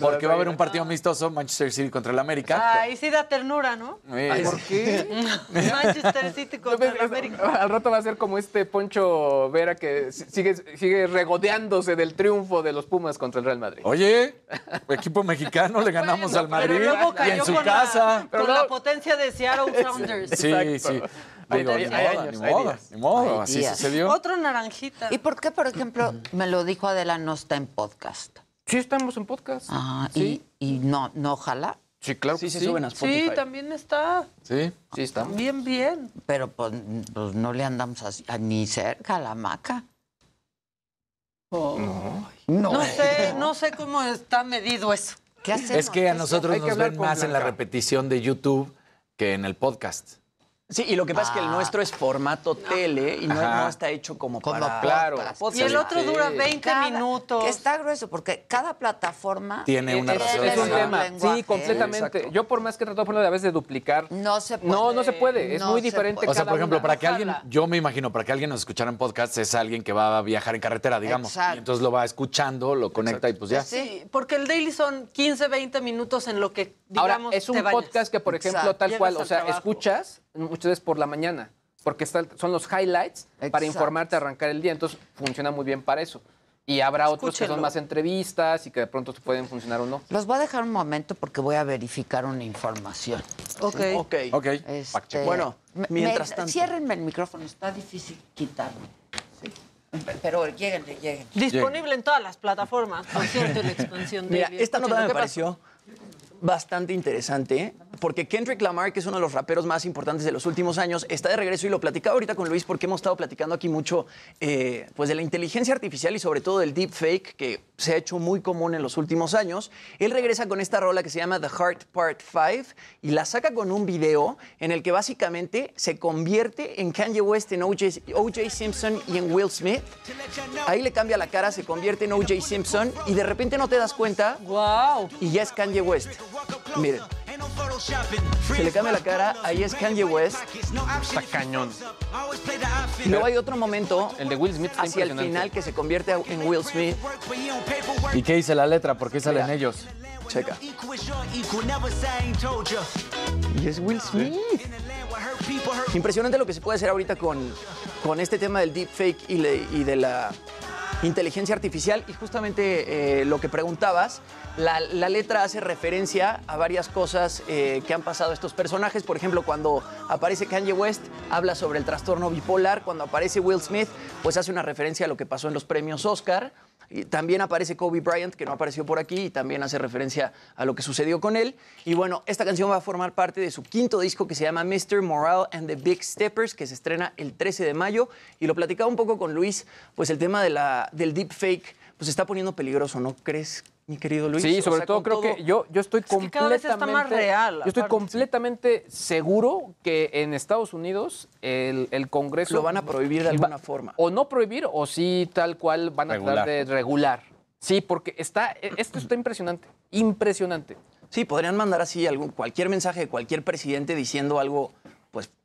Porque va a haber un partido amistoso Manchester City contra el América. Ahí sí da ternura, ¿no? Eh, ¿Por qué? Manchester City contra el América. Al rato va a ser como este Poncho Vera que sigue, sigue regodeándose del triunfo de los Pumas contra el Real Madrid. Oye, equipo mexicano, le ganamos al Madrid Pero luego y en su con, casa. La, con la potencia de Seattle Sounders. Sí, Exacto. sí. Digo, hay- ni hay modo, años, ni modo, ni modo, así sucedió. Otro naranjita. ¿Y por qué, por ejemplo, me lo dijo Adela, no está en podcast? Sí, estamos en podcast. Ah, Sí. y, y no, no, ojalá. Sí, claro Sí, se sí. suben a Spotify. Sí, también está. Sí. Sí, estamos. Bien, bien. Pero pues, pues no le andamos así- ni cerca a la maca. No. No sé, no sé cómo está medido eso. ¿Qué hacemos? Es que a nosotros nos ven más en la repetición de YouTube que en el podcast. Sí, y lo que pasa es que el Ah. nuestro es formato tele y no, no está hecho como, para... Claro. podcast. Y el otro dura 20 Cada- minutos. Que está grueso, porque cada plataforma Tiene una es, razón. es un tema. lenguaje, Sí, completamente. Exacto. Yo por más que trato de ponerlo a veces de duplicar, No se puede. no, no se puede. Es No muy se diferente. puede. O sea, por ejemplo, una. para que alguien, yo me imagino, para que alguien nos escuchara en podcast es alguien que va a viajar en carretera, digamos. Exacto. Y entonces lo va escuchando, lo conecta y pues ya. Sí, porque el daily son 15, 20 minutos en lo que, digamos, Ahora, es un te podcast que, por ejemplo, Exacto. tal cual, o sea, escuchas muchas veces por la mañana, porque está- son los highlights para informarte, arrancar el día, entonces funciona muy bien para eso. Y habrá otros que son más entrevistas y que de pronto pueden funcionar o no. Los voy a dejar un momento porque voy a verificar una información. Ok. Ok. Ok. Este, Bueno, mientras me- tanto. Ciérrenme el micrófono, está difícil quitarlo. Sí. Pero lleguen, lleguen. Disponible en todas las plataformas, por cierto, la expansión Mira, daily. esta nota me ¿qué pareció bastante interesante porque Kendrick Lamar, que es uno de los raperos más importantes de los últimos años, está de regreso y lo platicaba ahorita con Luis porque hemos estado platicando aquí mucho eh, pues de la inteligencia artificial y sobre todo del deepfake que se ha hecho muy común en los últimos años. Él regresa con esta rola que se llama The Heart Part 5 y la saca con un video en el que básicamente se convierte en Kanye West, en OJ, Simpson y en Will Smith. Ahí le cambia la cara, se convierte en OJ Simpson y de repente no te das cuenta ¡Wow! y ya es Kanye West. Miren. Se le cambia la cara, ahí es Kanye West. Está cañón. Y luego hay otro momento El de Will Smith está hacia el final que se convierte en Will Smith. ¿Y qué dice la letra? ¿Por qué salen ellos? Checa. Y es Will Smith. Impresionante lo que se puede hacer ahorita con, con este tema del deepfake y, le- y de la inteligencia artificial. Y justamente eh, lo que preguntabas, la, letra hace referencia a varias cosas eh, que han pasado estos personajes. Por ejemplo, cuando aparece Kanye West, habla sobre el trastorno bipolar. Cuando aparece Will Smith, pues hace una referencia a lo que pasó en los premios Oscar. También aparece Kobe Bryant, que no apareció por aquí, y también hace referencia a lo que sucedió con él. Y bueno, esta canción va a formar parte de su quinto disco que se llama Mr. Morale and the Big Steppers, que se estrena el 13 de mayo. Y lo platicaba un poco con Luis, pues el tema de la, del deepfake pues está poniendo peligroso, ¿no crees, mi querido Luis? Sí, O sobre sea, todo creo que yo, yo estoy que cada completamente... vez está más real, Yo estoy completamente seguro que en Estados Unidos el, el Congreso... Lo van a prohibir de va- alguna forma. O no prohibir, o sí tal cual van a Regular. tratar de regular. Sí, porque está, e- esto está impresionante, impresionante. Sí, podrían mandar así algún, cualquier mensaje de cualquier presidente diciendo algo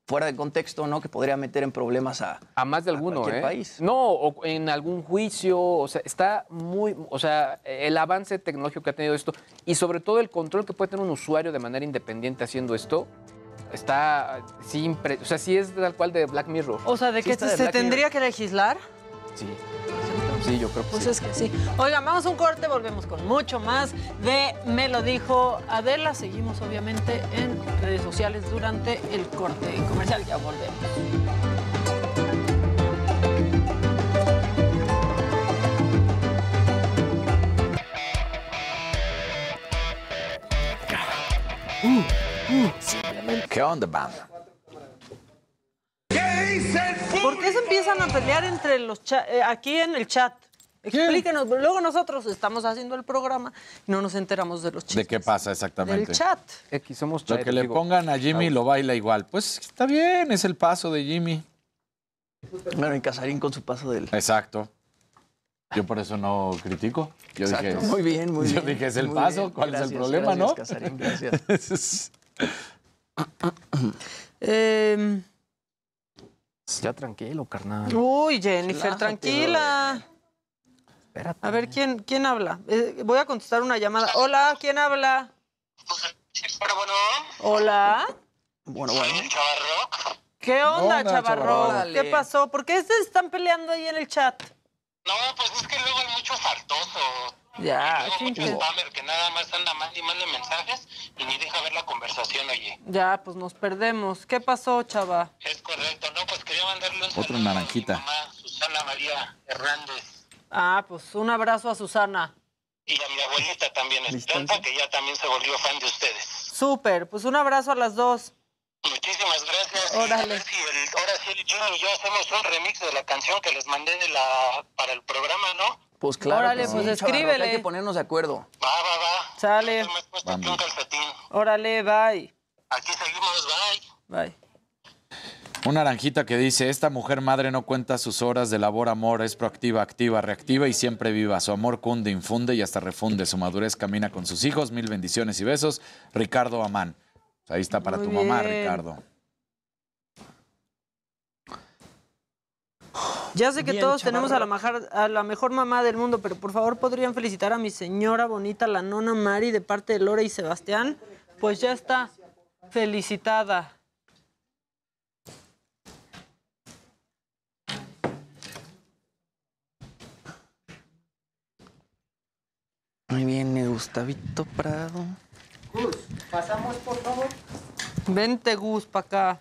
fuera de contexto, ¿no? Que podría meter en problemas a, a más de alguno, cualquier ¿eh? país. No, o en algún juicio, o sea, está muy, o sea, el avance tecnológico que ha tenido esto y sobre todo el control que puede tener un usuario de manera independiente haciendo esto, está, sí, impre- o sea, sí es tal cual de Black Mirror. O sea, ¿de Sí qué está se tendría que legislar? Sí, sí, yo creo que Pues sí. es que sí. Oigan, vamos a un corte, volvemos con mucho más de Me lo dijo Adela. Seguimos obviamente en redes sociales durante el corte comercial. Ya volvemos. ¿Qué onda, banda? ¿Por qué se empiezan a pelear entre los cha- eh, aquí en el chat? Explíquenos. Luego nosotros estamos haciendo el programa y no nos enteramos de los ¿De chistes qué pasa exactamente? del chat. X somos Lo que le pongan a Jimmy lo baila igual. Pues está bien, es el paso de Jimmy. Bueno, y Casarín con su paso del. Exacto. Yo por eso no critico. Yo Exacto. dije, Muy bien, muy Yo bien. dije, es el Muy paso, bien. ¿cuál es el problema, gracias, no? Casarín, gracias. Eh, Ya tranquilo, carnal. uy, Jennifer, Relájate, tranquila. A ver, ¿quién, quién habla? Eh, voy a contestar una llamada. Hola, ¿quién habla? Hola. Bueno, bueno. ¿Qué onda, Onda, Chavarro? Chavarro. ¿Qué pasó? ¿Por qué se están peleando ahí en el chat? No, pues es que luego hay mucho faltoso. Ya, sí, mucho que- spammer que nada más anda mande y mande mensajes y ni deja ver la conversación, oye. Ya, pues nos perdemos. ¿Qué pasó, chava? Es correcto, no, pues quería mandarle un Otro naranjita. a Susana María Hernández Ah, pues un abrazo a Susana. y a mi abuelita también, Esperanza, que ya también se volvió fan de ustedes. Súper, pues un abrazo a las dos. Muchísimas gracias. Y a Órale. ver si el- ahora sí el y yo hacemos un remix de la canción que les mandé de la, para el programa, ¿no? Pues claro. Órale, que pues sí, Chavarro, escríbele. que Hay que ponernos de acuerdo. Va, va, va. Sale. Aquí un calcetín. Órale, bye. Aquí seguimos, bye. Bye. Una naranjita que dice, esta mujer madre no cuenta sus horas de labor, amor, es proactiva, activa, reactiva y siempre viva. Su amor cunde, infunde y hasta refunde. Su madurez camina con sus hijos. Mil bendiciones y besos. Ricardo Amán. Ahí está para Muy tu mamá, bien. Ricardo. Ya sé que Bien, todos tenemos a la, Chavarro. majar- a la mejor mamá del mundo, pero por favor podrían felicitar a mi señora bonita, la nona Mari, de parte de Lore y Sebastián. Pues ya está felicitada. Muy bien, Gustavito Prado. Pasamos, por favor. Vente, Gus, para acá.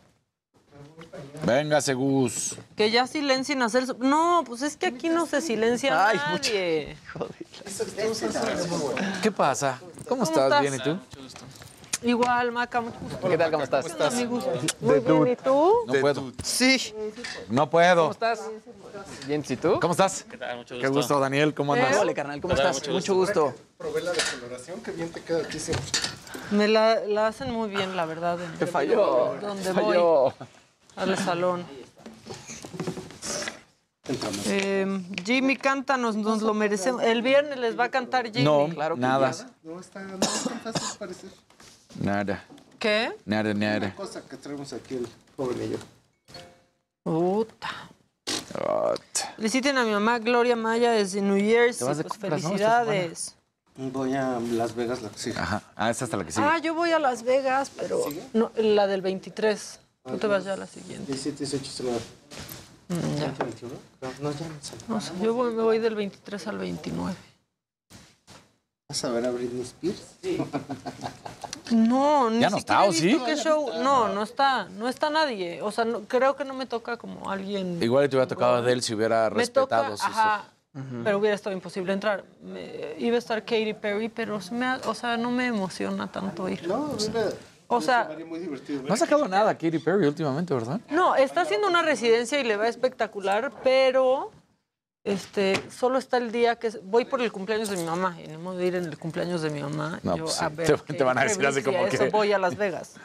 Véngase, Gus. Que ya silencien hacer... su- No, pues es que aquí no se silencia Ay, nadie. ¿Qué pasa? ¿Cómo, estás? estás? ¿Bien y tú? Igual, Maca, mucho gusto. ¿Qué tal? ¿Cómo estás? ¿Qué onda, amigos? Muy bien, ¿y tú? No puedo. Sí. No puedo. ¿Cómo estás? Bien, ¿y tú? ¿Cómo estás? ¿Qué tal? Mucho Qué gusto, Daniel. ¿Cómo andas? Hola, carnal, ¿cómo estás? Mucho Mucho gusto. Probé la decoloración, que bien te queda aquí siempre. Me la, la hacen muy bien, la verdad. Te falló. Donde Te voy. falló. Al salón. Eh, Jimmy, cántanos, nos lo merecemos. El viernes les va a cantar Jimmy. No, Claro que nada. No está, no es tan fácil parecer. Nada. ¿Qué? Nada, nada. Una cosa que traemos aquí el joven y yo. Puta. Feliciten a mi mamá Gloria Maya desde New Jersey. Pues compras, no, esta felicidades. Voy a Las Vegas la que sigue. Ajá. Ah, esa hasta la que sigue. Ah, yo voy a Las Vegas, pero no, la del 23. Tú te vas ya a la siguiente. 17, 18, 19. Mm, ya. 21? No, ya no sé. No sé, yo voy- me voy del 23 al 29. ¿Vas a ver a Britney Spears? No, ni ¿Ya no siquiera está, he o sí? qué show. No, no está, no está nadie. O sea, no- creo que no me toca como alguien. Igual te hubiera tocado a él si hubiera me respetado toca, ajá, pero hubiera estado imposible entrar. Me- iba a estar Katy Perry, pero se me o sea, no me emociona tanto ir. No, a mí me, O sea. No ha sacado nada Katy Perry últimamente, ¿verdad? no, está haciendo una residencia y le va espectacular, pero este, solo está el día que voy por el cumpleaños de mi mamá y no me voy a ir en el cumpleaños de mi mamá. No, yo pues a sí, ver te- van a decir así como eso que- voy a Las Vegas.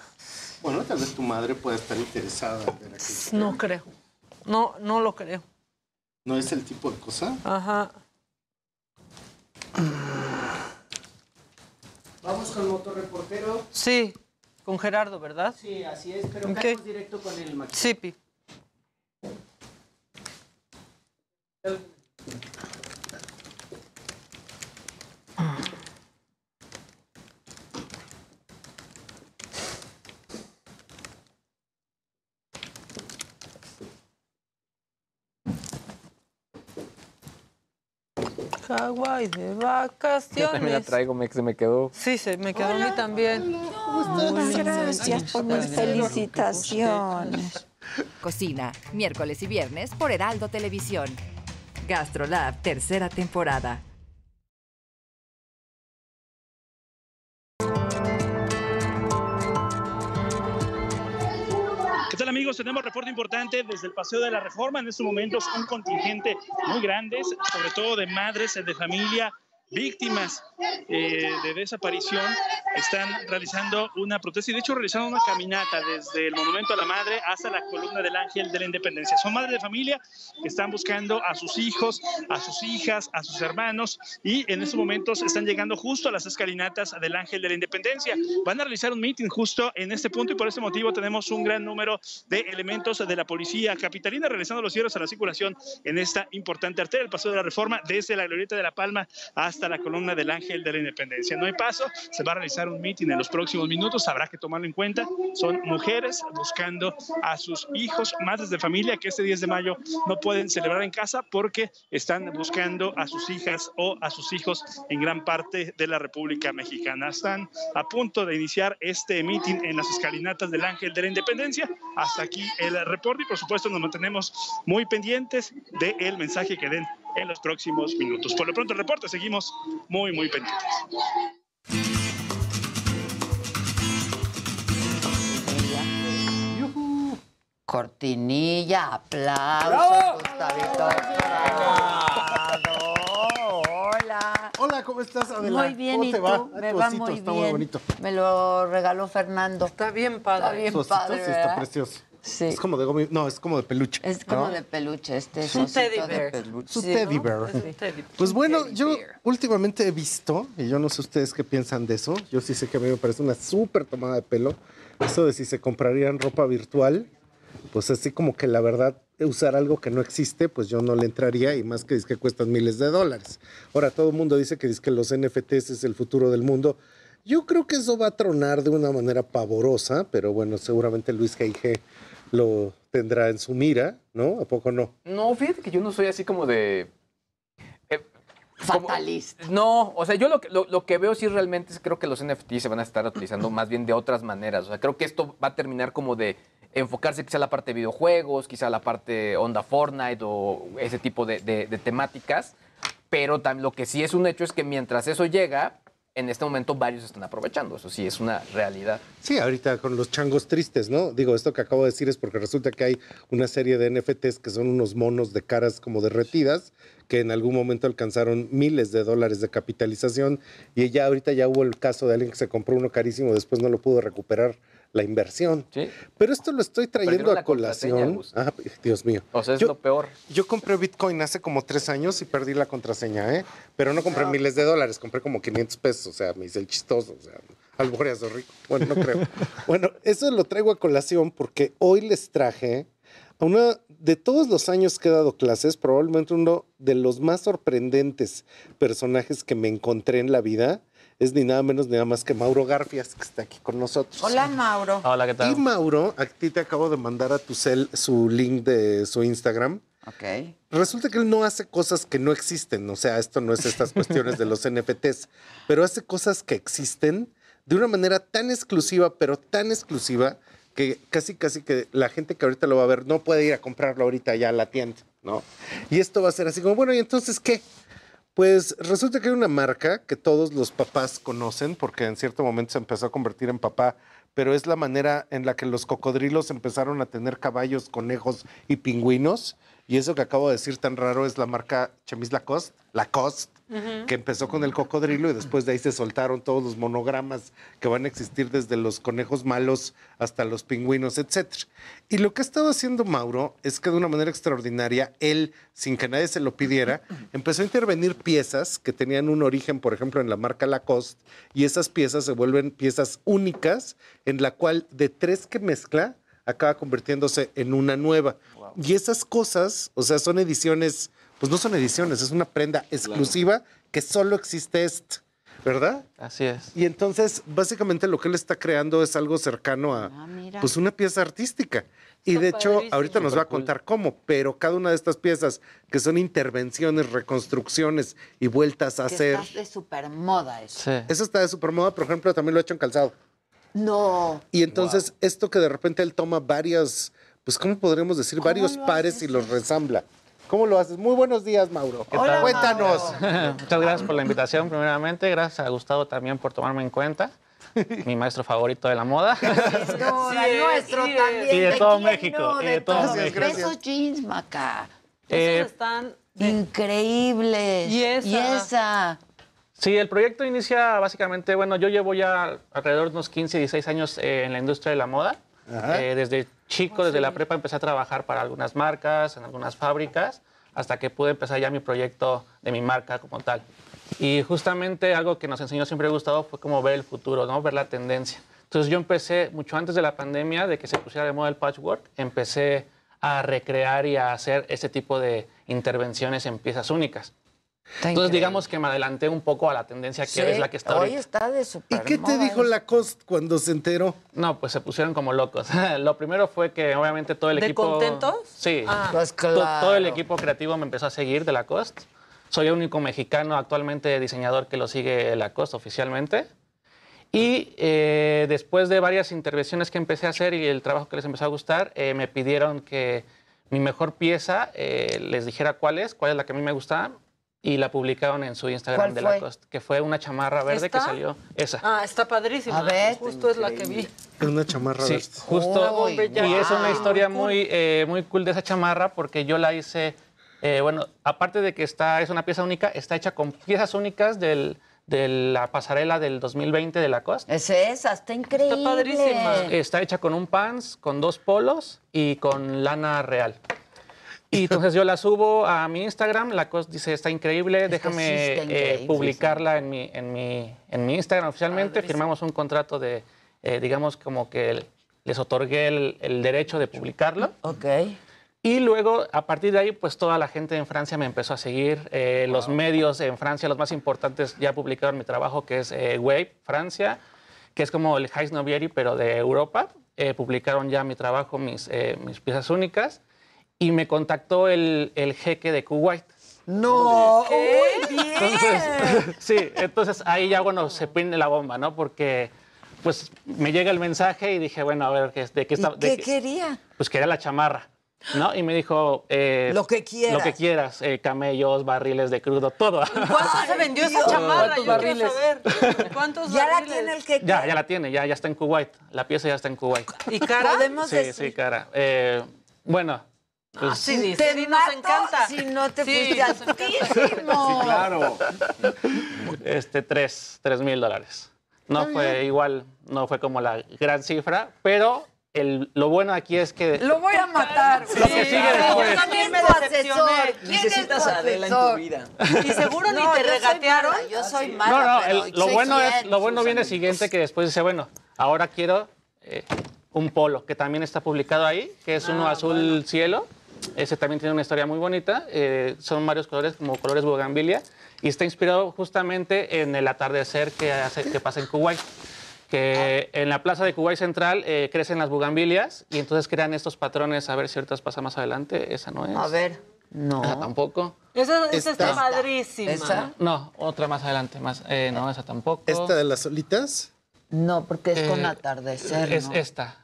Bueno, tal vez tu madre pueda estar interesada en ver aquí. No creo. No, no lo creo. ¿No es el tipo de cosa? Ajá. Vamos con motorreportero. Sí, con Gerardo, ¿verdad? Sí, así es, pero Ok. caemos directo con el maquillaje. Sí, Pi. Hawái de Yo también la vacaciones. traigo, me, se me quedó. Sí, se me quedó a mí también. Muchas gracias por mis felicitaciones. Cocina, miércoles y viernes por Heraldo Televisión. GastroLab, tercera temporada. ¿Qué tal amigos? Tenemos reporte importante desde el Paseo de la Reforma. En estos momentos un contingente muy grande, sobre todo de madres de familia víctimas eh, de desaparición, están realizando una protesta y de hecho realizaron una caminata desde el Monumento a la Madre hasta la columna del Ángel de la Independencia. Son madres de familia que están buscando a sus hijos, a sus hijas, a sus hermanos y en estos momentos están llegando justo a las escalinatas del Ángel de la Independencia. Van a realizar un meeting justo en este punto y por ese motivo tenemos un gran número de elementos de la policía capitalina realizando los cierres a la circulación en esta importante arteria, el Paseo de la Reforma, desde la Glorieta de la Palma hasta la columna del Ángel de la Independencia. No hay paso, se va a realizar un meeting en los próximos minutos, habrá que tomarlo en cuenta. Son mujeres buscando a sus hijos, madres de familia que este 10 de mayo no pueden celebrar en casa porque están buscando a sus hijas o a sus hijos en gran parte de la República Mexicana. Están a punto de iniciar este meeting en las escalinatas del Ángel de la Independencia. Hasta aquí el reporte y por supuesto nos mantenemos muy pendientes del mensaje que den en los próximos minutos. Por lo pronto el reporte, seguimos muy, muy pendientes. Cortinilla, aplausos. Hola. Hola, ¿cómo estás, Adela? Muy bien, ¿Cómo ¿y te tú? va? Me Tu va osito muy está bien. muy bonito. Me lo regaló Fernando. Está bien padre. Está bien Su padre, sí está precioso. Sí. Es como de gomi- no, es como de peluche. Es como ¿no? de peluche, este Es un teddy de bear. peluche. Su teddy bear. Es. Pues bueno, yo últimamente he visto, y yo no sé ustedes qué piensan de eso, yo sí sé que a mí me parece una súper tomada de pelo, eso de si se comprarían ropa virtual, pues así como que la verdad, usar algo que no existe, pues yo no le entraría, y más que dice que cuestan miles de dólares. Ahora, todo el mundo dice que, dice que los NFTs es el futuro del mundo. Yo creo que eso va a tronar de una manera pavorosa, pero bueno, seguramente Luis G.I.G. lo tendrá en su mira, ¿no? ¿A poco no? No, fíjate que yo no soy así como de. eh, como- Fatalista. no, o sea, yo lo que, lo, lo que veo sí realmente es creo que los NFT se van a estar utilizando más bien de otras maneras. O sea, creo que esto va a terminar como de enfocarse quizá a la parte de videojuegos, quizá a la parte onda Fortnite o ese tipo de, de- de temáticas. Pero también lo que sí es un hecho es que mientras eso llega, en este momento varios están aprovechando. Eso sí es una realidad. Sí, ahorita con los changos tristes, ¿no? Digo, esto que acabo de decir es porque resulta que hay una serie de NFTs que son unos monos de caras como derretidas, que en algún momento alcanzaron miles de dólares de capitalización y ya ahorita ya hubo el caso de alguien que se compró uno carísimo, después no lo pudo recuperar la inversión. Pero esto lo estoy trayendo a colación. Ah, Dios mío. O sea, es Yo- lo peor. Yo compré Bitcoin hace como tres años y perdí la contraseña, ¿eh? Pero no compré miles de dólares, compré como 500 pesos, o sea, me hice el chistoso, o sea, rico. Bueno, no creo. bueno, eso lo traigo a colación porque hoy les traje a una de todos los años que he dado clases, probablemente uno de los más sorprendentes personajes que me encontré en la vida es ni nada menos ni nada más que Mauro Garfias, que está aquí con nosotros. Hola, Mauro. Hola, ¿qué Y Mauro, a ti te acabo de mandar a tu cel su link de su Instagram. Ok. Resulta que él no hace cosas que no existen, o sea, esto no es estas cuestiones de los NFTs, pero hace cosas que existen de una manera tan exclusiva, pero tan exclusiva, que casi, casi que la gente que ahorita lo va a ver no puede ir a comprarlo ahorita ya a la tienda, ¿no? Y esto va a ser así como, bueno, ¿y entonces qué? Pues resulta que hay una marca que todos los papás conocen, porque en cierto momento se empezó a convertir en papá, pero es la manera en la que los cocodrilos empezaron a tener caballos, conejos y pingüinos. Y eso que acabo de decir tan raro es la marca Chemis Lacoste, Lacoste, Que empezó con el cocodrilo y después de ahí se soltaron todos los monogramas que van a existir desde los conejos malos hasta los pingüinos, etc. Y lo que ha estado haciendo Mauro es que de una manera extraordinaria, él, sin que nadie se lo pidiera, empezó a intervenir piezas que tenían un origen, por ejemplo, en la marca Lacoste, y esas piezas se vuelven piezas únicas, en la cual de tres que mezcla, acaba convirtiéndose en una nueva. Y esas cosas, o sea, son ediciones, pues no son ediciones, es una prenda exclusiva que solo existe este, ¿verdad? Así es. Y entonces, básicamente lo que él está creando es algo cercano a pues una pieza artística. Y de hecho, padrísimo. ahorita nos va a contar cómo, pero cada una de estas piezas que son intervenciones, reconstrucciones y vueltas a Que hacer. está de super moda eso. Eso está de super moda, por ejemplo, también lo ha hecho en calzado. No. Y entonces, esto que de repente él toma varias, pues, ¿cómo podríamos decir? Varios lo pares y los resambla. ¿Cómo lo haces? Muy buenos días, Mauro. ¿Qué tal? Cuéntanos. Muchas gracias por la invitación, primeramente. Gracias a Gustavo también por tomarme en cuenta. Mi maestro favorito de la moda. No, Sí, el nuestro y de- también. y de todo México, no? y de, de todo. México. Esos jeans, Maca. Eh, Esos están Increíbles. Y esa. Y esa. Sí, el proyecto inicia básicamente, bueno, yo llevo ya alrededor de unos 15, 16 años eh, en la industria de la moda. Eh, desde chico, desde la prepa, empecé a trabajar para algunas marcas, en algunas fábricas, hasta que pude empezar ya mi proyecto de mi marca como tal. Y justamente algo que nos enseñó siempre Gustavo fue como ver el futuro, ¿no? ver la tendencia. Entonces yo empecé, mucho antes de la pandemia, de que se pusiera de moda el patchwork, empecé a recrear y a hacer ese tipo de intervenciones en piezas únicas. Entonces digamos que me adelanté un poco a la tendencia que Sí, es la que está Hoy ahorita. está de super ¿Y qué te moda dijo. Lacoste cuando se enteró? No, pues se pusieron como locos. Lo primero fue que obviamente todo el ¿De equipo... contentos? Sí. Ah. Pues To- claro. Todo el equipo creativo me empezó a seguir de Lacoste. Soy el único mexicano actualmente diseñador que lo sigue Lacoste oficialmente. Y eh, después de varias intervenciones que empecé a hacer y el trabajo que les empezó a gustar, eh, me pidieron que mi mejor pieza eh, les dijera cuál es, cuál es la que a mí me gustaba. Y la publicaron en su Instagram ¿Cuál de? Lacoste, que fue una chamarra verde que salió. Esa. Ah, está padrísima. A ver. Justo es la que vi. Es una chamarra Sí, verde. justo. Uy, y es una wow. historia Muy cool. muy, eh, muy cool de esa chamarra porque yo la hice, eh, bueno, aparte de que está, es una pieza única, está hecha con piezas únicas del, de la pasarela del 2020 de Lacoste. Es esa, está increíble. padrísima. Está hecha con un pants, con dos polos y con lana real. Y entonces yo la subo a mi Instagram, la cosa dice, está increíble, que déjame sí está eh, increíble, publicarla en mi, en, mi, en mi Instagram oficialmente. Firmamos un contrato de, eh, digamos, como que les otorgué el, el derecho de publicarlo. Ok. Y luego, a partir de ahí, pues toda la gente en Francia me empezó a seguir. Eh, Los medios en Francia, los más importantes, ya publicaron mi trabajo, que es eh, Wave, Francia, que es como el Heis Novieri, pero de Europa. Eh, publicaron ya mi trabajo, mis, eh, mis piezas únicas. Y me contactó el, el jeque de Kuwait. No, ¿Qué? Entonces, sí, entonces ahí ya, bueno, se prende la bomba, ¿no? Porque, pues, me llega el mensaje y dije, bueno, a ver, ¿qué- ¿de qué está? ¿Y de qué quería? pues quería la chamarra, ¿no? Y me dijo... eh, Lo que quieras. Lo que quieras, eh, camellos, barriles de crudo, todo. ¿Cuánto se vendió esa Dios. chamarra? ¿Cuántos Yo quiero barriles? saber. ¿Cuántos Ya la tiene el que ya, ya la tiene, ya, ya está en Kuwait. La pieza ya está en Kuwait. ¿Y cara? Podemos Sí, decir. sí, cara. Eh, bueno, pues, Ah, sí, dice. Te Sí, nos encanta. si no te Sí, fuiste altísimo. Claro. este, tres, tres mil dólares. No fue igual, no fue como la gran cifra, pero el, lo bueno aquí es que... Lo voy a matar. Lo que sigue después. Yo también me ¿Quién es tu decepcioné. asesor? ¿Quién es Necesitas tu a Adela en tu vida. Y seguro ni te yo soy regatearon. mala, Yo soy mala. No, no, pero el- lo soy bueno, es, lo bueno viene siguiente que después dice, bueno, ahora quiero eh, un polo, que también está publicado ahí, que es uno Ah, azul cielo. Ese también tiene una historia muy bonita. eh, son varios colores, como colores bugambilia. Y está inspirado justamente en el atardecer que, hace, que pasa en Kuwait. Que en la plaza de Kuwait Central eh, crecen las bugambilias y entonces crean estos patrones. A ver si ahorita pasa más adelante. Esa no es. A ver. No. Esa tampoco. Esa, esa está Esta. padrísima. ¿Esa? No, otra más adelante. Más, eh, no, esa tampoco. ¿Esta de las solitas? No, porque es con Eh, atardecer. Es ¿no? esta.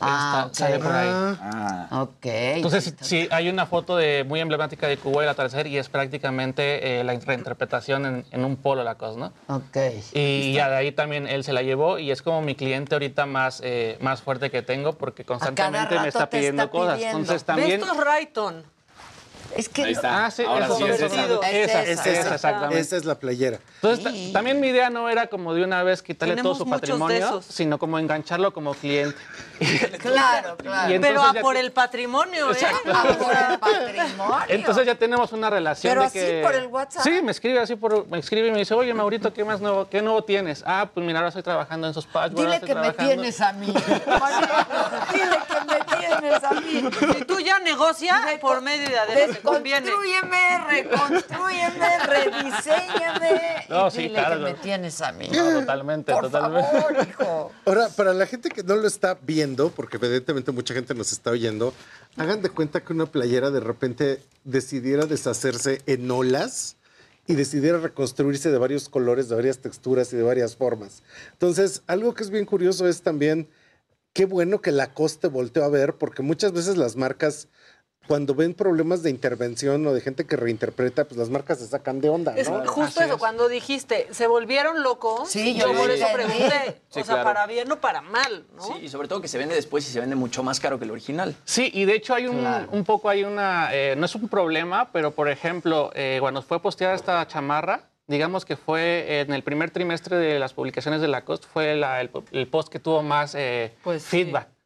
Ah, Esta sale ok. por ahí. Ah, Ok. Entonces, sí, hay una foto de, muy emblemática de Cuba y el atardecer y es prácticamente eh, la reinterpretación en, en un polo la cosa, ¿no? Ok. Y ya de ahí también él se la llevó y es como mi cliente ahorita más, eh, más fuerte que tengo porque constantemente me está pidiendo está cosas. Entonces también... estos Rayton. Es que Ahí está. Ah, sí, Ahora sí es esa. Esa, Es esa, esa, exactamente. Esa es la playera. Entonces, ta- también mi idea no era como de una vez quitarle Tenemos todo su patrimonio, sino como engancharlo como cliente. Claro, claro. Pero a por el patrimonio, ¿eh? Por el patrimonio. Entonces ya tenemos una relación Pero de así que... por el WhatsApp. Sí, me escribe así por... Me escribe y me dice, oye, Maurito, ¿qué más nuevo, qué nuevo tienes? Ah, pues mira, ahora estoy trabajando en esos patchwork. Dile que me trabajando". tienes a mí. Dile que me tienes a mí. Si tú ya negocias por medio de te conviene. Desconstrúyeme, reconstrúyeme, rediseñame. No, y sí, dile claro, que me tienes a mí. No, totalmente, Por totalmente. favor, hijo. Ahora, para la gente que no lo está viendo, porque evidentemente mucha gente nos está oyendo, hagan de cuenta que una playera de repente decidiera deshacerse en olas y decidiera reconstruirse de varios colores, de varias texturas y de varias formas. Entonces, algo que es bien curioso es también qué bueno que Lacoste volteó a ver, porque muchas veces las marcas, cuando ven problemas de intervención o de gente que reinterpreta, pues las marcas se sacan de onda, Es ¿no? justo eso, cuando dijiste, se volvieron locos, Sí, yo yo por lo eso pregunté, Sí, o sea, claro. para bien o para mal, ¿no? Sí, y sobre todo que se vende después y se vende mucho más caro que el original. Sí, y de hecho hay un, Claro. un poco, hay una, eh, no es un problema, pero por ejemplo, eh, cuando fue posteada esta chamarra, digamos que fue en el primer trimestre de las publicaciones de Lacoste, fue la- el, el post que tuvo más eh, Pues sí.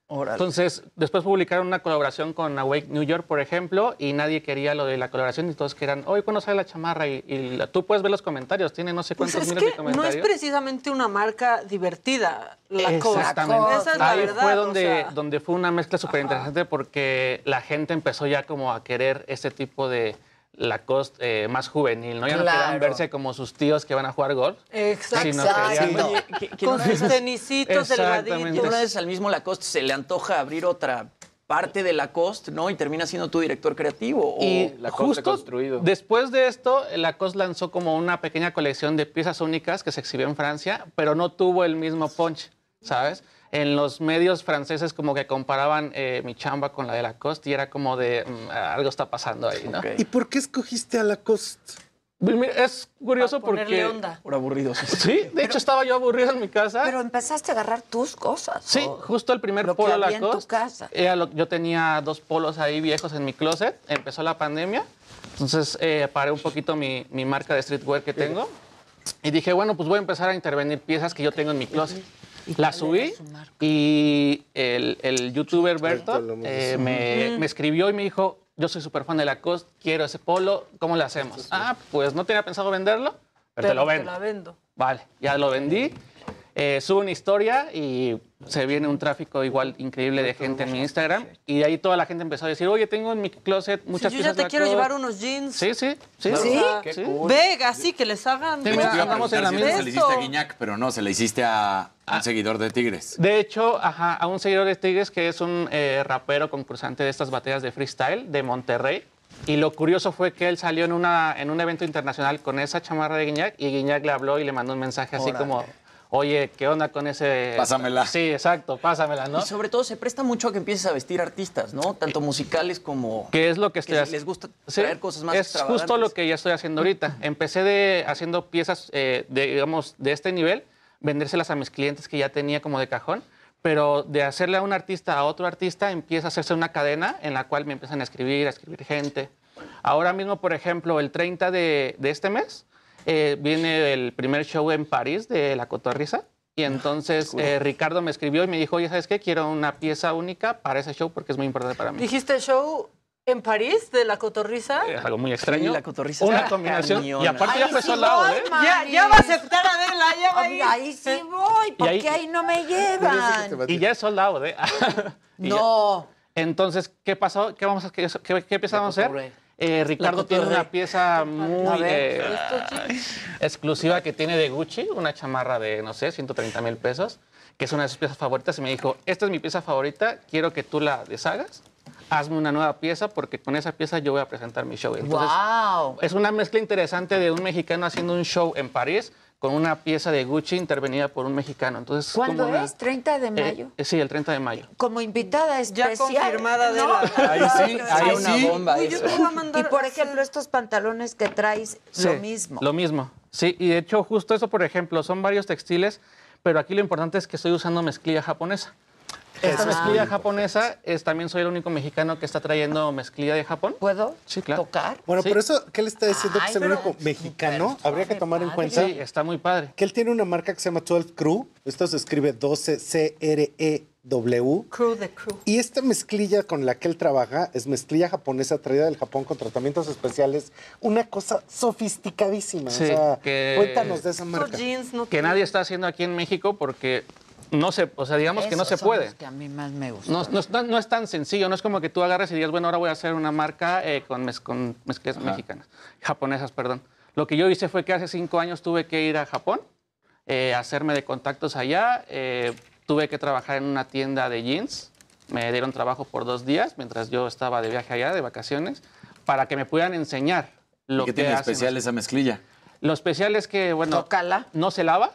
Entonces, después publicaron una colaboración con Awake New York, por ejemplo, y nadie quería lo de la colaboración y todos querían, oye, ¿cuándo sale la chamarra? Y, y la- tú puedes ver los comentarios, tiene no sé Pues cuántos es miles de que no comentarios. es precisamente una marca divertida, la cosa. Exactamente. Esa es la Ahí verdad. fue o donde, sea, donde fue una mezcla súper interesante porque la gente empezó ya como a querer ese tipo de Lacoste eh, más juvenil, ¿no? Ya no querían verse como sus tíos que van a jugar golf. Exacto. Sino Exacto. Oye, que- que Con sus tenisitos que delgaditos. una vez al mismo Lacoste se le antoja abrir otra parte de Lacoste, ¿no? Y termina siendo tu director creativo. o- Y Lacoste justo construido. después de esto, Lacoste lanzó como una pequeña colección de piezas únicas que se exhibió en Francia, pero no tuvo el mismo punch, ¿sabes? En los medios franceses como que comparaban eh, mi chamba con la de Lacoste y era como de mm, algo está pasando ahí, ¿no? Ok. ¿Y por qué escogiste a Lacoste? Es curioso porque... onda. Por aburridos. Sí, de hecho estaba yo aburrido en mi casa. Pero empezaste a agarrar tus cosas. Sí, ¿o? justo el primer Lo que polo había en tu Lacoste. casa. era lo- yo tenía dos polos ahí viejos en mi closet. Empezó la pandemia. Entonces eh, paré un poquito mi, mi marca de streetwear que tengo. Y dije, bueno, pues voy a empezar a intervenir piezas que yo tengo en mi closet. La subí y el, el youtuber Berto eh, me, me escribió y me dijo, yo soy súper fan de Lacoste, quiero ese polo, ¿cómo le hacemos? Ah, pues no tenía pensado venderlo, pero te lo vendo. la vendo. Vale, ya lo vendí. Eh, subo una historia y se viene un tráfico igual increíble de gente en mi Instagram. Y de ahí toda la gente empezó a decir, oye, tengo en mi closet muchas Si yo ya piezas te de quiero Lacoste". llevar unos jeans. Sí, sí, sí. ¿Sí? sea, Qué Sí. cool. Que les hagan. Sí, mira, te iba a andamos en la misma. se le hiciste a. Guiñac, pero no, se le hiciste a un seguidor de Tigres. De hecho, ajá, a un seguidor de Tigres que es un eh, rapero concursante de estas batallas de freestyle de Monterrey. Y lo curioso fue que él salió en, una, en un evento internacional con esa chamarra de Guiñac y Guiñac le habló y le mandó un mensaje así Órale. como, oye, ¿qué onda con ese...? Pásamela. Sí, exacto, pásamela, ¿no? Y sobre todo se presta mucho a que empieces a vestir artistas, ¿no? Tanto musicales como... que es lo que estoy que haciendo. les gusta traer cosas más Es justo lo que ya estoy haciendo ahorita. Empecé de, haciendo piezas, eh, de, digamos, de este nivel, vendérselas a mis clientes que ya tenía como de cajón, pero de hacerle a un artista a otro artista empieza a hacerse una cadena en la cual me empiezan a escribir, a escribir gente. Ahora mismo, por ejemplo, el 30 de, de este mes eh, viene el primer show en París de La Cotorrisa. Y entonces eh, Ricardo me escribió y me dijo, oye, ¿sabes qué? Quiero una pieza única para ese show porque es muy importante para mí. ¿Dijiste show en París de la cotorriza? Es algo muy extraño. Sí, la cotorriza Una combinación. cañona. Y aparte ya Ahí fue sí soldado, voy, ¿eh? Ya, ya va a aceptar a Adela, ya va a ir. Ahí sí voy, porque ahí- ahí, no me llevan. Y ya es soldado, ¿eh? Y ya. No. Entonces, ¿qué pasó? ¿Qué, vamos a, qué, qué- qué empezamos a hacer? Eh, Ricardo tiene una pieza muy ver, eh, exclusiva que tiene de Gucci, una chamarra de, no sé, 130 mil pesos, que es una de sus piezas favoritas. Y me dijo, esta es mi pieza favorita, quiero que tú la deshagas, hazme una nueva pieza, porque con esa pieza yo voy a presentar mi show. Entonces, wow. es una mezcla interesante de un mexicano haciendo un show en París con una pieza de Gucci intervenida por un mexicano. Entonces, ¿Cuándo como una- es? ¿30 de eh, mayo? eh, sí, el 30 de mayo. Como invitada Ya especial. confirmada de ¿no? la... Ahí sí, ahí una sí. bomba Uy, yo eso. te voy a mandar... Y por ejemplo, estos pantalones que traes, Sí, lo mismo. Lo mismo. Sí, y de hecho, justo eso, por ejemplo, son varios textiles, pero aquí lo importante es que estoy usando mezclilla japonesa. Esta Ah. mezclilla japonesa es también soy el único mexicano que está trayendo mezclilla de Japón. ¿Puedo? Sí, claro. ¿Tocar? Bueno, Sí. pero eso, ¿qué le está diciendo que es el único mexicano? Habría que tomar en cuenta Sí, está muy padre. que él tiene una marca que se llama 12 Crew. Esto se escribe 12 C-R-E-W. Crew de crew. Y esta mezclilla con la que él trabaja es mezclilla japonesa traída del Japón con tratamientos especiales. Una cosa sofisticadísima. Sí, o sea, que- cuéntanos de esa Estos marca. jeans no Que nadie está haciendo aquí en México porque no se, o sea, digamos que no Esos se son puede. los que a mí más me gustan. No, no es tan- no es tan sencillo, no es como que tú agarres y digas, bueno, ahora voy a hacer una marca eh, con, mez- con mezclas mexicanas, japonesas, perdón. Lo que yo hice fue que hace cinco años tuve que ir a Japón, eh, hacerme de contactos allá, eh, tuve que trabajar en una tienda de jeans, me dieron trabajo por dos días mientras yo estaba de viaje allá, de vacaciones, para que me pudieran enseñar lo ¿Qué que tiene hacen especial esa mezclilla? Lo especial es que, bueno, Tócala. no se lava,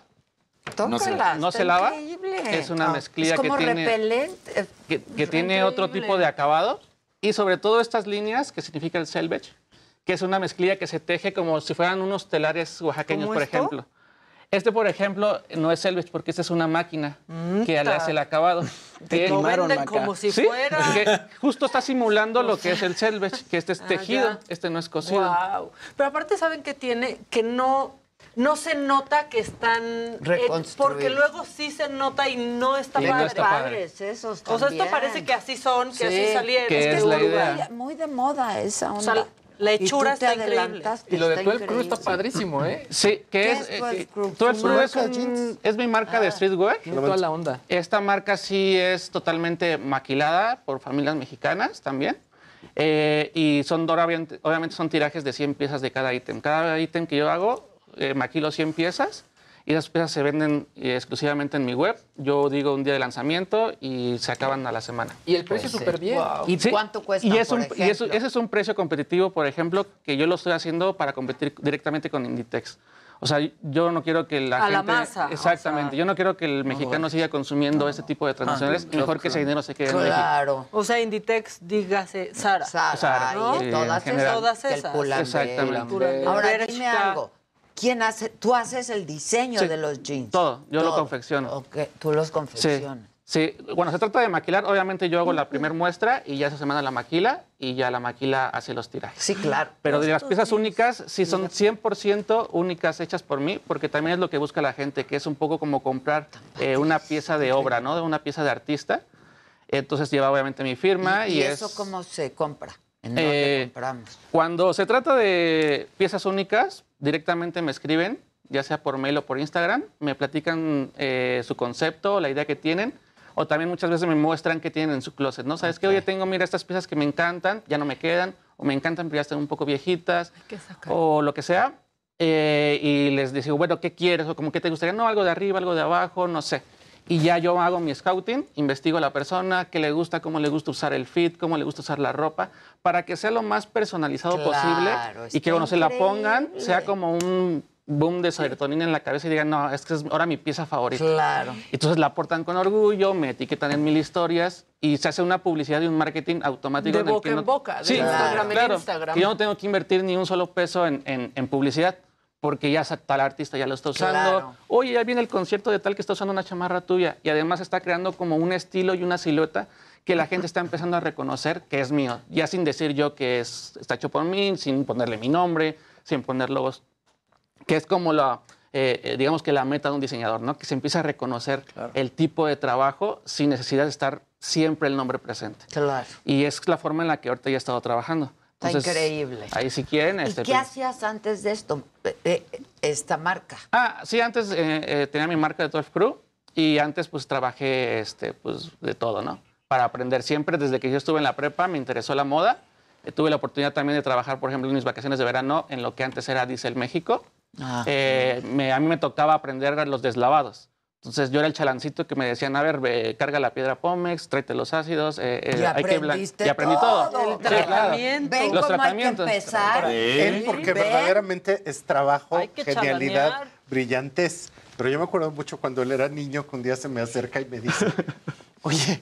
No se- Tócala, no se lava. increíble. Es una Ah, mezclilla es que como tiene- repelente. que, que tiene otro tipo de acabado y sobre todo estas líneas que significa el selvage, que es una mezclilla que se teje como si fueran unos telares oaxaqueños, ¿Cómo por esto? ejemplo. Este, por ejemplo, no es selvage porque esta es una máquina que le hace el acabado. Que Lo venden como si Sí, fuera. que justo está simulando lo que es el selvage, que este es Ah, tejido, este no es cosido. Wow. Pero aparte saben que tiene que no no se nota que están eh, porque luego sí se nota y no está Y no padre. está padre. Padres esos O sea, esto parece que así son, que Sí, así salieron. que que es la idea. Muy de moda esa onda. sea, la hechura está increíble. Y lo de está 12 Crew está padrísimo, ¿eh? Sí, que ¿Qué es, es eh, 12 que- Crew? 12 ¿Su Crew es, un- es mi marca de streetwear. Tiene toda la onda. Esta marca sí es totalmente maquilada por familias mexicanas también. Eh, y son obviamente, obviamente son tirajes de 100 piezas de cada ítem. Cada ítem que yo hago, eh, maquilo 100 piezas y esas piezas se venden eh, exclusivamente en mi web. Yo digo un día de lanzamiento y se acaban a la semana. Y el precio sí. súper bien. ¿Y Sí, cuánto cuesta, Y, es por un- y eso- ejemplo? ese es un precio competitivo, por ejemplo, que yo lo estoy haciendo para competir directamente con Inditex. O sea, yo no quiero que la A la gente... masa, o Exactamente. sea. yo no quiero que el mexicano siga consumiendo ese tipo de transacciones. Mejor que ese dinero se quede en México. Claro. O sea, Inditex, dígase Sara. Sara, Sara, y todas esas. Todas el esas. Exactamente. Ahora dime algo. ¿Quién hace? Tú haces el diseño Sí, de los jeans. todo, yo lo confecciono. Ok, tú los Sí, confeccionas. sí. Bueno, se trata de maquilar. Obviamente yo hago la primera muestra y ya esa semana la maquila y ya la maquila hace los tirajes. Sí, claro. Pero de las piezas únicas, sí son 100% únicas hechas por mí, porque también es lo que busca la gente, que es un poco como comprar eh, una pieza de obra, ¿no? De una pieza de artista. Entonces lleva obviamente mi firma y, ¿Y es... eso cómo se compra? ¿En dónde Eh, compramos? Cuando se trata de piezas únicas, directamente me escriben, ya sea por mail o por Instagram, me platican eh, su concepto, la idea que tienen, o también muchas veces me muestran qué tienen en su closet, ¿no? ¿Sabes qué? Oye, tengo, mira, estas piezas que me encantan, ya no me quedan, o me encantan, pero ya están un poco viejitas, o lo que sea. eh, y les digo, bueno, ¿qué quieres? O como, ¿qué te gustaría? No, algo de arriba, algo de abajo, no sé. Y ya yo hago mi scouting, investigo a la persona, qué le gusta, cómo le gusta usar el fit, cómo le gusta usar la ropa, para que sea lo más personalizado Claro, posible y que cuando se la pongan increíble. sea como un boom de serotonina en la cabeza y digan, no, es que es ahora mi pieza favorita. Claro. Entonces la aportan con orgullo, me etiquetan en mil historias y se hace una publicidad y un marketing automático. De en el boca que en no- boca, de Sí, Instagram en claro, Instagram. que yo no tengo que invertir ni un solo peso en, en- en publicidad porque ya tal artista ya lo está usando. Claro. Oye, ya viene el concierto de tal que está usando una chamarra tuya y además está creando como un estilo y una silueta que la gente está empezando a reconocer que es mío, ya sin decir yo que es, está hecho por mí, sin ponerle mi nombre, sin poner logos que es como la, eh, eh, digamos que la meta de un diseñador, ¿no? Que se empieza a reconocer el tipo de trabajo sin necesidad de estar siempre el nombre presente. Claro. Y es la forma en la que ahorita ya he estado trabajando. Está increíble. Ahí si quieren. ¿Y este, qué pues- hacías antes de esto? Eh, eh, esta marca. Ah, sí, antes eh, eh, tenía mi marca de 12 Crew y antes pues trabajé este, pues, de todo, ¿no? Para aprender siempre, desde que yo estuve en la prepa me interesó la moda. Eh, tuve la oportunidad también de trabajar, por ejemplo, en mis vacaciones de verano en lo que antes era Diesel México. Ah. Eh, me- a mí me tocaba aprender los deslavados. Entonces yo era el chalancito que me decían, a ver, ve, carga la piedra Pómex, tráete los ácidos, eh, eh, Y hay que Y aprendí todo. todo. El Sí, claro. tratamiento. Ven Los cómo hay que tratamientos. empezar. Él, porque Ven. verdaderamente es trabajo, genialidad, chalanear. brillantez. Pero yo me acuerdo mucho cuando él era niño, que un día se me acerca y me dice, oye,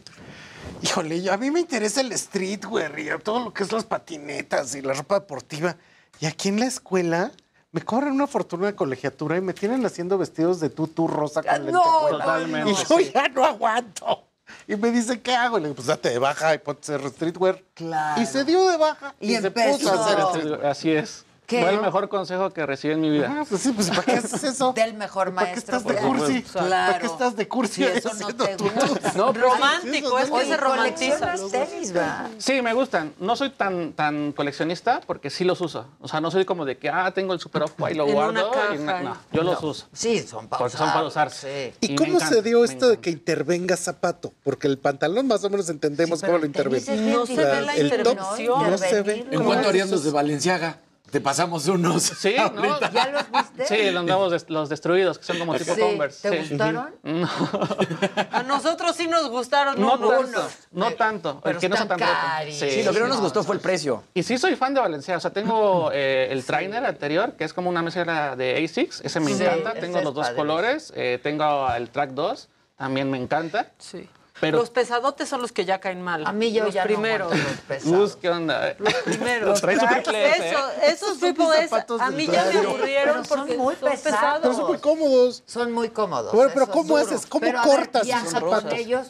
híjole, yo- a mí me interesa el streetwear y todo lo que es las patinetas y la ropa deportiva. Y aquí en la escuela me cobran una fortuna de colegiatura y me tienen haciendo vestidos de tutú rosa con Ah, no, lentejuela. Totalmente, Y yo sí. ya no aguanto. Y me dice, ¿qué hago? Y le digo, pues date de baja y ponte a hacer streetwear. Claro. Y se dio de baja Y y, se empezó. puso a hacer streetwear. Así es. ¿Qué? Fue el mejor consejo que recibí en mi vida. Ah, pues sí, pues ¿para qué haces eso? Del mejor ¿Para qué maestro. estás de cursi? hay. ¿Para Claro. qué estás de cursi Si eso no te gusta. No, pero- Romántico, es que se romantiza. coleccionas tenis, ¿verdad? Sí, me gustan. No soy tan, tan coleccionista porque sí los uso. O sea, no soy como de que, ah, tengo el Super Off-White y lo En guardo. y no, yo los No. uso. Sí, son para Porque son para usar, usarse. ¿Y cómo encanta, se dio esto de que intervenga zapato? Porque el pantalón más o menos entendemos Sí, cómo lo interviene. No se ve la intervención. no se ve. ¿En cuánto harían los de Valenciaga? Te pasamos unos. Sí, ¿no? ¿Ya los viste? Sí, los nuevos, des- los destruidos, que son como tipo Sí, Converse. ¿Te sí. gustaron? No, A nosotros sí nos gustaron no unos. tanto, no tanto. Pero el que no son tan rotos. carísimos. Sí, lo que no nos gustó fue el precio. Y sí soy fan de Valenciaga. O sea, tengo eh, el trainer anterior, que es como una mezcla de ASICS. Ese me Sí, encanta. Tengo los dos colores. eh, tengo el track 2, también me encanta. Sí. Pero, Los pesadotes son los que ya caen mal. A mí yo los ya primeros. no los pesados. Luz, ¿qué onda? Los primeros. Trae su triple S, ¿eh? Eso, esos tipos es. A mí ya me aburrieron Pero son porque muy son pesados. pesados. Pero son muy cómodos. Son muy cómodos. Bueno, pero ¿cómo duro. haces? ¿Cómo Pero, ver, cortas viaja esos con zapatos? ellos?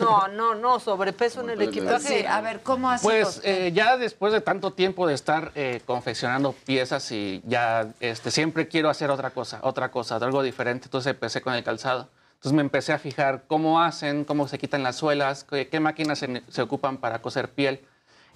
No, no, no, sobrepeso en el equipaje. Sí, a ver, ¿cómo haces? Pues eh, ya después de tanto tiempo de estar eh, confeccionando piezas y ya este, siempre quiero hacer otra cosa, otra cosa, algo diferente. Entonces empecé con el calzado. Entonces me empecé a fijar cómo hacen, cómo se quitan las suelas, qué, qué máquinas se, se ocupan para coser piel.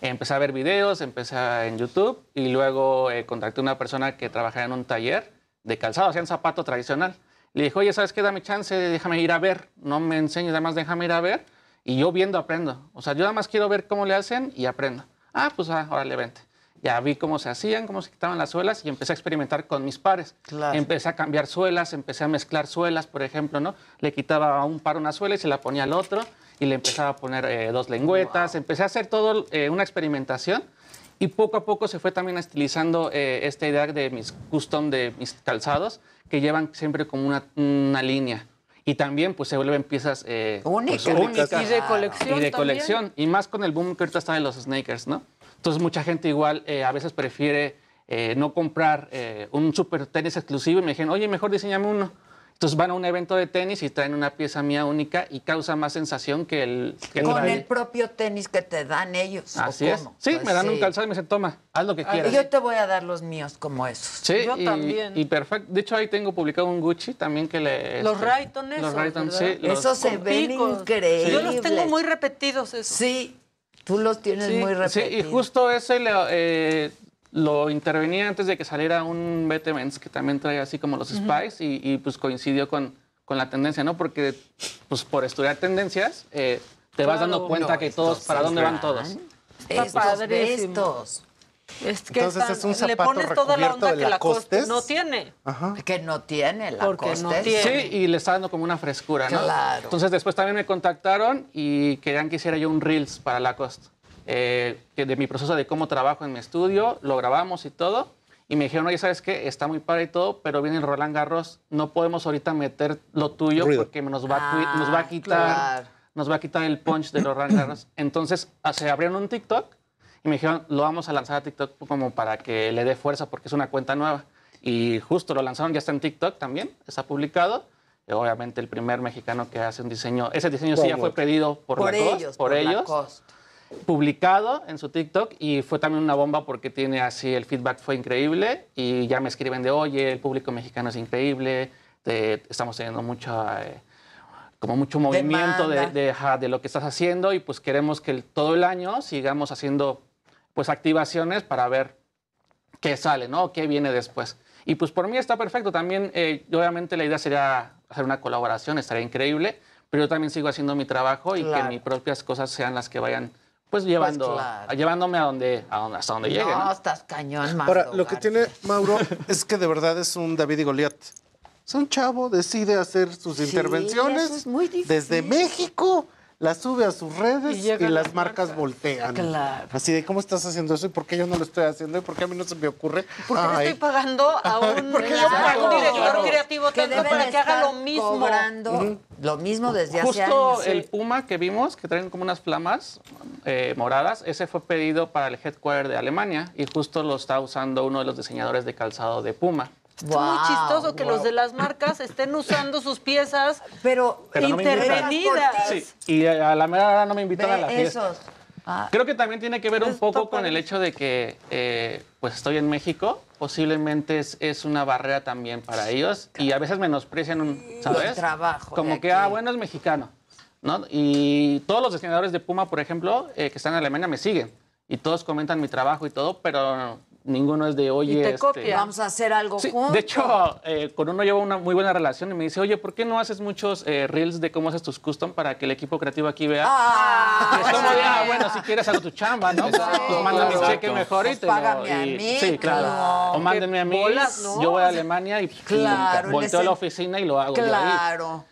Empecé a ver videos, empecé en YouTube y luego eh, contacté a una persona que trabajaba en un taller de calzado, hacían zapato tradicional. Le dije, oye, ¿sabes qué? Dame chance, déjame ir a ver. No me enseñes, nada más déjame ir a ver. Y yo viendo aprendo. O sea, yo nada más quiero ver cómo le hacen y aprendo. Ah, pues ah, órale, vente. Ya vi cómo se hacían, cómo se quitaban las suelas y empecé a experimentar con mis pares. Claro. Empecé a cambiar suelas, empecé a mezclar suelas, por ejemplo, ¿no? Le quitaba a un par una suela y se la ponía al otro y le empezaba a poner eh, dos lengüetas. Empecé a hacer todo eh, una experimentación y poco a poco se fue también estilizando eh, esta idea de mis custom, de mis calzados, que llevan siempre como una, una línea. Y también pues se vuelven piezas eh, Únicas. pues, únicas. Y de colección Y de también. colección. Y más con el boom que ahorita está de los sneakers, ¿no? Entonces mucha gente igual eh, a veces prefiere eh, no comprar eh, un super tenis exclusivo y me dijeron, oye, mejor diseñame uno. Entonces van a un evento de tenis y traen una pieza mía única y causa más sensación que el que Con trae- el propio tenis que te dan ellos. ¿o Así es. cómo? Sí, Pues me dan un calzado y me dicen, toma, haz lo que quieras. Yo te voy a dar los míos como esos. Sí, Yo y, también. y perfecto. De hecho, ahí tengo publicado un Gucci también que le... Los este, Rayton Los esos, Rayton, ¿verdad? sí. los- Esos se ven picos. increíbles. Yo los tengo muy repetidos esos. Sí, tú los tienes Sí. muy Sí, repetidos. y justo ese le- eh, lo intervení antes de que saliera un BT Benz que también trae así como los Spice y, y, pues coincidió con, con la tendencia, ¿no? Porque pues por estudiar tendencias eh, te vas dando cuenta No, que todos, para sí dónde van todos. Estos, padrísimo. estos. Es que Entonces están- es un le zapato pones toda la onda de que la costa no tiene. Ajá. Que no tiene la Porque no costa. tiene. Sí, y le está dando como una frescura, ¿no? Claro. Entonces después también me contactaron y querían que hiciera yo un Reels para Lacoste. Eh, que de mi proceso de cómo trabajo en mi estudio, lo grabamos y todo. Y me dijeron, oye, ¿sabes qué? Está muy padre y todo, pero viene el Roland Garros, no podemos ahorita meter lo tuyo Ruido. porque nos va, a Ah, nos va a quitar claro. nos va a quitar el punch de los Roland Garros. Entonces ah, se abrieron un TikTok y me dijeron, lo vamos a lanzar a TikTok como para que le dé fuerza porque es una cuenta nueva. Y justo lo lanzaron, ya está en TikTok también, está publicado. Y obviamente el primer mexicano que hace un diseño, ese diseño sí ya fue pedido por, Por Lacoste, ellos, por, ellos, Lacoste. publicado en su TikTok y fue también una bomba porque tiene así, el feedback fue increíble y ya me escriben de, oye, el público mexicano es increíble, te- estamos teniendo mucha... eh, como mucho movimiento de, de, ajá, de lo que estás haciendo y pues queremos que el- todo el año sigamos haciendo pues activaciones para ver qué sale, ¿no? ¿Qué viene después? Y pues por mí está perfecto. También, eh, obviamente, la idea sería hacer una colaboración, estaría increíble, pero yo también sigo haciendo mi trabajo y Claro. que mis propias cosas sean las que vayan pues llevando, claro. llevándome a donde, a donde, hasta donde llegue, No, ¿no? estás cañón, más. Ahora, lo que tiene Mauro es que de verdad es un David y Goliat. Es un chavo, decide hacer sus Sí, intervenciones eso es muy difícil. desde México, las sube a sus redes Y las las marcas, voltean. Claro. Así de, ¿cómo estás haciendo eso? ¿Y por qué yo no lo estoy haciendo? ¿Y por qué a mí no se me ocurre? ¿Por qué estoy pagando a un, ¿Por qué yo a un pago? director Claro. creativo que tanto debe para de que haga lo mismo? cobrando lo mismo desde hace Justo años. el Puma que vimos, que traen como unas flamas eh, moradas, ese fue pedido para el headquarter de Alemania y justo lo está usando uno de los diseñadores de calzado de Puma. Es muy Wow, chistoso que wow. los de las marcas estén usando sus piezas pero, no intervenidas. Sí, y a la mera hora no me invitan a la fiesta. Ah, Creo que también tiene que ver un poco con el hecho de que eh, pues estoy en México, posiblemente es, es una barrera también para ellos y a veces menosprecian un, ¿sabes? El trabajo Como que, ah, bueno, es mexicano, ¿no? Y todos los diseñadores de Puma, por ejemplo, eh, que están en Alemania me siguen y todos comentan mi trabajo y todo, pero ninguno es de, oye, te este, copia. Vamos a hacer algo Sí, juntos. de hecho, eh, con uno llevo una muy buena relación y me dice, oye, ¿por qué no haces muchos eh, reels de cómo haces tus custom para que el equipo creativo aquí vea? Ah, Y es como de, ah, bueno, si quieres hago tu chamba, ¿no? pues manda mi cheque mejor y Pues te lo... págame a y- mí, sí, claro. O mándenme a mí, bolas, ¿no? yo voy a Alemania y, y Claro, volteo a la oficina y lo hago yo ahí. Claro.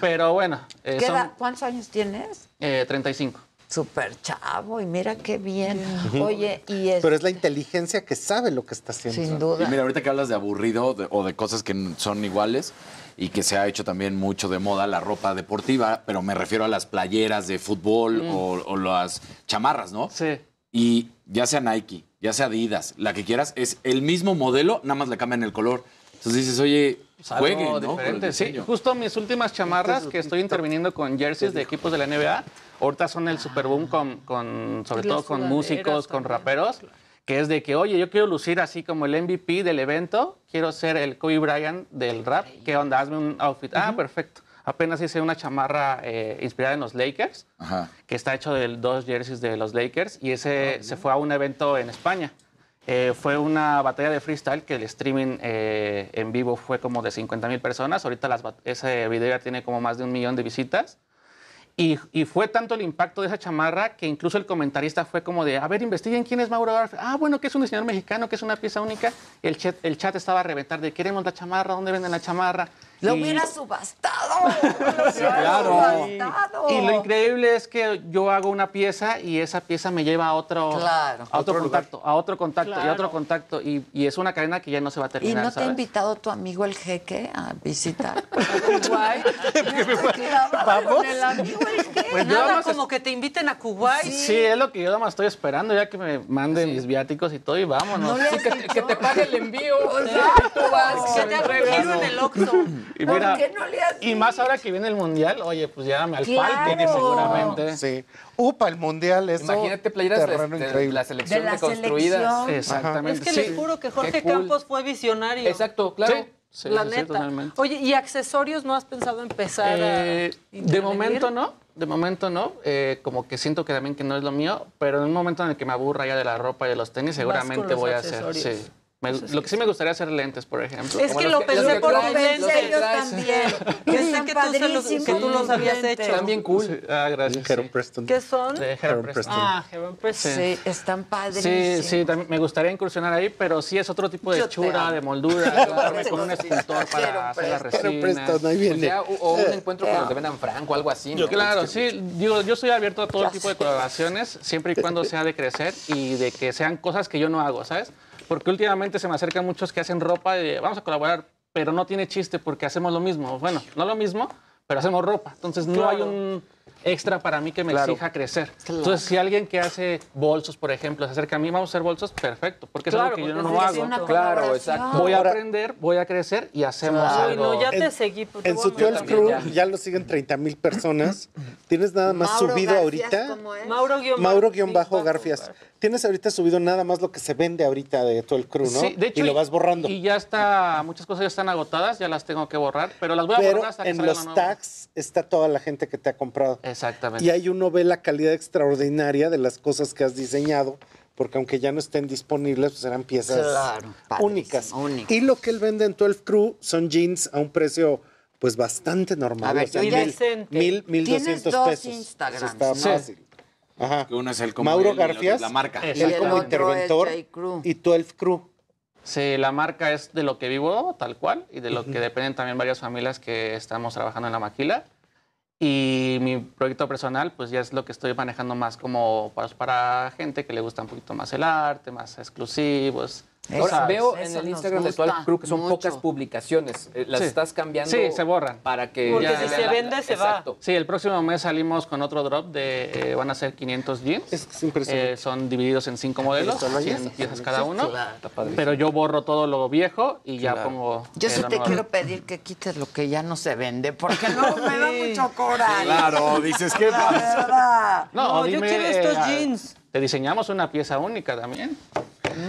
Pero bueno, eh, ¿Qué son edad- ¿Cuántos años tienes? eh, 35. Súper chavo y mira qué bien. Oye, y es Pero es la inteligencia que sabe lo que está haciendo. sin Y duda. mira, ahorita que hablas de aburrido de- o de cosas que son iguales y que se ha hecho también mucho de moda la ropa deportiva, pero me refiero a las playeras de fútbol o, o las chamarras, ¿no? Sí. Y ya sea Nike, ya sea Adidas, la que quieras, es el mismo modelo, nada más le cambian el color. Entonces dices, oye, jueguen, ¿no? Diferente, sí. Justo mis últimas chamarras que estoy interviniendo con jerseys de equipos de la NBA, ahorita son el super boom con, con sobre todo con músicos, con también. raperos, que es de que, oye, yo quiero lucir así como el MVP del evento, quiero ser el Kobe Bryant del rap, ¿qué onda? Hazme un outfit. Ah, perfecto. Apenas hice una chamarra eh, inspirada en los Lakers, Ajá. que está hecho de dos jerseys de los Lakers, y ese se fue a un evento en España. Eh, fue una batalla de freestyle que el streaming eh, en vivo fue como de 50 mil personas. Ahorita las ese video ya tiene como más de un millón de visitas. Y, fue tanto el impacto de esa chamarra que incluso el comentarista fue como de, a ver, investiguen quién es Mauro Garfield. Ah, bueno, que es un diseñador mexicano, que es una pieza única. El chat, el chat estaba a reventar de, queremos la chamarra, ¿dónde venden la chamarra? Lo Y- hubiera subastado. Lo hubiera claro. subastado. Y lo increíble es que yo hago una pieza y esa pieza me lleva a otro, Claro. a otro Otro lugar. contacto, a otro contacto y a otro contacto. Y, y es una cadena que ya no se va a ¿Y terminar. no te ha invitado tu amigo el jeque a visitar? Kuwait. Con el amigo el jeque. Pues Nada como que te inviten a Kuwait. Sí, es lo que yo nada más estoy esperando, ya que me manden mis viáticos y todo y vámonos. No le Sí, que, te- que te pague el envío. Exacto. Y tú vas, Que te lo haga un entregas. giro en el Oxxo. Y ¿Por mira, qué no le has y más ahora que viene el mundial, oye, pues llévame al Claro. seguramente. Sí. Upa, el mundial, eso. Imagínate playeras de, increíble. la selección De la deconstruidas. selección. Exactamente. Es que sí. les juro que Jorge cool. Campos fue visionario. Exacto, claro. Sí, sí, la sí, sí, neta. totalmente. Oye, ¿y accesorios no has pensado empezar Eh, a de momento no, de momento no. eh, como que siento que también que no es lo mío, pero en un momento en el que me aburra ya de la ropa y de los tenis, seguramente los voy a hacer. Sí. Me- lo que sí me gustaría hacer lentes, por ejemplo. Es que lo que- pensé que por los los que lentes. ellos traes. también. Pensé Están que tú, los, que tú los habías hecho. Están bien cool. Sí, Ah, gracias. Heron sí. Preston. ¿Qué son? De Heron Heron Preston. Preston. Ah, Heaven Press. Sí, están Sí, padrísimos. sí, también me gustaría incursionar ahí, pero sí es otro tipo de Yo te chura, amo. de moldura, con un escultor para hacer la Heron resina. Preston, ahí O, viene. sea, o- un encuentro con los de Benan Franco, algo así. ¿no? Claro, sí, digo, yo estoy abierto a todo tipo de colaboraciones, siempre y cuando sea de crecer y de que sean cosas que yo no hago, ¿sabes? Porque últimamente se me acercan muchos que hacen ropa y de, vamos a colaborar, pero no tiene chiste porque hacemos lo mismo. Bueno, no lo mismo, pero hacemos ropa. Entonces no hay un extra para mí que me Claro. exija crecer. Entonces, si alguien que hace bolsos, por ejemplo, se acerca a mí, vamos a hacer bolsos, perfecto, porque es algo que yo no, hago. Claro, colaboración. exacto. Voy a aprender, voy a crecer y hacemos algo. no, ya En- te seguí. pues, te En su a 12 mandar. Crew ya. ya lo siguen 30 mil personas. Tienes nada más Mauro subido Garfias, ahorita. ¿cómo es? Mauro guion Mauro-Garfias. Tienes ahorita subido nada más lo que se vende ahorita de todo el crew, ¿no? Sí, de hecho, y lo vas borrando. Y ya está, muchas cosas ya están agotadas, ya las tengo que borrar, pero las voy a Pero borrar hasta que en salga los tags está toda la gente que te ha comprado. Exactamente. Y ahí uno ve la calidad extraordinaria de las cosas que has diseñado, porque aunque ya no estén disponibles, pues eran piezas Claro, únicas. únicas. Y lo que él vende en 12 Crew son jeans a un precio pues bastante normal. A ver, o sea, yo ya- mil, mil, mil Tienes doscientos dos pesos. Instagrams, Está ¿no? fácil. Ajá. Que uno es el como Mauro el la marca. Él el como interventor y 12 Crew. Sí, la marca es de lo que vivo, tal cual, y de lo que dependen también varias familias que estamos trabajando en la maquila. Y mi proyecto personal, pues ya es lo que estoy manejando más como para, para gente que le gusta un poquito más el arte, más exclusivos, Ahora, veo en el Instagram de Actual Crew que son mucho. pocas publicaciones. Eh, Las Sí. estás cambiando. Sí, se borran. Para que. Porque ya si se la- vende, se va. Sí, el próximo mes salimos con otro drop de, eh, van a ser 500 jeans. Es impresionante. Eh, son divididos en cinco modelos, ¿Esto lo oyes? 100 piezas cada uno. claro. Pero yo borro todo lo viejo y ya pongo. Yo sí te nueva. quiero pedir que quites lo que ya no se vende, porque luego me da mucho coraje. Claro, dices, ¿qué pasa? No, No, yo dime, quiero estos ah, jeans. Te diseñamos una pieza única también.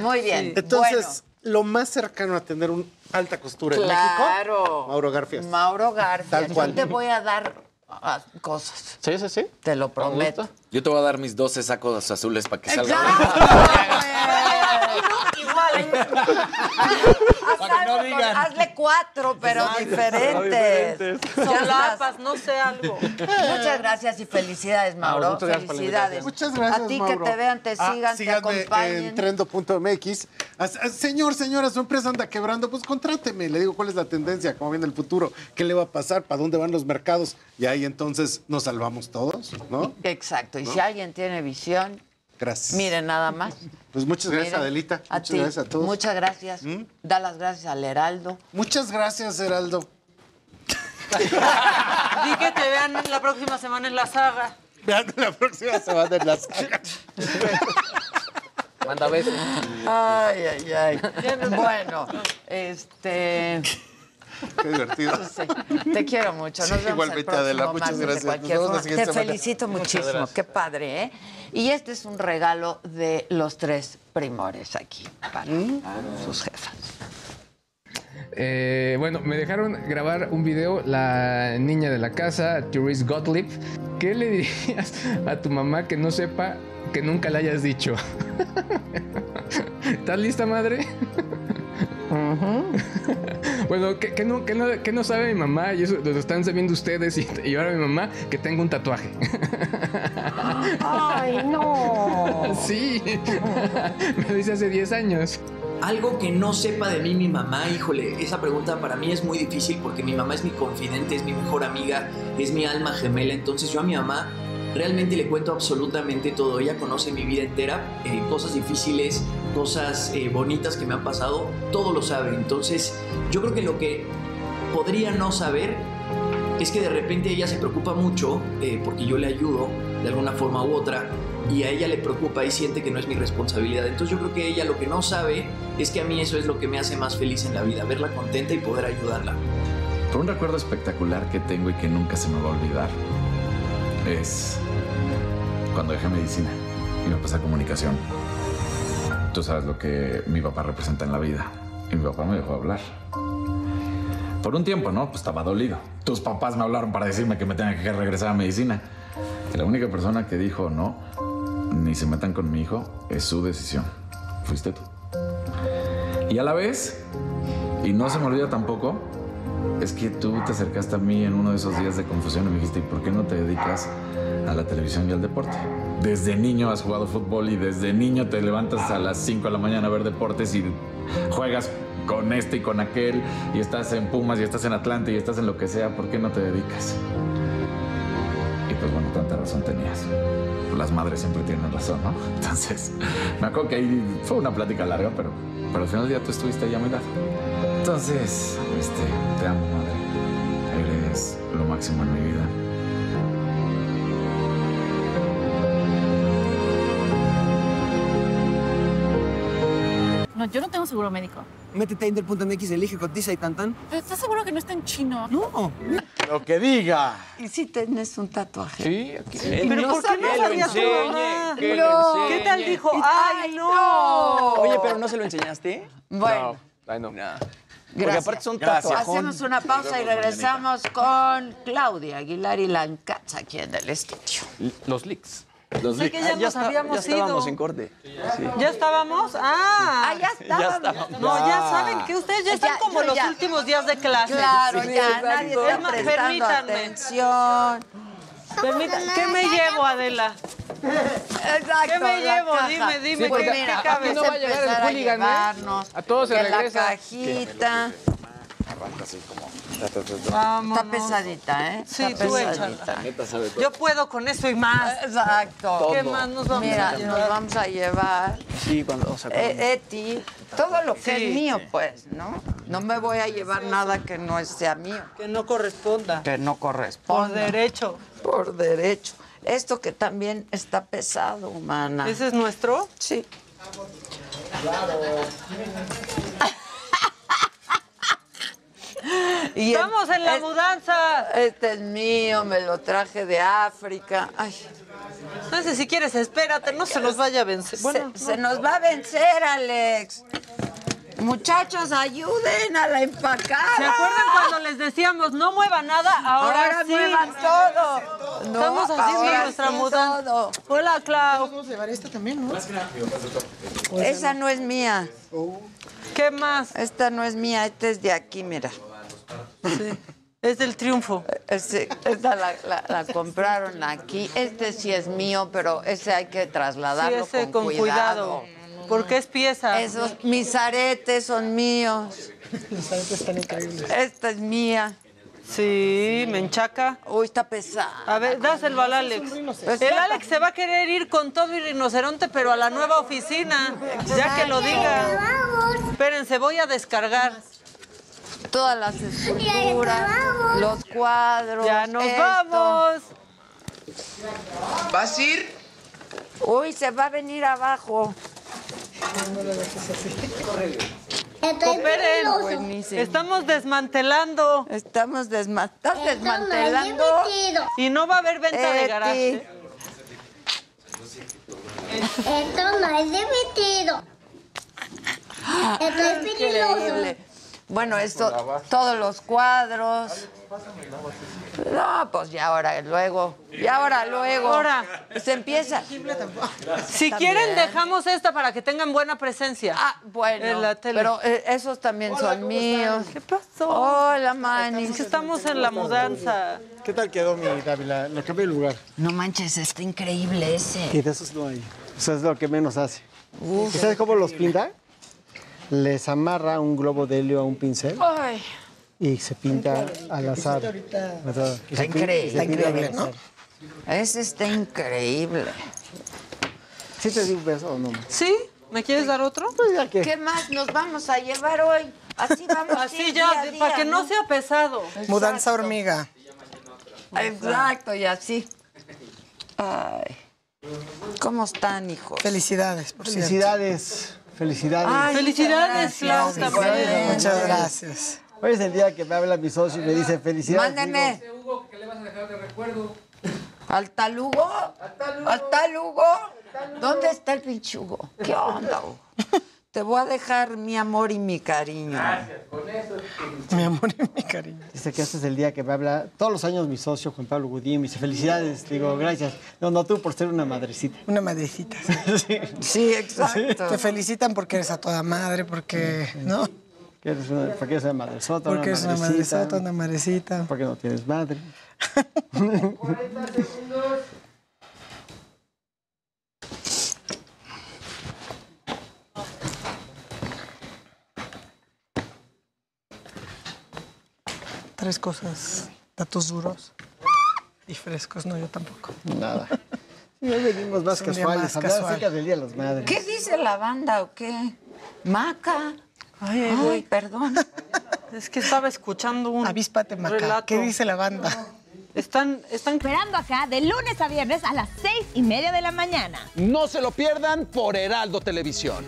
Muy bien. Entonces, lo más cercano a tener un alta costura en México, claro. Mauro Garfias. Mauro García. Tal Yo cual. te voy a dar ah, cosas. Sí, sí, sí. Te lo prometo. Yo te voy a dar mis 12 sacos azules para que salga. Igual. Para que no digan. Hazle cuatro, pero diferentes. Ya estás. Solapas, no sé algo. Muchas gracias y felicidades, Mauro. muchas gracias felicidades. Muchas gracias, A ti Mauro. que te vean, te Ah, sigan, te acompañen. en trendo.mx. Ah, ah, Señor, señora, su empresa anda quebrando, pues contráteme. Le digo cuál es la tendencia, cómo viene el futuro, qué le va a pasar, para dónde van los mercados. Y ahí entonces nos salvamos todos, ¿no? Exacto. Y si alguien tiene visión, Gracias. miren nada más. Pues muchas gracias, Miren, Adelita. A muchas ti. gracias a todos. Muchas gracias. ¿Mm? Da las gracias al Heraldo. Muchas gracias, Heraldo. Di que te vean la próxima semana en la saga. Vean la próxima semana en la saga. Manda besos. Ay, ay, ay. Bueno, este. Qué divertido. sí, te quiero mucho. Nos Sí, vemos igualmente, Adela. Muchas gracias. Te semana. felicito muchísimo. Qué padre, ¿eh? Y este es un regalo de los tres primores aquí para ¿Mm? sus jefas. Eh, bueno, me dejaron grabar un video la niña de la casa, Therese Gottlieb. ¿Qué le dirías a tu mamá que no sepa que nunca le hayas dicho? ¿Estás lista, madre? Bueno, ¿qué, qué no, qué no- qué no sabe mi mamá? Y eso lo están sabiendo ustedes y, y ahora mi mamá que tengo un tatuaje. Ay, no. Sí, me lo hice hace 10 años. Algo que no sepa de mí mi mamá, híjole, esa pregunta para mí es muy difícil porque mi mamá es mi confidente, es mi mejor amiga, es mi alma gemela, entonces yo a mi mamá realmente le cuento absolutamente todo, ella conoce mi vida entera, eh, cosas difíciles, cosas eh, bonitas que me han pasado, todo lo sabe, entonces yo creo que lo que podría no saber es que de repente ella se preocupa mucho eh, porque yo le ayudo de alguna forma u otra y a ella le preocupa y siente que no es mi responsabilidad. Entonces yo creo que ella lo que no sabe es que a mí eso es lo que me hace más feliz en la vida, verla contenta y poder ayudarla. Pero un recuerdo espectacular que tengo y que nunca se me va a olvidar es cuando dejé medicina y me pasé a comunicación. Tú sabes lo que mi papá representa en la vida. Y mi papá me dejó hablar. Por un tiempo, ¿no? Pues estaba dolido. Tus papás me hablaron para decirme que me tenía que regresar a medicina. Y la única persona que dijo no, ni se metan con mi hijo, es su decisión. Fuiste tú. Y a la vez, y no se me olvida tampoco, es que tú te acercaste a mí en uno de esos días de confusión y me dijiste, ¿y por qué no te dedicas a la televisión y al deporte? Desde niño has jugado fútbol y desde niño te levantas a las 5 de la mañana a ver deportes y juegas con este y con aquel y estás en Pumas y estás en Atlante y estás en lo que sea, ¿por qué no te dedicas? Y pues bueno, tanta razón tenías. Las madres siempre tienen razón, ¿no? Entonces, me acuerdo que ahí fue una plática larga, pero, pero al final del día tú estuviste ahí a mi lado. Entonces, este, te amo, madre. Eres lo máximo en mi vida. No, yo no tengo seguro médico. Métete a Inter.mx, elige, cotiza y tan tan. ¿Pero estás seguro que no está en chino? No. Lo que diga. ¿Y si tienes un tatuaje? Sí, aquí. Pero ¿por qué no que lo sabía tu enseñe, mamá? que No. ¿Qué tal dijo? ¡Ay, no! Oye, pero ¿no se lo enseñaste? Bueno, Ay, no. Gracias. aparte son tatuajes. Hacemos una pausa y regresamos con Claudia Aguilar y Lancatz aquí en el estudio. Los leaks. Los Sé que ya, nos está- habíamos ya estábamos ido. en corte. Sí. ¿Ya estábamos? ¡Ah! Ah, ya estábamos. estábamos. No, ya Ya. saben que ustedes ya están Ya, como los ya. últimos días de clase. Claro, Sí, ya nadie está prestando permítanme. atención. Permítanme. ¿Qué me llevo, Adela? Exacto. ¿Qué me llevo? caja. Dime, dime, ¿qué- mira, qué cabe? vamos No va a llegar el a ¿eh? llevarnos A todos se regresa. La cajita. así como. Está pesadita, ¿eh? Sí, Está tú pesadita. todo. Yo puedo con eso y más. Exacto. ¿Qué más nos vamos Mira, a llevar? nos vamos a llevar Sí, cuando, o sea, cuando- eh, Eti, todo lo que Sí. es mío, pues, ¿no? No me voy a llevar nada que no sea mío, Que no corresponda. que no Por corresponda. derecho. Por derecho. Esto que también está pesado, humana. ¿Ese es nuestro? Sí. Y Estamos en la es- mudanza. Este es mío, me lo traje de África. Ay, No sé si quieres, espérate, no se nos vaya a vencer. Bueno, se, se nos va a vencer, Alex. Muchachos, ayuden a la empacada. ¿Se acuerdan cuando les decíamos no mueva nada? Ahora, Ahora sí. muevan todo. No, Estamos haciendo ahora nuestra sí mudanza. todo. Hola, Clau. Vamos a llevar esta también, ¿no? Esa no es mía. ¿Qué más? Esta no es mía, esta es de aquí, mira. Sí. Es del triunfo. Ese- esta la, la- la compraron aquí. Este sí es mío, pero ese hay que Sí, trasladarlo ese con, con cuidado. Porque es pieza. Esos mis aretes son míos. Los aretes están increíbles. Esta es mía. Sí, me enchaca. Uy, está pesada. A ver, dáselo al Alex. El Alex se va a querer ir con todo y rinoceronte, pero a la nueva oficina. Ya que lo diga. Espérense, voy a descargar. Todas las esculturas, los cuadros. Ya nos esto. vamos. ¿Vas a ir? Uy, se va a venir abajo. Cooperen. Buenísimo. Estamos desmantelando. Estamos desma- ¿Estás desmantelando. Y no va a haber venta de Eti. garaje. Esto no es divertido. Esto es peligroso. Bueno, esto, todos los cuadros. No, pues ya ahora, luego. Y ahora, luego. Ahora. Se empieza. Si quieren, dejamos esta para que tengan buena presencia. Ah, bueno. En la tele. Pero eh, esos también son míos. ¿Qué pasó? Hola, Manny. Es que estamos en la mudanza. ¿Qué tal quedó mi Dávila? Lo cambié de lugar. No manches, está increíble ese. Y de esos no hay. O sea, es lo que menos hace. ¿Y sabes cómo los pinta? Les amarra un globo de helio a un pincel Ay. y se pinta al azar. Está increíble. Está azar. Ese está increíble. ¿Sí te di un beso o no? ¿Sí? ¿Me quieres dar otro? Pues ya que. ¿Qué más nos vamos a llevar hoy? Así vamos. Así ya, día a día, para que no sea pesado. Mudanza hormiga. Exacto, y así. Ay. ¿Cómo están, hijos? Felicidades, por Felicidades. Felicidades. Ay, Felicidades, muchas Flauta. gracias. Muchas gracias. Hoy es el día que me habla mi socio y me dice felicidades. Mándenme. ¿Al talugo? ¿Al talugo? ¿Dónde está el pinche Hugo? ¿Qué onda, Hugo? Te voy a dejar mi amor y mi cariño. Mi amor y mi cariño. Dice que este es el día que me habla. Todos los años mi socio Juan Pablo Gudín me dice felicidades. Digo, gracias. No, no tú por ser una madrecita. Una madrecita. sí. Sí, exacto. Te felicitan porque eres a toda madre, porque, ¿no? Que eres una, porque eres una madresota, Porque eres una madrecita, madresota, una madrecita. Porque no tienes madre. Tres cosas, datos duros y frescos. No, yo tampoco. Nada. Sí, hoy venimos más casuales, más hablar casual. acerca del Día de las Madres. ¿Qué dice la banda o qué? Maca. Ay, Ay, güey. perdón. Es que estaba escuchando un Avíspate, Maca. relato. ¿Qué dice la banda? Están, están Esperando acá de lunes a viernes a las seis y media de la mañana. No se lo pierdan por Heraldo Televisión.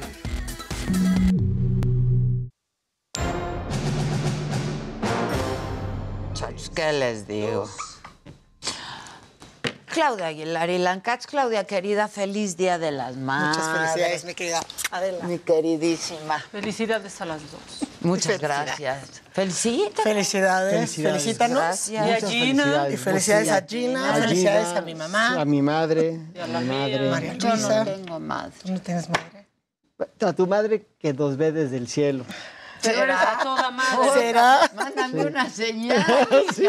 ¿Qué les digo? Claudia Aguilar y Lancats, Claudia querida, feliz Día de las Madres. Muchas felicidades, mi querida Adela. Mi queridísima. felicidades a las dos. Muchas gracias. Felicita. Felicidades, Felicidades. felicítanos. Gracias. Y a Gina. felicidades. Y felicidades a Gina, A felicidades Gina, a mi mamá. A mi madre. a A la mi mía. madre. María Yo no Luisa. tengo madre. ¿Tú no tienes madre? A tu madre que nos ve desde el cielo. Pero eres a toda madre. ¿Será? Mándame una señal. sí.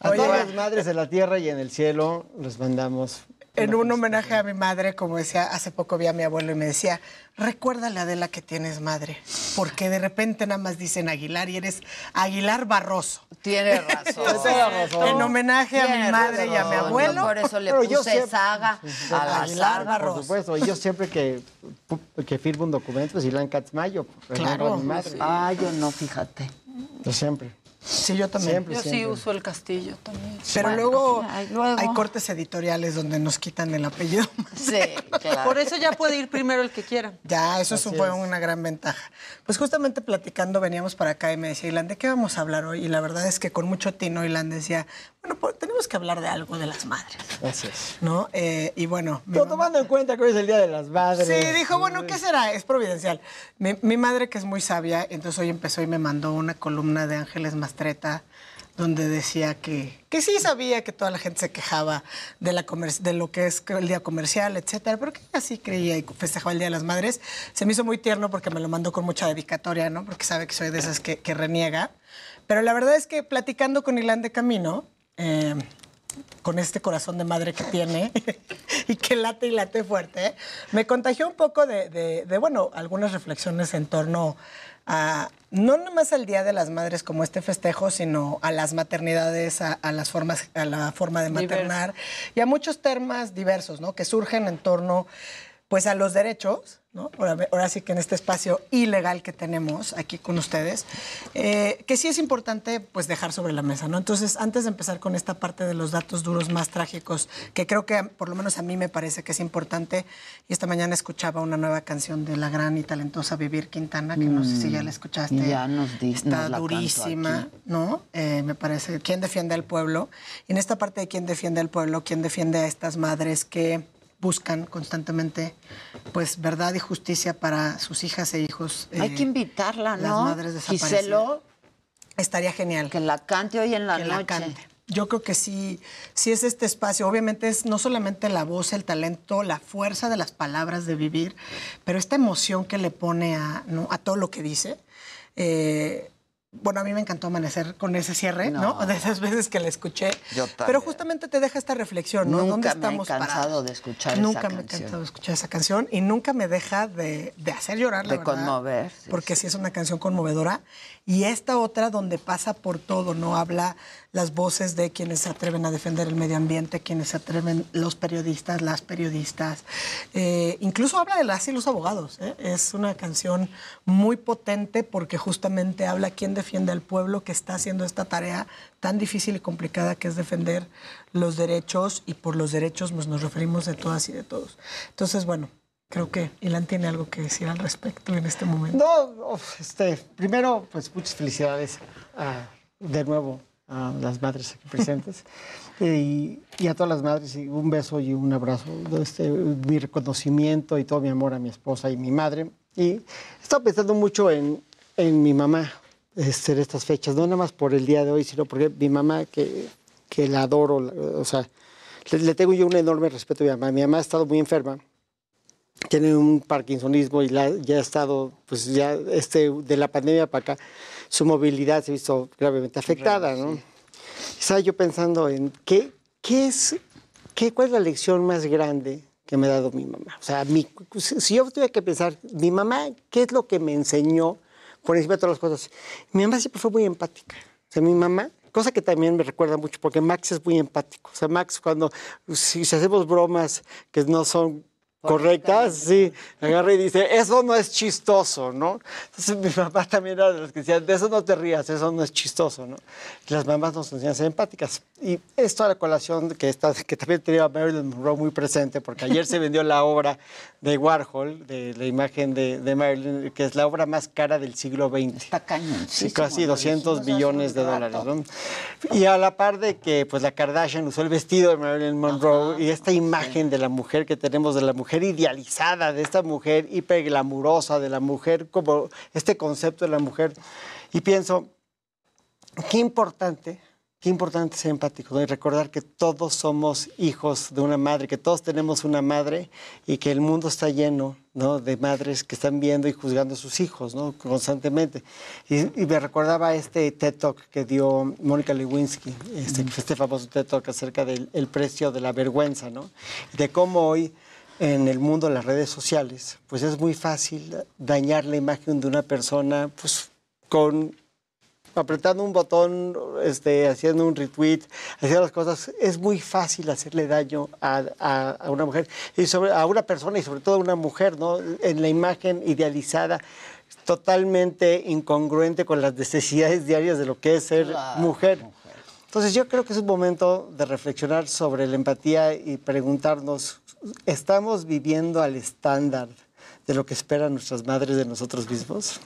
A Oye, todas las madres en la tierra y en el cielo les mandamos en un homenaje a mi madre, como decía, hace poco vi a mi abuelo y me decía, recuérdale Adela que tienes madre, porque de repente nada más dicen Aguilar y eres Aguilar Barroso. Tiene razón. en homenaje a mi madre y a mi abuelo. Yo por eso le Pero yo puse siempre- saga a la Aguilar. Barroso. Por supuesto, y yo siempre que, que firmo un documento, pues Ilan Katzmayo. Claro. Mi madre. Ah, yo no, fíjate. Yo siempre. Sí, yo también. Siempre, Yo sí uso el castillo también. Pero Bueno, luego, ay, luego. hay cortes editoriales donde nos quitan el apellido. Sí, claro. Por eso ya puede ir primero el que quiera. Ya, eso Así fue es. una gran ventaja. Pues justamente platicando, veníamos para acá y me decía, Ilan, ¿de qué vamos a hablar hoy? Y la verdad es que con mucho tino, Ilan decía, bueno, pues, tenemos que hablar de algo de las madres, Así es. ¿no? Eh, y bueno, mi Pero mamá- tomando en cuenta que hoy es el Día de las Madres. Sí, dijo, bueno, ¿qué será? Es providencial. Mi, mi madre, que es muy sabia, entonces hoy empezó y me mandó una columna de Ángeles Mastreta donde decía que, que sí sabía que toda la gente se quejaba de, la de lo que es el día comercial, etcétera, pero que ella sí creía y festejaba el Día de las Madres. Se me hizo muy tierno porque me lo mandó con mucha dedicatoria, ¿no? Porque sabe que soy de esas que, que reniega. Pero la verdad es que platicando con Ilan de Camino, eh, con este corazón de madre que tiene y que late y late fuerte, me contagió un poco de, de- de, bueno, algunas reflexiones en torno a, no nomás al Día de las Madres como este festejo, sino a las maternidades, a, a las formas, a la forma de maternar y a muchos temas diversos, ¿no? Que surgen en torno, pues, a los derechos, ¿no? Ahora, ahora sí que en este espacio ilegal que tenemos aquí con ustedes, eh, que sí es importante pues dejar sobre la mesa, ¿no? Entonces, antes de empezar con esta parte de los datos duros más trágicos, que creo que por lo menos a mí me parece que es importante, y esta mañana escuchaba una nueva canción de la gran y talentosa Vivir Quintana, que no sé si ya la escuchaste. Mm, Ya nos di- Está nos la cantó durísima. ¿no? Eh, me parece, ¿quién defiende al pueblo? Y en esta parte de quién defiende al pueblo, quién defiende a estas madres que buscan constantemente pues verdad y justicia para sus hijas e hijos. Hay eh, que invitarla, las ¿no? madres desaparecidas. Giselo, Estaría genial. que la cante hoy en la que noche. la cante. Yo creo que sí, sí es este espacio. Obviamente es no solamente la voz, el talento, la fuerza de las palabras de vivir, pero esta emoción que le pone a, ¿no? a todo lo que dice. Eh, bueno, a mí me encantó amanecer con ese cierre, ¿no? No. De esas veces que la escuché. Yo Pero también. justamente te deja esta reflexión, ¿no? ¿Dónde Nunca me he estamos cansado parados? de escuchar Nunca esa me he canción. cansado de escuchar esa canción y nunca me deja de, de hacer llorar, la De verdad. conmover, sí, porque sí es una canción conmovedora. Y esta otra donde pasa por todo, ¿no? Habla las voces de quienes se atreven a defender el medio ambiente, quienes se atreven, los periodistas, las periodistas. Eh, incluso habla de las y los abogados. ¿eh? Es una canción muy potente porque justamente habla quién defiende al pueblo que está haciendo esta tarea tan difícil y complicada que es defender los derechos y por los derechos pues, nos referimos de todas y de todos. Entonces, bueno, creo que Ilan tiene algo que decir al respecto en este momento. No, este, primero, pues muchas felicidades a- de nuevo a las madres aquí presentes y, y a todas las madres y un beso y un abrazo, este, mi reconocimiento y todo mi amor a mi esposa y mi madre. Y estaba pensando mucho en, en mi mamá este, en estas fechas, no nada más por el día de hoy, sino porque mi mamá, que, que la adoro, o sea, le, le tengo yo un enorme respeto a mi mamá. Mi mamá ha estado muy enferma tiene un parkinsonismo y la- ya ha estado, pues ya este, de la pandemia para acá, su movilidad se ha visto gravemente afectada, ¿no? Estaba yo pensando en qué, qué es, qué, cuál es la lección más grande que me ha dado mi mamá. O sea, mi- si yo tuviera que pensar, mi mamá, ¿qué es lo que me enseñó por encima de todas las cosas? Mi mamá siempre fue muy empática. O sea, mi mamá, cosa que también me recuerda mucho, porque Max es muy empático. O sea, Max, cuando si, si hacemos bromas que no son correctas, sí, agarra y dice, eso no es chistoso, ¿no? Entonces mi papá también era de los que decían, de eso no te rías, eso no es chistoso, ¿no? Las mamás nos enseñan a ser empáticas. Y esto a la colación que, está, que también tenía Marilyn Monroe muy presente, porque ayer se vendió la obra de Warhol, de la imagen de, de Marilyn, que es la obra más cara del siglo XX. Está cañón. Sí, casi 200 billones de dólares. ¿no? Y a la par de que pues, la Kardashian usó el vestido de Marilyn Monroe y esta imagen de la mujer que tenemos, de la mujer idealizada, de esta mujer hiperglamurosa, de la mujer como este concepto de la mujer. Y pienso, qué importante qué importante ser empático ¿no? y recordar que todos somos hijos de una madre, que todos tenemos una madre y que el mundo está lleno ¿no? de madres que están viendo y juzgando a sus hijos ¿no? constantemente. Y, y me recordaba este TED Talk que dio Mónica Lewinsky, este, este famoso TED Talk acerca del el precio de la vergüenza, ¿no? de cómo hoy en el mundo de las redes sociales, pues es muy fácil dañar la imagen de una persona pues, con apretando un botón, este, haciendo un retweet, haciendo las cosas, es muy fácil hacerle daño a, a- a una mujer, y sobre, a una persona y sobre todo a una mujer, ¿no? En la imagen idealizada, totalmente incongruente con las necesidades diarias de lo que es ser mujer. Entonces yo creo que es un momento de reflexionar sobre la empatía y preguntarnos, ¿estamos viviendo al estándar de lo que esperan nuestras madres de nosotros mismos?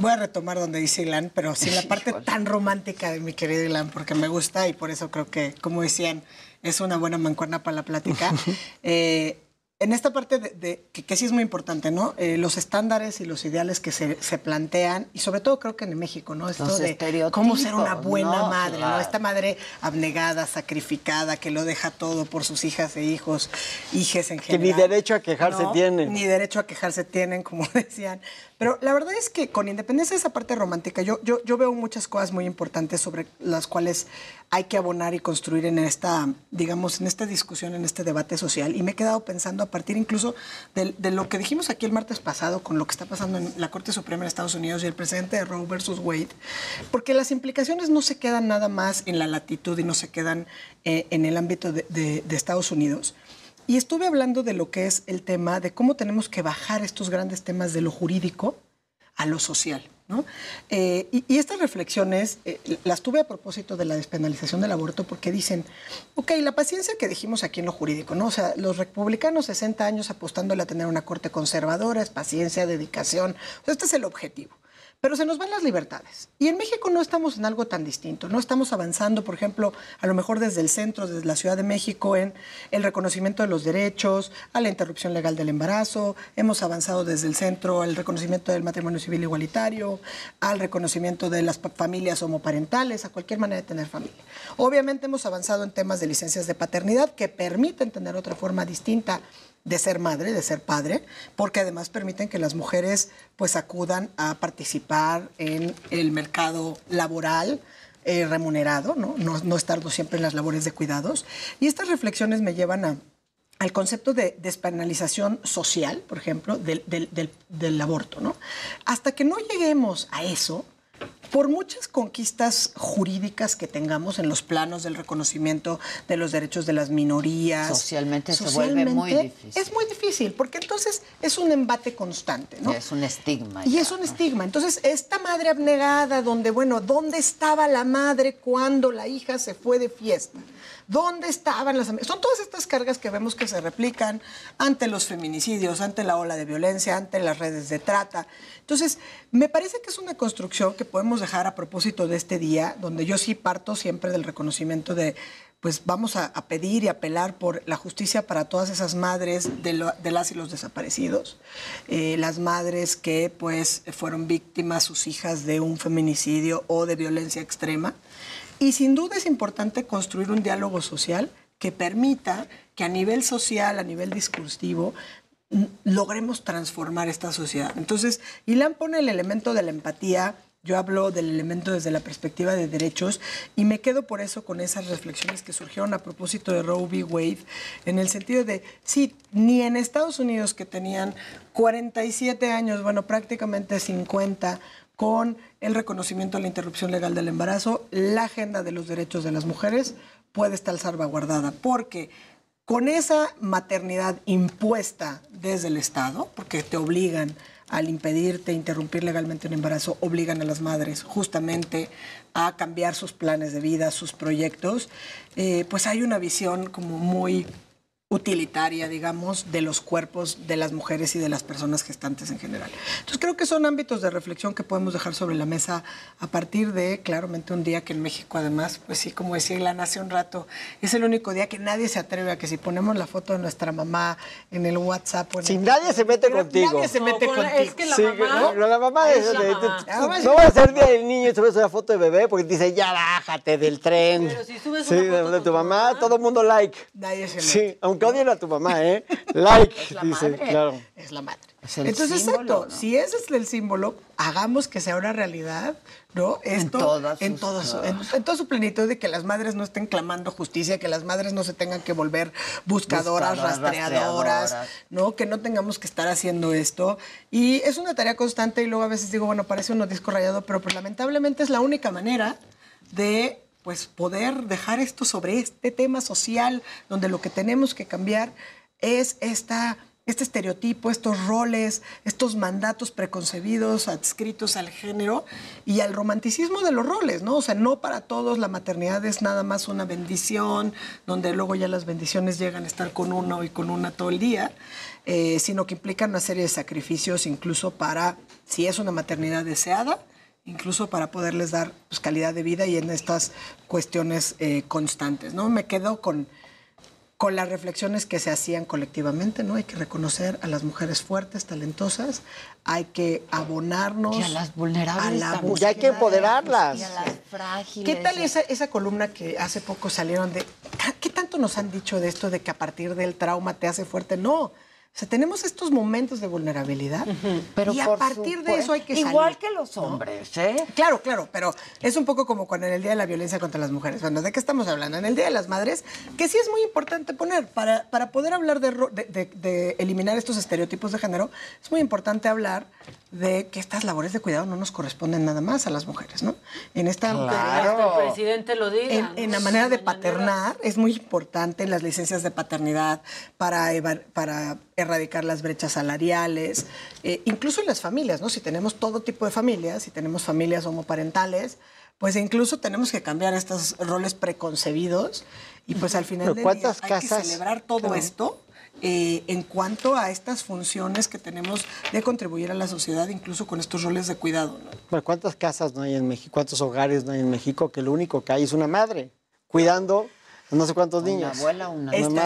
Voy a retomar donde dice Ilan, pero sin la parte tan romántica de mi querido Ilan, porque me gusta y por eso creo que, como decían, es una buena mancuerna para la plática. Eh, en esta parte de, de- que, que sí es muy importante, ¿no? Eh, los estándares y los ideales que se, se plantean, y sobre todo creo que en México, ¿no? Esto Los de cómo ser una buena ¿no? madre, ¿no? Esta madre abnegada, sacrificada, que lo deja todo por sus hijas e hijos, hijes en Que general. ni derecho a quejarse No, tienen. Ni derecho a quejarse tienen, como decían. Pero la verdad es que con independencia de esa parte romántica, yo, yo, yo veo muchas cosas muy importantes sobre las cuales hay que abonar y construir en esta, digamos, en esta discusión, en este debate social. Y me he quedado pensando a partir incluso de, lo que dijimos aquí el martes pasado con lo que está pasando en la Corte Suprema de Estados Unidos y el presidente de Roe versus Wade, porque las implicaciones no se quedan nada más en la latitud y no se quedan eh, en el ámbito de- de Estados Unidos. Y estuve hablando de lo que es el tema de cómo tenemos que bajar estos grandes temas de lo jurídico a lo social. ¿no? Eh, y, estas reflexiones eh, las tuve a propósito de la despenalización del aborto porque dicen, ok, la paciencia que dijimos aquí en lo jurídico, ¿no? O sea, los republicanos 60 años apostándole a tener una corte conservadora, es paciencia, dedicación, este es el objetivo. Pero se nos van las libertades. Y en México no estamos en algo tan distinto. No estamos avanzando, por ejemplo, a lo mejor desde el centro, desde la Ciudad de México, en el reconocimiento de los derechos, a la interrupción legal del embarazo. Hemos avanzado desde el centro al reconocimiento del matrimonio civil igualitario, al reconocimiento de las familias homoparentales, a cualquier manera de tener familia. Obviamente hemos avanzado en temas de licencias de paternidad que permiten tener otra forma distinta de ser madre, de ser padre, porque además permiten que las mujeres pues acudan a participar en el mercado laboral eh, remunerado, ¿no? No, no siempre en las labores de cuidados. Y estas reflexiones me llevan a, al concepto de despenalización social, por ejemplo, del- del- del aborto, ¿no? Hasta que no lleguemos a eso, por muchas conquistas jurídicas que tengamos en los planos del reconocimiento de los derechos de las minorías. Socialmente se vuelve muy difícil. Es muy difícil, porque entonces es un embate constante, ¿no? Es un estigma. Y ya, es un ¿no? estigma. Entonces, esta madre abnegada, donde, bueno, ¿dónde estaba la madre cuando la hija se fue de fiesta? ¿Dónde estaban las? Son todas estas cargas que vemos que se replican ante los feminicidios, ante la ola de violencia, ante las redes de trata. Entonces, me parece que es una construcción que podemos dejar a propósito de este día, donde yo sí parto siempre del reconocimiento de, pues vamos a, pedir y apelar por la justicia para todas esas madres de las y los desaparecidos, eh, las madres que pues fueron víctimas, sus hijas de un feminicidio o de violencia extrema. Y sin duda es importante construir un diálogo social que permita que a nivel social, a nivel discursivo, logremos transformar esta sociedad. Entonces, Ilan pone el elemento de la empatía, yo hablo del elemento desde la perspectiva de derechos y me quedo por eso con esas reflexiones que surgieron a propósito de Roe. Wade, en el sentido de, sí, ni en Estados Unidos que tenían 47 años, bueno, prácticamente 50, con el reconocimiento de la interrupción legal del embarazo, la agenda de los derechos de las mujeres puede estar salvaguardada, porque con esa maternidad impuesta desde el Estado, porque te obligan al impedirte interrumpir legalmente un embarazo, obligan a las madres justamente a cambiar sus planes de vida, sus proyectos, eh, pues hay una visión como muy utilitaria, digamos, de los cuerpos de las mujeres y de las personas gestantes en general. Entonces creo que son ámbitos de reflexión que podemos dejar sobre la mesa a partir de, claramente, un día que en México, además, pues sí, como decía Ilana hace un rato, es el único día que nadie se atreve a que si ponemos la foto de nuestra mamá en el WhatsApp... o en Si el- nadie se mete contigo. Nadie se mete con la- contigo. es que la Sí, mamá- no, la mamá es es- la de- mamá. de- La mamá es no va a ser día del niño y subes una foto de bebé porque dice ya bájate del tren. Pero si subes sí, una de, foto de tu tu mamá, mamá, todo el mundo like. Nadie se mete. Sí, aunque odien a tu mamá, ¿eh? Like, la dice, madre. claro. Es la madre. Es el Entonces, símbolo, exacto, si ese es el símbolo, hagamos que sea una realidad, ¿no? Esto todas en, sus- todo su, en, en toda su plenitud de que las madres no estén clamando justicia, que las madres no se tengan que volver buscadoras, Buscadoras, rastreadoras, rastreadoras. ¿no? Que no tengamos que estar haciendo esto. Y es una tarea constante y luego a veces digo, bueno, parece un disco rayado, pero pues lamentablemente es la única manera de pues poder dejar esto sobre este tema social, donde lo que tenemos que cambiar es esta, este estereotipo, estos roles, estos mandatos preconcebidos, adscritos al género y al romanticismo de los roles, ¿no? O sea, no para todos la maternidad es nada más una bendición, donde luego ya las bendiciones llegan a estar con uno y con una todo el día, eh, sino que implican una serie de sacrificios incluso para, si es una maternidad deseada, incluso para poderles dar pues, calidad de vida y en estas cuestiones eh, constantes, ¿no? Me quedo con, con las reflexiones que se hacían colectivamente, ¿no? Hay que reconocer a las mujeres fuertes, talentosas, hay que abonarnos Y a las vulnerables a la. Ya hay que empoderarlas. Y a las frágiles. ¿Qué tal esa, esa columna que hace poco salieron de... ¿Qué tanto nos han dicho de esto de que a partir del trauma te hace fuerte? No. O sea, tenemos estos momentos de vulnerabilidad Pero y a partir de eso hay que salir. Igual que los hombres, ¿eh? Claro, claro, pero es un poco como cuando en el Día de la Violencia contra las Mujeres. Bueno, ¿de qué estamos hablando? En el Día de las Madres, que sí es muy importante poner, para, para poder hablar de, ro- de- de- de eliminar estos estereotipos de género, es muy importante hablar de que estas labores de cuidado no nos corresponden nada más a las mujeres, ¿no? En esta Hasta el presidente lo diga. en, la manera de paternar es muy importante en las licencias de paternidad para, para erradicar las brechas salariales, eh, incluso en las familias, ¿no? Si tenemos todo tipo de familias, si tenemos familias homoparentales, pues incluso tenemos que cambiar estos roles preconcebidos y pues al final ¿cuántas día hay que casas? celebrar todo Claro. esto eh, en cuanto a estas funciones que tenemos de contribuir a la sociedad, incluso con estos roles de cuidado, ¿no? Bueno, ¿cuántas casas no hay en México? ¿Cuántos hogares no hay en México que lo único que hay es una madre cuidando no sé cuántos niños? abuela, una- Una madre, una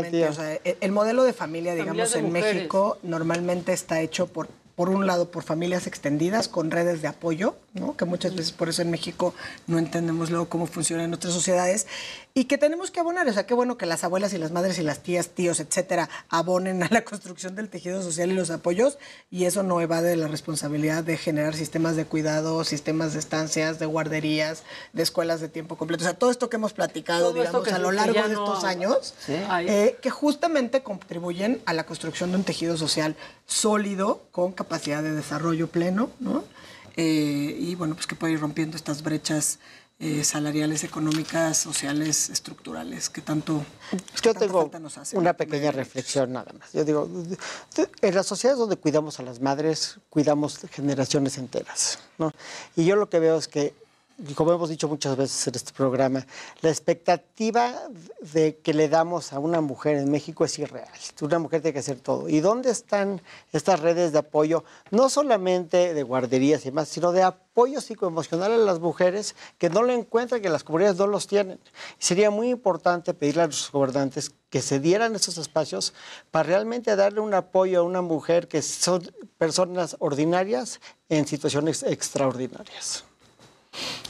Estadísticamente, tía. o sea, el, el modelo de familia, digamos, de en mujeres. México normalmente está hecho por, por un lado, por familias extendidas con redes de apoyo, ¿no? que muchas veces por eso en México no entendemos luego cómo funciona en otras sociedades, y que tenemos que abonar. O sea, qué bueno que las abuelas y las madres y las tías, tíos, etcétera, abonen a la construcción del tejido social y los apoyos, y eso no evade la responsabilidad de generar sistemas de cuidado, sistemas de estancias, de guarderías, de escuelas de tiempo completo. O sea, todo esto que hemos platicado, digamos, a lo largo de no- estos años, Sí. Eh, que justamente contribuyen a la construcción de un tejido social sólido, con capacidad de desarrollo pleno, ¿no? Eh, y bueno, pues que puede ir rompiendo estas brechas eh, salariales, económicas, sociales, estructurales, que tanto, pues, Yo tengo falta nos hacen. una pequeña reflexión nada más. Yo digo, en las sociedades donde cuidamos a las madres, cuidamos generaciones enteras. ¿no? Y yo lo que veo es que, como hemos dicho muchas veces en este programa, la expectativa de que le damos a una mujer en México es irreal. Una mujer tiene que hacer todo. ¿Y dónde están estas redes de apoyo? No solamente de guarderías y más, sino de apoyo psicoemocional a las mujeres que no lo encuentran, que las comunidades no los tienen. Sería muy importante pedirle a los gobernantes que se dieran esos espacios para realmente darle un apoyo a una mujer que son personas ordinarias en situaciones extraordinarias.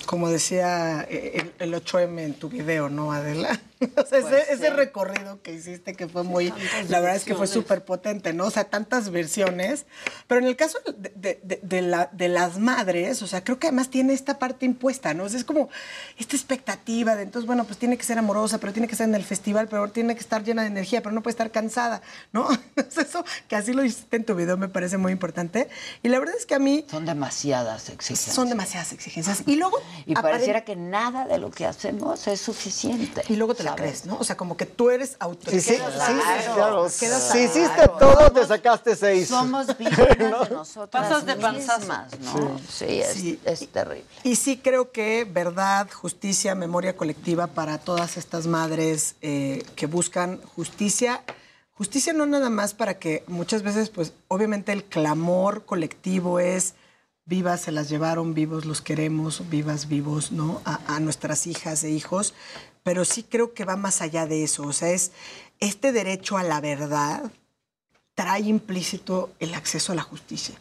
Como decía eh, el, el 8M en tu video, ¿no, Adela? O sea, ese, Pues sí. ese recorrido que hiciste que fue muy, la verdad es que fue súper potente, ¿no? O sea, tantas versiones. Pero en el caso de, de- de- la- de las madres, o sea, creo que además tiene esta parte impuesta, ¿no? O sea, es como esta expectativa de, entonces, bueno, pues tiene que ser amorosa, pero tiene que estar en el festival, pero tiene que estar llena de energía, pero no puede estar cansada, ¿no? Entonces, eso, que así lo hiciste en tu video, me parece muy importante. Y la verdad es que a mí Son demasiadas exigencias. son demasiadas exigencias. Y luego Y pareciera que nada de lo que hacemos es suficiente. Y luego te sabes. crees, ¿no? O sea, como que tú eres autor. Sí, sí, claro. Si hiciste todo, te sacaste seis. Somos víctimas de nosotras Pasas de mismas, ¿no? Sí, es, Sí. es terrible. Y sí creo que verdad, justicia, memoria colectiva para todas estas madres eh, que buscan justicia. Justicia no nada más para que muchas veces, pues obviamente el clamor colectivo es vivas se las llevaron, vivos los queremos, vivas, vivos, ¿no? A, a nuestras hijas e hijos. Pero sí creo que va más allá de eso. O sea, es este derecho a la verdad trae implícito el acceso a la justicia.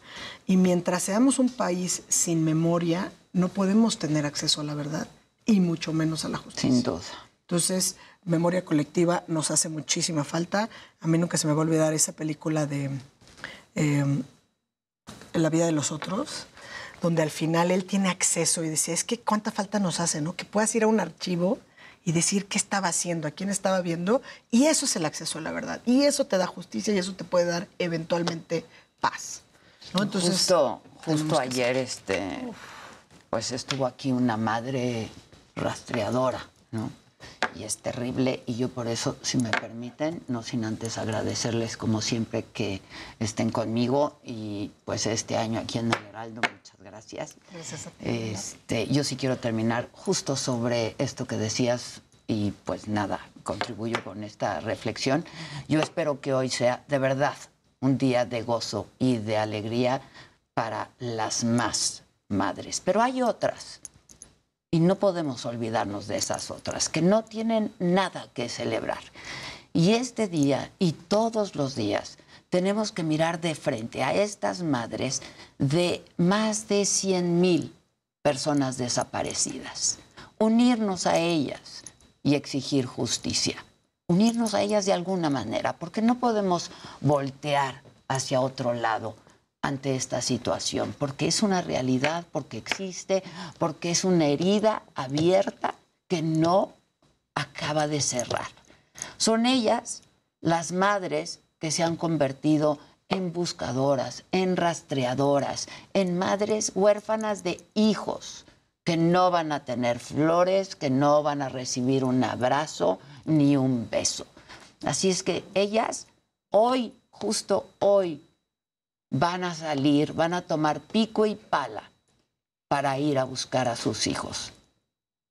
Y mientras seamos un país sin memoria, no podemos tener acceso a la verdad y mucho menos a la justicia. Sin duda. Entonces, memoria colectiva nos hace muchísima falta. A mí nunca se me va a olvidar esa película de eh, La vida de los otros, donde al final él tiene acceso y decía, es que cuánta falta nos hace, ¿no? Que puedas ir a un archivo y decir qué estaba haciendo, a quién estaba viendo, y eso es el acceso a la verdad. Y eso te da justicia y eso te puede dar eventualmente paz. ¿no? Entonces, justo, justo ayer, este, pues estuvo aquí una madre rastreadora, ¿no? Y es terrible, y yo por eso, si me permiten, no sin antes agradecerles como siempre que estén conmigo y pues este año aquí en el Heraldo, muchas gracias. Gracias a ti. Este, yo sí quiero terminar justo sobre esto que decías y pues nada, contribuyo con esta reflexión. Yo espero que hoy sea de verdad un día de gozo y de alegría para las más madres. Pero hay otras y no podemos olvidarnos de esas otras que no tienen nada que celebrar. Y este día y todos los días tenemos que mirar de frente a estas madres de más de 100 mil personas desaparecidas, unirnos a ellas y exigir justicia, unirnos a ellas de alguna manera, porque no podemos voltear hacia otro lado ante esta situación, porque es una realidad, porque existe, porque es una herida abierta que no acaba de cerrar. Son ellas las madres que se han convertido en buscadoras, en rastreadoras, en madres huérfanas de hijos que no van a tener flores, que no van a recibir un abrazo ni un beso. Así es que ellas hoy, justo hoy, van a salir, van a tomar pico y pala para ir a buscar a sus hijos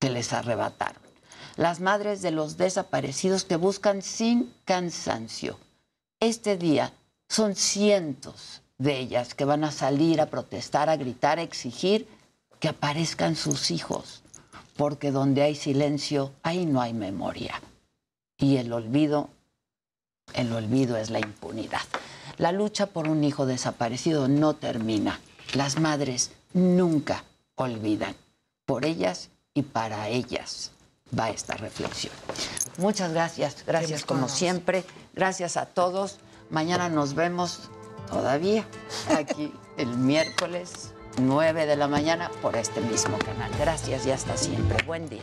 que les arrebataron. Las madres de los desaparecidos que buscan sin cansancio. Este día son cientos de ellas que van a salir a protestar, a gritar, a exigir que aparezcan sus hijos, porque donde hay silencio, ahí no hay memoria. Y el olvido, el olvido es la impunidad. La lucha por un hijo desaparecido no termina. Las madres nunca olvidan. Por ellas y para ellas va esta reflexión. Muchas gracias, gracias como siempre. Gracias a todos. Mañana nos vemos todavía aquí el miércoles 9 de la mañana por este mismo canal. Gracias y hasta siempre. Buen día.